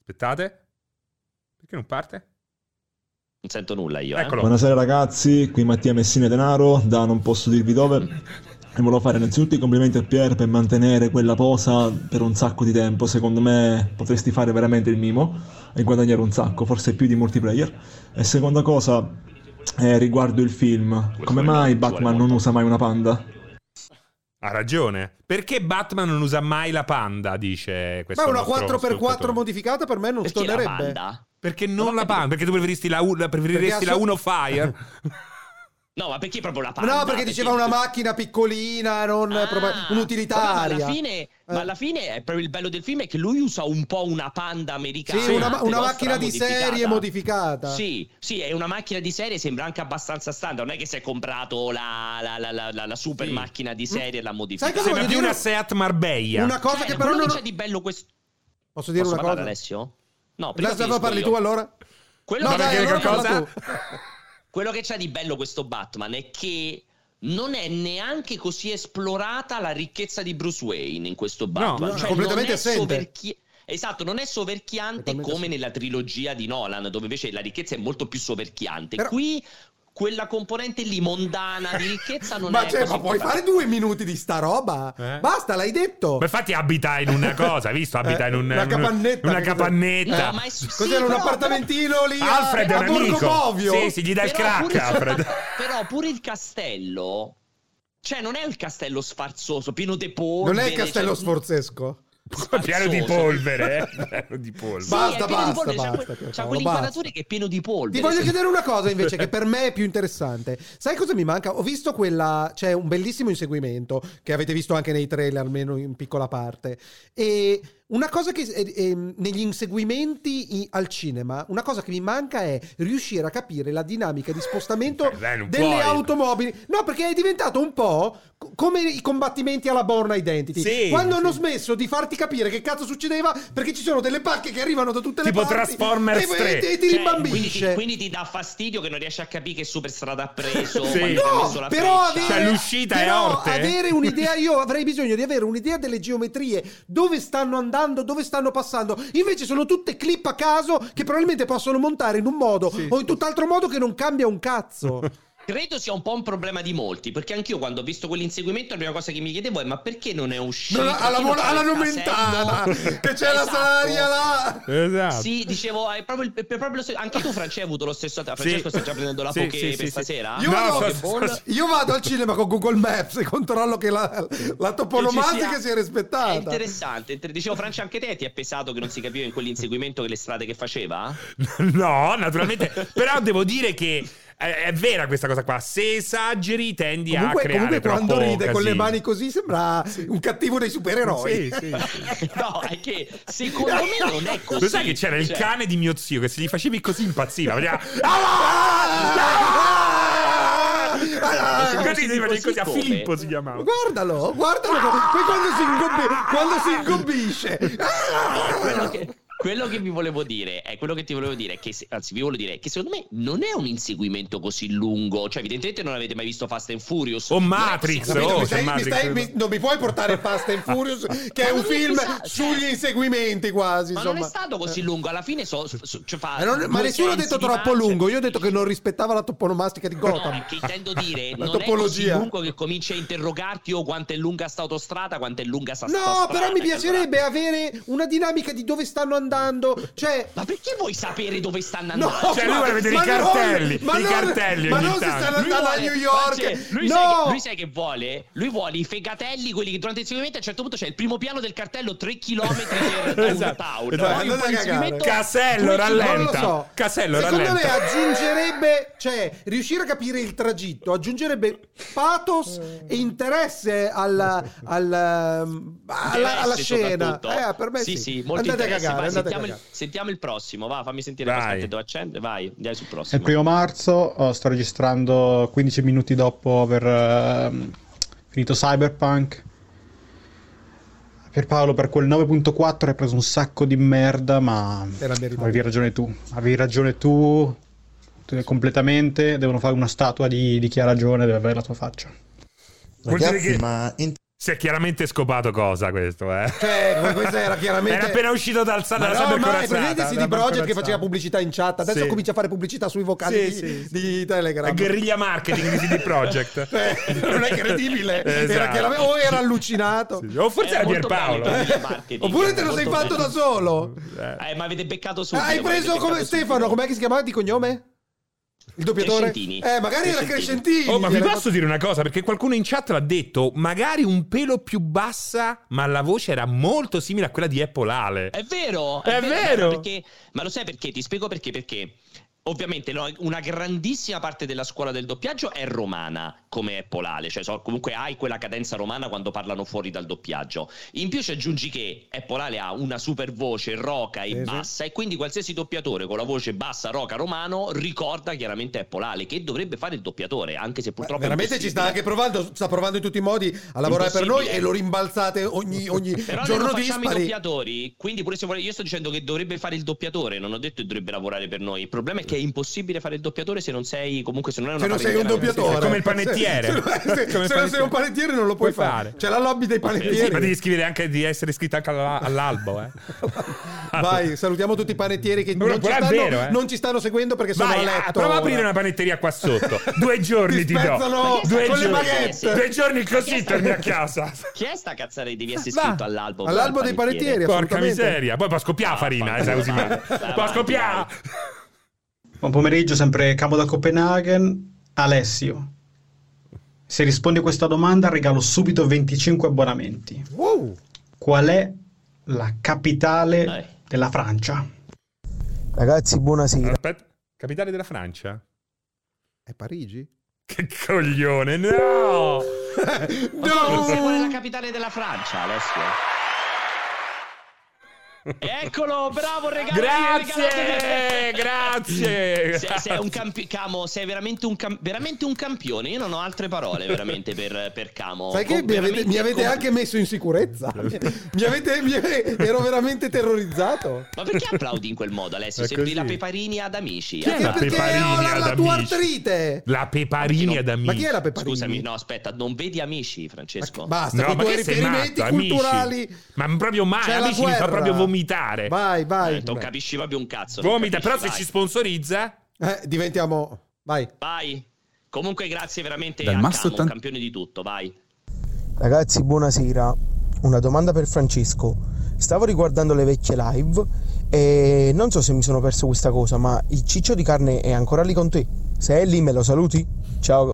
Aspettate. Perché non parte? Non sento nulla io. eh. Eccolo. Buonasera ragazzi, qui Mattia Messina Denaro, da non posso dirvi dove. E volevo fare innanzitutto i complimenti a Pier per mantenere quella posa per un sacco di tempo. Secondo me potresti fare veramente il mimo e guadagnare un sacco, forse più di multiplayer. E seconda cosa, eh, riguardo il film, come mai Batman non usa mai una panda? Ha ragione. Perché Batman non usa mai la panda? Dice questo. Ma una nostro 4x4 ascoltatore. modificata per me non Perché la stonerebbe. Perché non la panda? Perché tu preferiresti la, la- preferiresti Perché la asso- 1 Fire? <laughs> No, ma perché proprio la Ma panda? No, perché diceva una macchina piccolina, non Ah, proba- un'utilitaria. Ma alla, fine, ma Eh. alla fine è proprio il bello del film è che lui usa un po' una panda americana. Sì, una, una macchina di serie modificata. Sì, sì, è una macchina di serie, sembra anche abbastanza standard. Non è che si è comprato la, la- la- la- la- la super Sì. macchina di serie e l'ha modificata. Sai cosa Sembra voglio più dire? una Seat Marbella. Una cosa Cioè, che però non c'è di bello questo. Posso dire Posso una cosa? Alessio? No, prima Adesso parli io. tu allora? Quello No, che dai, perché allora che cosa? parla tu. Quello che c'è di bello questo Batman è che non è neanche così esplorata la ricchezza di Bruce Wayne in questo Batman. no, cioè, completamente assente. soverchi- Esatto, non è soverchiante come nella trilogia di Nolan, dove invece la ricchezza è molto più soverchiante. Però- Qui quella componente lì mondana di ricchezza non Ma, è cioè, così ma puoi fare due minuti di sta roba? Eh? Basta, l'hai detto. Ma infatti abita in una <laughs> cosa, hai visto? Abita Eh, in un- una un- capannetta, Una capannetta. No, ma è sì, Cos'era un però- appartamentino lì a, Alfred è un amico. Povio? Sì, sì, gli dà il crack, pure- Alfred. <laughs> Però pure il castello, cioè non è il castello sfarzoso, pieno di polvere. Non è il castello cioè- sforzesco? Pieno di polvere, eh. <laughs> Pieno di polvere. Sì, Basta, basta, di polvere, c'ha basta, C'ha quell'inquadratura basta. che è pieno di polvere. Ti voglio Se- chiedere una cosa invece che <laughs> per me è più interessante. Sai cosa mi manca? Ho visto quella, c'è un bellissimo inseguimento che avete visto anche nei trailer, almeno in piccola parte. E una cosa che eh, eh, negli inseguimenti i- al cinema, una cosa che mi manca è riuscire a capire la dinamica di spostamento <laughs> Eh, non delle puoi. automobili. No, perché è diventato un po' co- come i combattimenti alla Born Identity. Sì, Quando sì. hanno smesso di farti capire che cazzo succedeva, perché ci sono delle pacche che arrivano da tutte Tipo le parti. Transformers e, 3. e, e ti Cioè, rimbambisce. quindi, ti, quindi ti dà fastidio che non riesci a capire che superstrada ha preso. Sì. quando ti ha messo No, la però freccia. avere, Cioè, l'uscita è però Orte? avere un'idea, io <laughs> avrei bisogno di avere un'idea delle geometrie, dove stanno andando, dove stanno passando. Invece sono tutte clip a caso che probabilmente possono montare in un modo o in tutt'altro modo che non cambia un cazzo. <laughs> Credo sia un po' un problema di molti, perché anch'io quando ho visto quell'inseguimento la prima cosa che mi chiedevo è ma perché non è uscito? Non- alla, alla il Nomentana, che c'è la Esatto. salaria là. Esatto. Sì, dicevo, è proprio, il- per proprio lo stesso- anche tu Francesco hai avuto lo stesso Francesco Sì. sta già prendendo la Sì, poké sì, per stasera? Io, No, vado, so- so- io vado al cinema con Google Maps e controllo che la, la toponomastica sia È rispettata. interessante. Inter- Dicevo, Francia, anche te ti è pesato che non si capiva in quell'inseguimento che le strade che faceva? <laughs> No, naturalmente. Però devo dire che è, è vera questa cosa qua. Se esageri, tendi Comunque, a creare comunque quando ride con le casino. mani così sembra un cattivo dei supereroi. Sì, sì. <laughs> no, è che secondo me non è così. Lo sai che c'era il Cioè, cane di mio zio che se gli facevi così impazziva. Faceva... <laughs> Ah! Così si faceva così, a? Filippo si chiamava. Guardalo, guardalo, poi quando si, ingobbi- quando si ingobbisce. quello che, quello che vi volevo dire è quello che ti volevo dire, che anzi vi volevo dire che secondo me non è un inseguimento così lungo, cioè evidentemente non avete mai visto Fast and Furious O Matrix, Capito? oh, mi c'è stai- mi Matrix. stai- mi- non mi puoi portare Fast and Furious, che è un film esatto, sugli cioè- inseguimenti quasi. Ma non è insomma. stato così lungo, alla fine so, so- cioè fa Eh, non- ma nessuno ha detto troppo lungo. Io ho detto che non rispettava la toponomastica di No, Gotham. è che intendo dire, La non è così topologia. lungo che cominci a interrogarti o quanto è lunga sta autostrada, quanto è lunga sta sta No, strada, però mi piacerebbe avere una dinamica di dove stanno andando. Cioè, Ma perché vuoi sapere dove stanno No, andando? Cioè, lui vuole vedere i cartelli, non- ma i non- cartelli Ma non si tanto. stanno Lui andando a vuole- New York. cioè, lui, no, sai che, lui sai che vuole? Lui vuole i fegatelli, quelli che durante il inseguimento a un certo punto c'è il primo piano del cartello 3 km un Esatto, town. esatto. A Casello, rallenta. non lo so. Casello, Secondo rallenta. me aggiungerebbe, cioè, riuscire a capire il tragitto, aggiungerebbe pathos e interesse alla, alla, alla, alla scena. Eh, per me sì. sì, sì, molto andate a cagare, andate a sentiamo, il, sentiamo il prossimo, va, fammi sentire. Vai. Aspetta, devo accendere. Vai, andiamo sul È prossimo. il primo marzo, oh, sto registrando 15 minuti dopo aver ehm, finito Cyberpunk. Per Paolo, per quel 9.4 hai preso un sacco di merda, ma avevi ragione tu. Avevi ragione tu completamente. Devono fare una statua di, di chi ha ragione, deve avere la tua faccia. Vuol dire Ragazzi, che- ma in- Si è chiaramente scopato cosa questo, eh. Cioè, questo era chiaramente. Era appena uscito dal Ma dalla no, ma è presente CD dalla Projekt che faceva pubblicità in chat, adesso Sì. comincia a fare pubblicità sui vocali Sì, di, sì, sì. di Telegram. Guerriglia marketing di CD Projekt. Eh, non è credibile, <laughs> era Esatto. chiaramente- o era allucinato. Sì, O forse era Era Pierpaolo. <laughs> Oppure te lo sei fatto bello. da solo. Eh, ma avete beccato subito. Hai preso come subito. Stefano, com'è che si chiamava di cognome? Il doppiatore? Crescentini. Eh, magari era Crescentini. Crescentini. Oh, ma vi posso dire una cosa? Perché qualcuno in chat l'ha detto, magari un pelo più bassa, ma la voce era molto simile a quella di Apple Ale. È vero, È vero. perché, ma lo sai perché? Ti spiego perché. Perché ovviamente no, una grandissima parte della scuola del doppiaggio è romana, come è polale, cioè so- comunque hai quella cadenza romana quando parlano fuori dal doppiaggio. In più ci aggiungi che è polale ha una super voce roca e Sì, sì. bassa e quindi qualsiasi doppiatore con la voce bassa, roca, romano ricorda chiaramente è polale che dovrebbe fare il doppiatore, anche se purtroppo è Veramente ci sta anche provando, sta provando in tutti i modi a lavorare per noi e lo rimbalzate ogni, ogni <laughs> Però giorno non facciamo i doppiatori, quindi pure se vuole, io sto dicendo che dovrebbe fare il doppiatore, non ho detto che dovrebbe lavorare per noi. Il problema è che è impossibile fare il doppiatore se non sei comunque se non è una <laughs> Se non sei un doppiatore. Come il panettiere. Se, se- Come se non sei un panettiere non lo puoi, Puoi fare. fare. C'è la lobby dei Sì, ma panettieri. devi scrivere anche di essere iscritto anche alla- all'albo, eh. <laughs> Vai, salutiamo tutti i panettieri che Però- non ci, stanno, vero, eh. non ci stanno seguendo perché sono Vai, a letto. prova a aprire una panetteria qua sotto. <laughs> Due giorni Ti ti, do. Due con le giorni. baguette. Due giorni così torni a casa. Chi è sta cazzare devi essere iscritto all'albo? All'albo dei panettieri, Porca miseria. Poi può scoppiare la farina, eh, male. vai, Può scoppiare. Buon pomeriggio, sempre Camo da Copenaghen. Alessio. Se rispondi a questa domanda regalo subito 25 abbonamenti. Wow. Qual è la capitale Dai. della Francia? Ragazzi, buonasera. Aspetta, capitale della Francia? È Parigi? Che coglione, no! <laughs> Sai qual è la capitale della Francia, Alessio? Eccolo, bravo regalo. Grazie, grazie. <laughs> Sei, sei un campi- Camo, sei veramente un, cam- veramente un campione. Io non ho altre parole veramente per, per Camo. Sai che Com- mi avete, mi avete com- anche messo in sicurezza. <laughs> mi avete, mi avete- ero veramente terrorizzato. Ma perché applaudi in quel modo, Alessio? Sembri la Peparini ad amici. Chi è Eh, la perché Peparini ho la, tua amici? artrite. La Peparini ad amici. Ma chi è la Peparini? Scusami, no, aspetta, non vedi amici, Francesco? Basta, No, ma tuoi che riferimenti matto, amici? culturali. Ma proprio mai, C'è la amici mi fa guerra. proprio vomitare. Vai, vai. Eh, non capisci proprio un cazzo. Vomita, però capisci, se vai. ci sponsorizza... Eh, diventiamo. Vai. Vai. Comunque grazie veramente Dal a Camo, un 80 campione di tutto, vai. Ragazzi, buonasera. Una domanda per Francesco. Stavo riguardando le vecchie live e non so se mi sono perso questa cosa, ma il ciccio di carne è ancora lì con te? Se è lì me lo saluti? Ciao.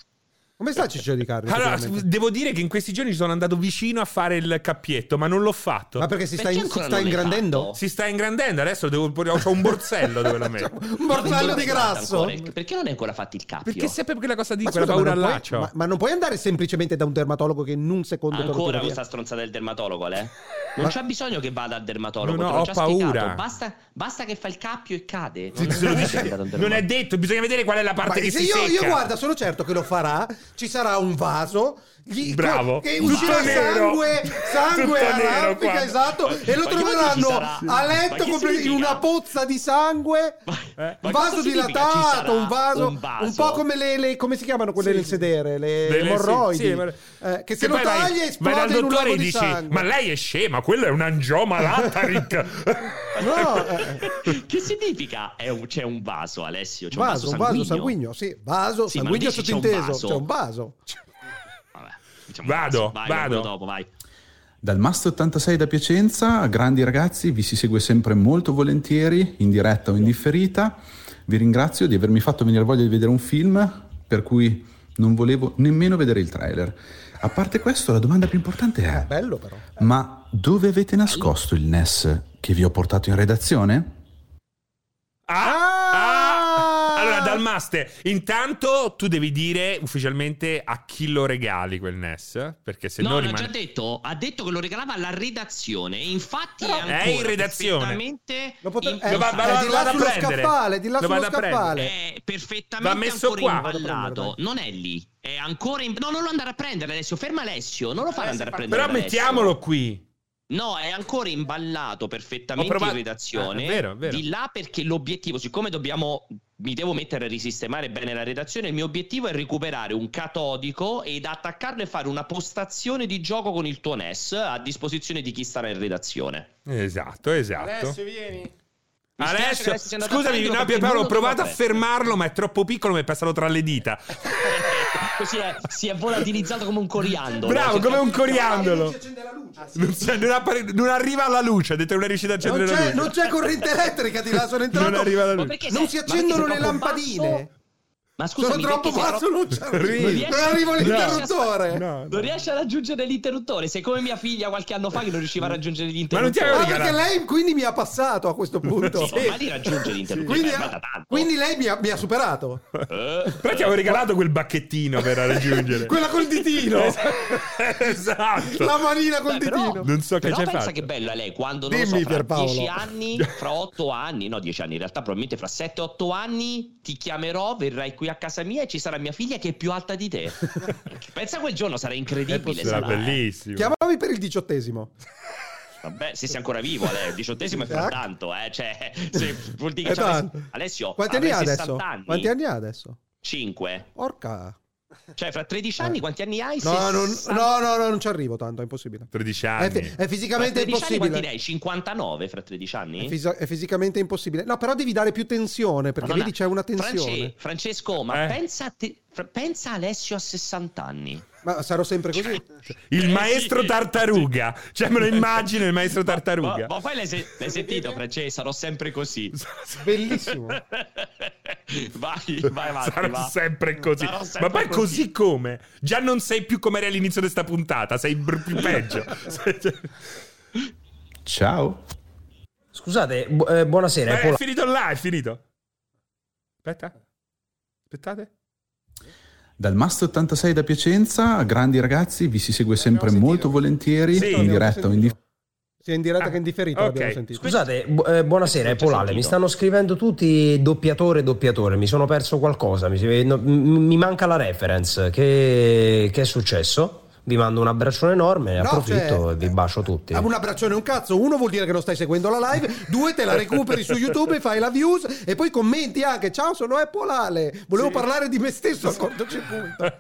Come sta Ciccio di carne? Allora, devo dire che in questi giorni ci sono andato vicino a fare il cappietto, ma non l'ho fatto. Ma perché si sta, Perché in- si sta ingrandendo? fatto? Si sta ingrandendo, adesso devo ho un borsello dove lo <laughs> metto. Un borsello di grasso. Ancora. Perché non hai ancora fatto il cappio? Perché sempre quella cosa di Ma, quella scusa, ma paura non puoi- là, c'ho. ma, ma non puoi andare semplicemente da un dermatologo che in un secondo Ancora questa stronzata del dermatologo, Ale? Non Ma- c'è bisogno che vada al dermatologo. No, no, te l'ho ho già paura. spiegato. Basta, basta che fa il cappio e cade. Sì, Non, se lo non dice- è non è detto, bisogna vedere qual è la parte Ma che se si io, secca. io guarda, sono certo che lo farà. Ci sarà un vaso. Gli- Bravo. Che Tutto uscirà nero. sangue, sangue qua. esatto. E lo troveranno a letto completo- in una pozza di sangue. Cosa vaso dilatato, un vaso, un vaso? un po' come le, le- come si chiamano quelle Sì. del sedere, le Delle- emorroidi, sì, sì, eh, che se Che lo poi vai- tagli vai esplode in un dottore lago e di dici sangue. ma lei è scema quello è un angioma <laughs> lataric No, eh, Che significa? È un- c'è un vaso, Alessio. C'è vaso, un un vaso vaso sanguigno. sanguigno, sì, vaso, Sì, sanguigno dici c'è un sottinteso, vaso. c'è un vaso. Un Vado. Vai, vado. dopo, vai. Dal Mast 86 da Piacenza, grandi ragazzi, vi si segue sempre molto volentieri, in diretta o in differita. Vi ringrazio di avermi fatto venire voglia di vedere un film per cui non volevo nemmeno vedere il trailer. A parte questo, la domanda più importante è: Bello però. ma dove avete nascosto il NES che vi ho portato in redazione? Ah! Allora, Dalmaste, intanto tu devi dire ufficialmente a chi lo regali quel NES. Perché se No, no l'ha rimane. già detto, ha detto che lo regalava alla redazione. Infatti Però- è È in redazione. Lo potre- in- eh, Lo va- va- va- di là vado a sullo prendere. scaffale, di là Lo sullo prendere. scaffale. È perfettamente Va messo ancora qua. a Non è lì. È ancora in... No, non lo andare a prendere Alessio. Ferma Alessio. Non lo fare andare a prendere. Però Alessio. mettiamolo qui. No, è ancora imballato perfettamente provato- in redazione. Ah, è vero, è vero. Di là perché l'obiettivo, siccome dobbiamo. Mi devo mettere a risistemare bene la redazione. Il mio obiettivo è recuperare un catodico ed attaccarlo e fare una postazione di gioco con il tuo NES a disposizione di chi starà in redazione. Esatto, esatto. vieni. Mi Alessio, scusami, no, Pierpaolo, ho provato a fermarlo, ma è troppo piccolo, mi è passato tra le dita. <laughs> Così è, si è volatilizzato come un coriandolo. Bravo, Cioè, come un coriandolo. accende la luce. Non, c'è- non appare- non arriva alla luce, ha detto che non è riuscito a Non accendere la c'è, luce. non c'è corrente elettrica di là, sono Non entrato. arriva la Ma luce. Non si accendono le lampadine. basso? Ma scusami, Sono troppo tro- non, non arrivo No. l'interruttore. No, Non riesce a raggiungere l'interruttore. Sei come mia figlia qualche anno fa che non riusciva a raggiungere Ma non l'interruttore. ti avevo Ah, perché lei quindi mi ha passato a questo punto. Sì, ma lì raggiunge l'interruttore. Quindi, guarda tanto. quindi lei mi ha, mi ha superato. Eh, Però ti avevo regalato quel bacchettino per raggiungere. <laughs> Quella col ditino. <laughs> esatto. La manina col Beh, però- ditino. Non so che Però c'è pensa fatto. che bella lei quando non Dimmi, so, fra Pierpaolo. 10 anni, fra 8 anni, no 10 anni, in realtà probabilmente fra 7-8 anni ti chiamerò, verrai qui a casa mia e ci sarà mia figlia che è più alta di te. <laughs> pensa quel giorno, sarà incredibile. Sarà sarà, eh. bellissimo. Chiamami per il diciottesimo. Vabbè, se sei ancora vivo, Ale, il diciottesimo è Ecco. frattanto, eh, cioè, se vuol dire che tanto. Alessio, Quanti anni ha adesso? 60 anni? Quanti anni ha adesso? 5. Orca. Cioè, fra 13 anni, quanti anni hai? No, non, 60? no, no, no, non ci arrivo tanto, è impossibile. 13 È, anni. fi- è Fra fisicamente 13 anni quanti ne impossibile. hai? 59 fra 13 anni? È, fisi- è fisicamente impossibile. No, però devi dare più tensione, perché Madonna. vedi c'è una tensione. Francesco, ma Eh? pensa, a te- pensa Alessio a 60 anni. Ma sarò sempre così. <laughs> Il Eh, maestro sì. Tartaruga. Cioè, me lo immagino il maestro <laughs> Ma, Tartaruga. ma poi l'hai, se- l'hai sentito, Francesco? Sarò sempre così. <laughs> Bellissimo. vai, vai avanti. Sarò va. sempre così. Sarò sempre Ma poi così come? Già non sei più come eri all'inizio di sta puntata, sei br- più peggio. Ciao. Scusate, bu- eh, buonasera. Eh, è è finito là, è finito. Aspetta. Aspettate. Dal Mast 86 da Piacenza, grandi ragazzi, vi si segue sempre molto volentieri, Sì. in diretta o in differita. Sia in diretta che in differito ok. l'abbiamo sentito. Scusate, bu- eh, buonasera, è Polale. Mi stanno scrivendo tutti doppiatore, doppiatore. Mi sono perso qualcosa. Mi, no, mi manca la reference. Che, che è successo? Vi mando un abbraccione enorme, No, approfitto cioè, e vi bacio tutti. Un abbraccione un cazzo. Uno vuol dire che non stai seguendo la live. Due, te la recuperi su YouTube e <laughs> fai la views. E poi commenti anche. Ciao, sono Apple Ale. Volevo parlare di me stesso <laughs> al cortocircuito.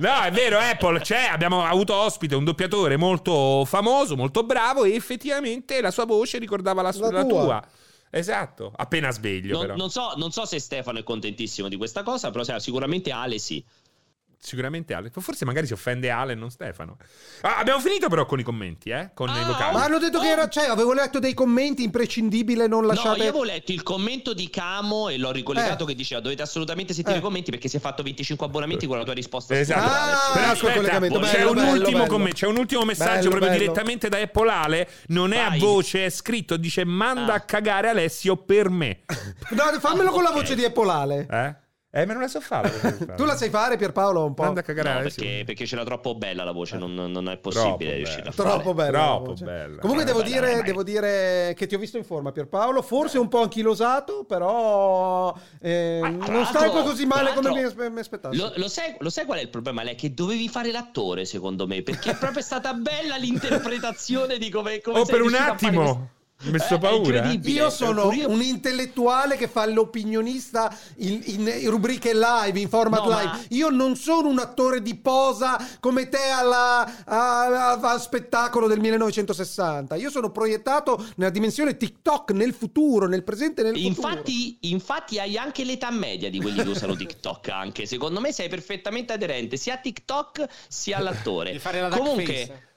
No, è vero, Apple c'è, abbiamo avuto ospite un doppiatore molto famoso, molto bravo e effettivamente la sua voce ricordava la, La la tua. tua. Esatto, appena sveglio Non, però. non so, non so se Stefano è contentissimo di questa cosa, però sicuramente Ale sì. Sicuramente Ale. Forse magari si offende Ale e non Stefano. Ah, abbiamo finito però con i commenti, eh? Con i Ah, vocali. Ma hanno detto che era. Cioè, avevo letto dei commenti imprescindibile. Non No, lasciate. io avevo letto il commento di Camo e l'ho ricollegato Eh. che diceva dovete assolutamente sentire Eh. i commenti perché si è fatto 25 abbonamenti con la tua risposta. Esatto. Ah, Però ecco aspetta, collegamento. c'è, Bello, un bello, ultimo bello. commento, c'è un ultimo messaggio Bello, proprio bello. direttamente da Apple Ale. Non è a Vai. voce, è scritto, dice manda Ah. a cagare Alessio per me. <laughs> No, fammelo con la voce di Apple Ale. Eh? Eh, ma non la so fare. <laughs> Tu la sai fare, Pierpaolo? Un po'. Manda a cagare No, Alessio. perché, perché c'era troppo bella la voce, non, non- non è possibile riuscire a fare. Troppo bella. Troppo bella. Comunque Eh, devo, bella, dire, devo dire che ti ho visto in forma Pierpaolo, forse un po' anchilosato, però eh, Ah, non stai poi così male come mi, aspettassi. Lo, lo sai, lo sai qual è il problema? Lei che dovevi fare l'attore, secondo me, perché è proprio stata bella l'interpretazione di come, come Oh, sei per un riuscito a fare attimo. Mi ho messo Eh, paura. eh. Io sono Pure io- un intellettuale che fa l'opinionista in, in rubriche live, in format No, ma- live. Io non sono un attore di posa come te al spettacolo del 1960. Io sono proiettato nella dimensione TikTok, nel futuro, nel presente e nel futuro. Infatti, infatti hai anche l'età media di quelli che usano TikTok anche. Secondo me sei perfettamente aderente sia a TikTok sia all'attore. Comunque, face.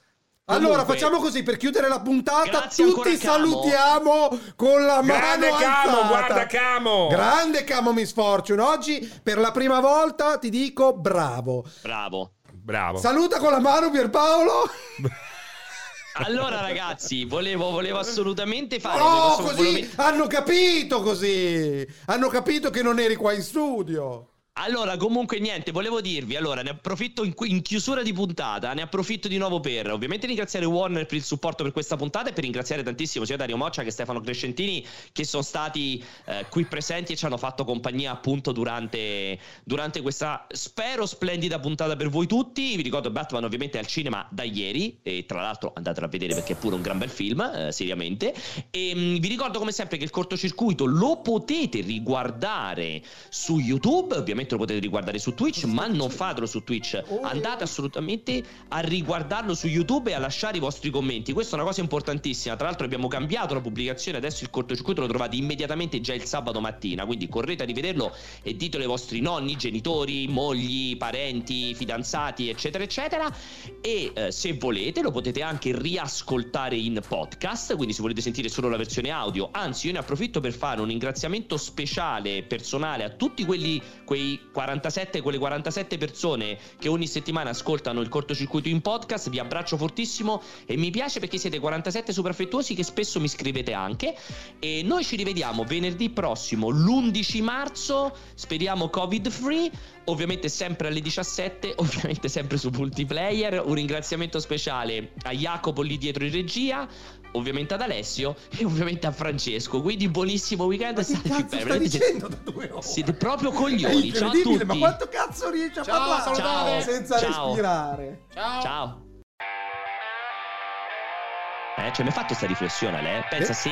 Allora, comunque- facciamo così per chiudere la puntata. Tutti Camo. salutiamo con la Grande mano Camo, alzata. guarda Camo. Grande Camo Miss Fortune. Oggi, per la prima volta, ti dico bravo. bravo. Bravo. Saluta con la mano Pierpaolo. <laughs> Allora, ragazzi, volevo, volevo assolutamente fare. Oh, volevo- così volevo- hanno capito così. Hanno capito che non eri qua in studio. Allora, comunque, niente, volevo dirvi. Allora, ne approfitto in, in chiusura di puntata. Ne approfitto di nuovo per ovviamente ringraziare Warner per il supporto per questa puntata e per ringraziare tantissimo sia Dario Moccia che Stefano Crescentini che sono stati eh, qui presenti e ci hanno fatto compagnia appunto durante, durante questa, spero, splendida puntata per voi tutti. Vi ricordo Batman ovviamente è al cinema da ieri e tra l'altro andatelo a vedere perché è pure un gran bel film, eh, seriamente. E mh, vi ricordo come sempre che il cortocircuito lo potete riguardare su YouTube, ovviamente lo potete riguardare su Twitch, ma non fatelo su Twitch. Andate assolutamente a riguardarlo su YouTube e a lasciare i vostri commenti. Questa è una cosa importantissima. Tra l'altro abbiamo cambiato la pubblicazione, adesso il cortocircuito lo trovate immediatamente già il sabato mattina, quindi correte a rivederlo e ditelo ai vostri nonni, genitori, mogli, parenti, fidanzati, eccetera, eccetera. E eh, se volete lo potete anche riascoltare in podcast, quindi se volete sentire solo la versione audio, anzi io ne approfitto per fare un ringraziamento speciale, personale a tutti quelli, quei 47, quelle 47 persone che ogni settimana ascoltano il cortocircuito in podcast, vi abbraccio fortissimo e mi piace perché siete 47 super affettuosi che spesso mi scrivete anche. E noi ci rivediamo venerdì prossimo, l'11 marzo, speriamo covid free, ovviamente sempre alle 17, <laughs> ovviamente sempre su multiplayer, un ringraziamento speciale a Jacopo lì dietro in regia, ovviamente ad Alessio e ovviamente a Francesco, quindi buonissimo weekend, Ma che cazzo bene, stai dicendo da due ore? siete proprio È coglioni, ciao a incredibile, tutti. ma quanto cazzo riesci a Ciao, parlare salutare. senza Ciao. respirare? Ciao. Ciao. Eh, cioè, mi ha fatto questa riflessione, lei? Pensa Eh? se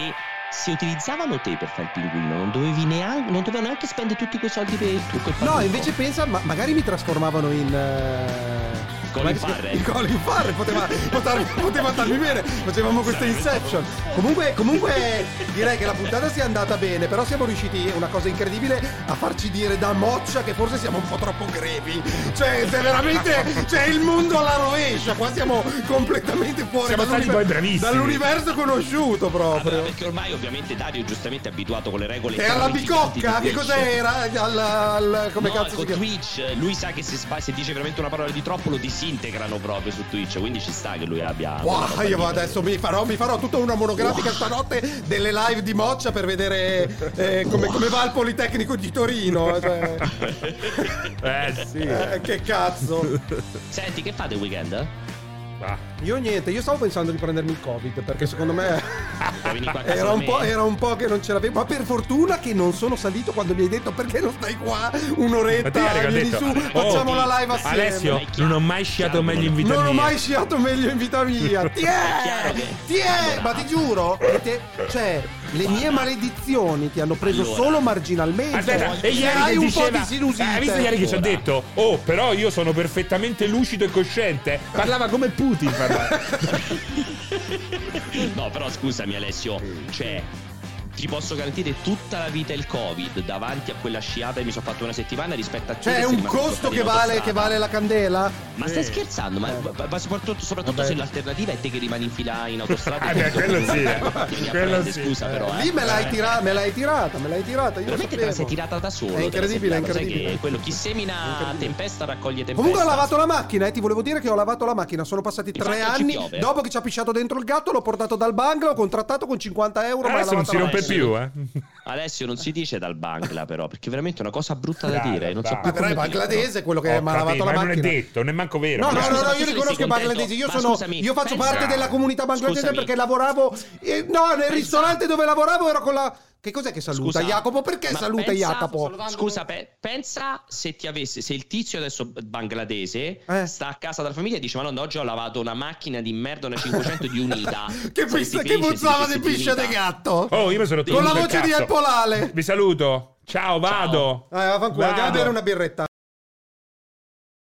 se utilizzavano te per fare il pinguino, non dovevi neanche, non dovevano neanche spendere tutti quei soldi per quel No, invece pensa, ma magari mi trasformavano in. eh, Colin? Farrell. <laughs> In Colin Farrell, poteva, poteva, poteva andarmi bene. Facevamo questa Inception. Comunque, comunque, direi che la puntata sia andata bene, però siamo riusciti, una cosa incredibile, a farci dire da moccia che forse siamo un po' troppo grevi. Cioè, se veramente c'è il mondo alla rovescia, qua siamo completamente fuori Siamo stati dall'univer- poi bravissimi. dall'universo conosciuto Allora, proprio. perché ormai ovviamente Dario è giustamente abituato con le regole E alla bicocca, che cos'era? Al, al- come no, cazzo si chiama? Twitch lui sa che se, se dice veramente una parola di troppo lo disintegrano proprio su Twitch quindi ci sta che lui abbia Wow, io adesso mi farò, mi farò tutta una monografica stanotte delle live di Moccia per vedere eh, come, come va il Politecnico di Torino. cioè. <laughs> Eh sì. Eh, che cazzo. senti che fate il weekend? Io niente, io stavo pensando di prendermi il Covid perché secondo me era un, po', era un po' che non ce l'avevo. Ma per fortuna che non sono salito quando mi hai detto perché non stai qua un'oretta. Ho Vieni detto, su, oh, facciamo la live assieme. Alessio, non ho mai sciato meglio in vita Non ho mia. mai sciato meglio in vita mia. <laughs> Ti è, che- ti è, ma ti giuro, che te- cioè, le mie maledizioni ti hanno preso Allora. solo marginalmente. Aspetta, e ieri hai che un diceva, po' disillusito. Eh, hai visto ieri che ci Ora. detto, oh, però io sono perfettamente lucido e cosciente. Parlava come Putin. parlava. <laughs> no però scusami Alessio cioè ti posso garantire tutta la vita il covid davanti a quella sciata che mi sono fatto una settimana rispetto a Cioè, che è un costo che vale, che vale la candela? ma stai scherzando ma, ma- ma soprattutto, soprattutto se l'alternativa è te che rimani in fila in autostrada <laughs> Eh, e quello sì, eh. <laughs> Quello sì. scusa però eh. Lì me l'hai, tira- me l'hai tirata, me l'hai tirata. Io veramente te la sei tirata da solo È incredibile, è incredibile. che quello chi semina tempesta raccoglie tempesta Comunque ho lavato la macchina, eh, ti volevo dire che ho lavato la macchina, sono passati Infatti tre anni, dopo che ci ha pisciato dentro il gatto l'ho portato dal bangla, ho contrattato con 50 euro, ma Adesso non si rompe. Più, eh. Alessio non si dice dal Bangla però perché è veramente una cosa brutta da dire non so Ma però è bangladese quello che mi ha lavato la ma non è macchina. detto, non è manco vero. No, no, no, io riconosco i bangladesi. Io, sono, scusami, io faccio pensa- parte della comunità bangladese Scusami. perché lavoravo. no, nel ristorante dove lavoravo ero con la. Che cos'è che saluta Scusa, Jacopo? Perché saluta pensa- Jacopo? Scusa, pe- pensa se ti avesse, se il tizio adesso bangladese Eh. sta a casa dalla famiglia e dice: Ma no, oggi ho lavato una macchina di merda, una 500 di unità. <laughs> Che, pizza- che puzzava di piscia di gatto. Oh, io mi sono Con la voce di cazzo. Epolale. Vi saluto. Ciao, vado. Eh, vaffanculo, andiamo a bere una birretta.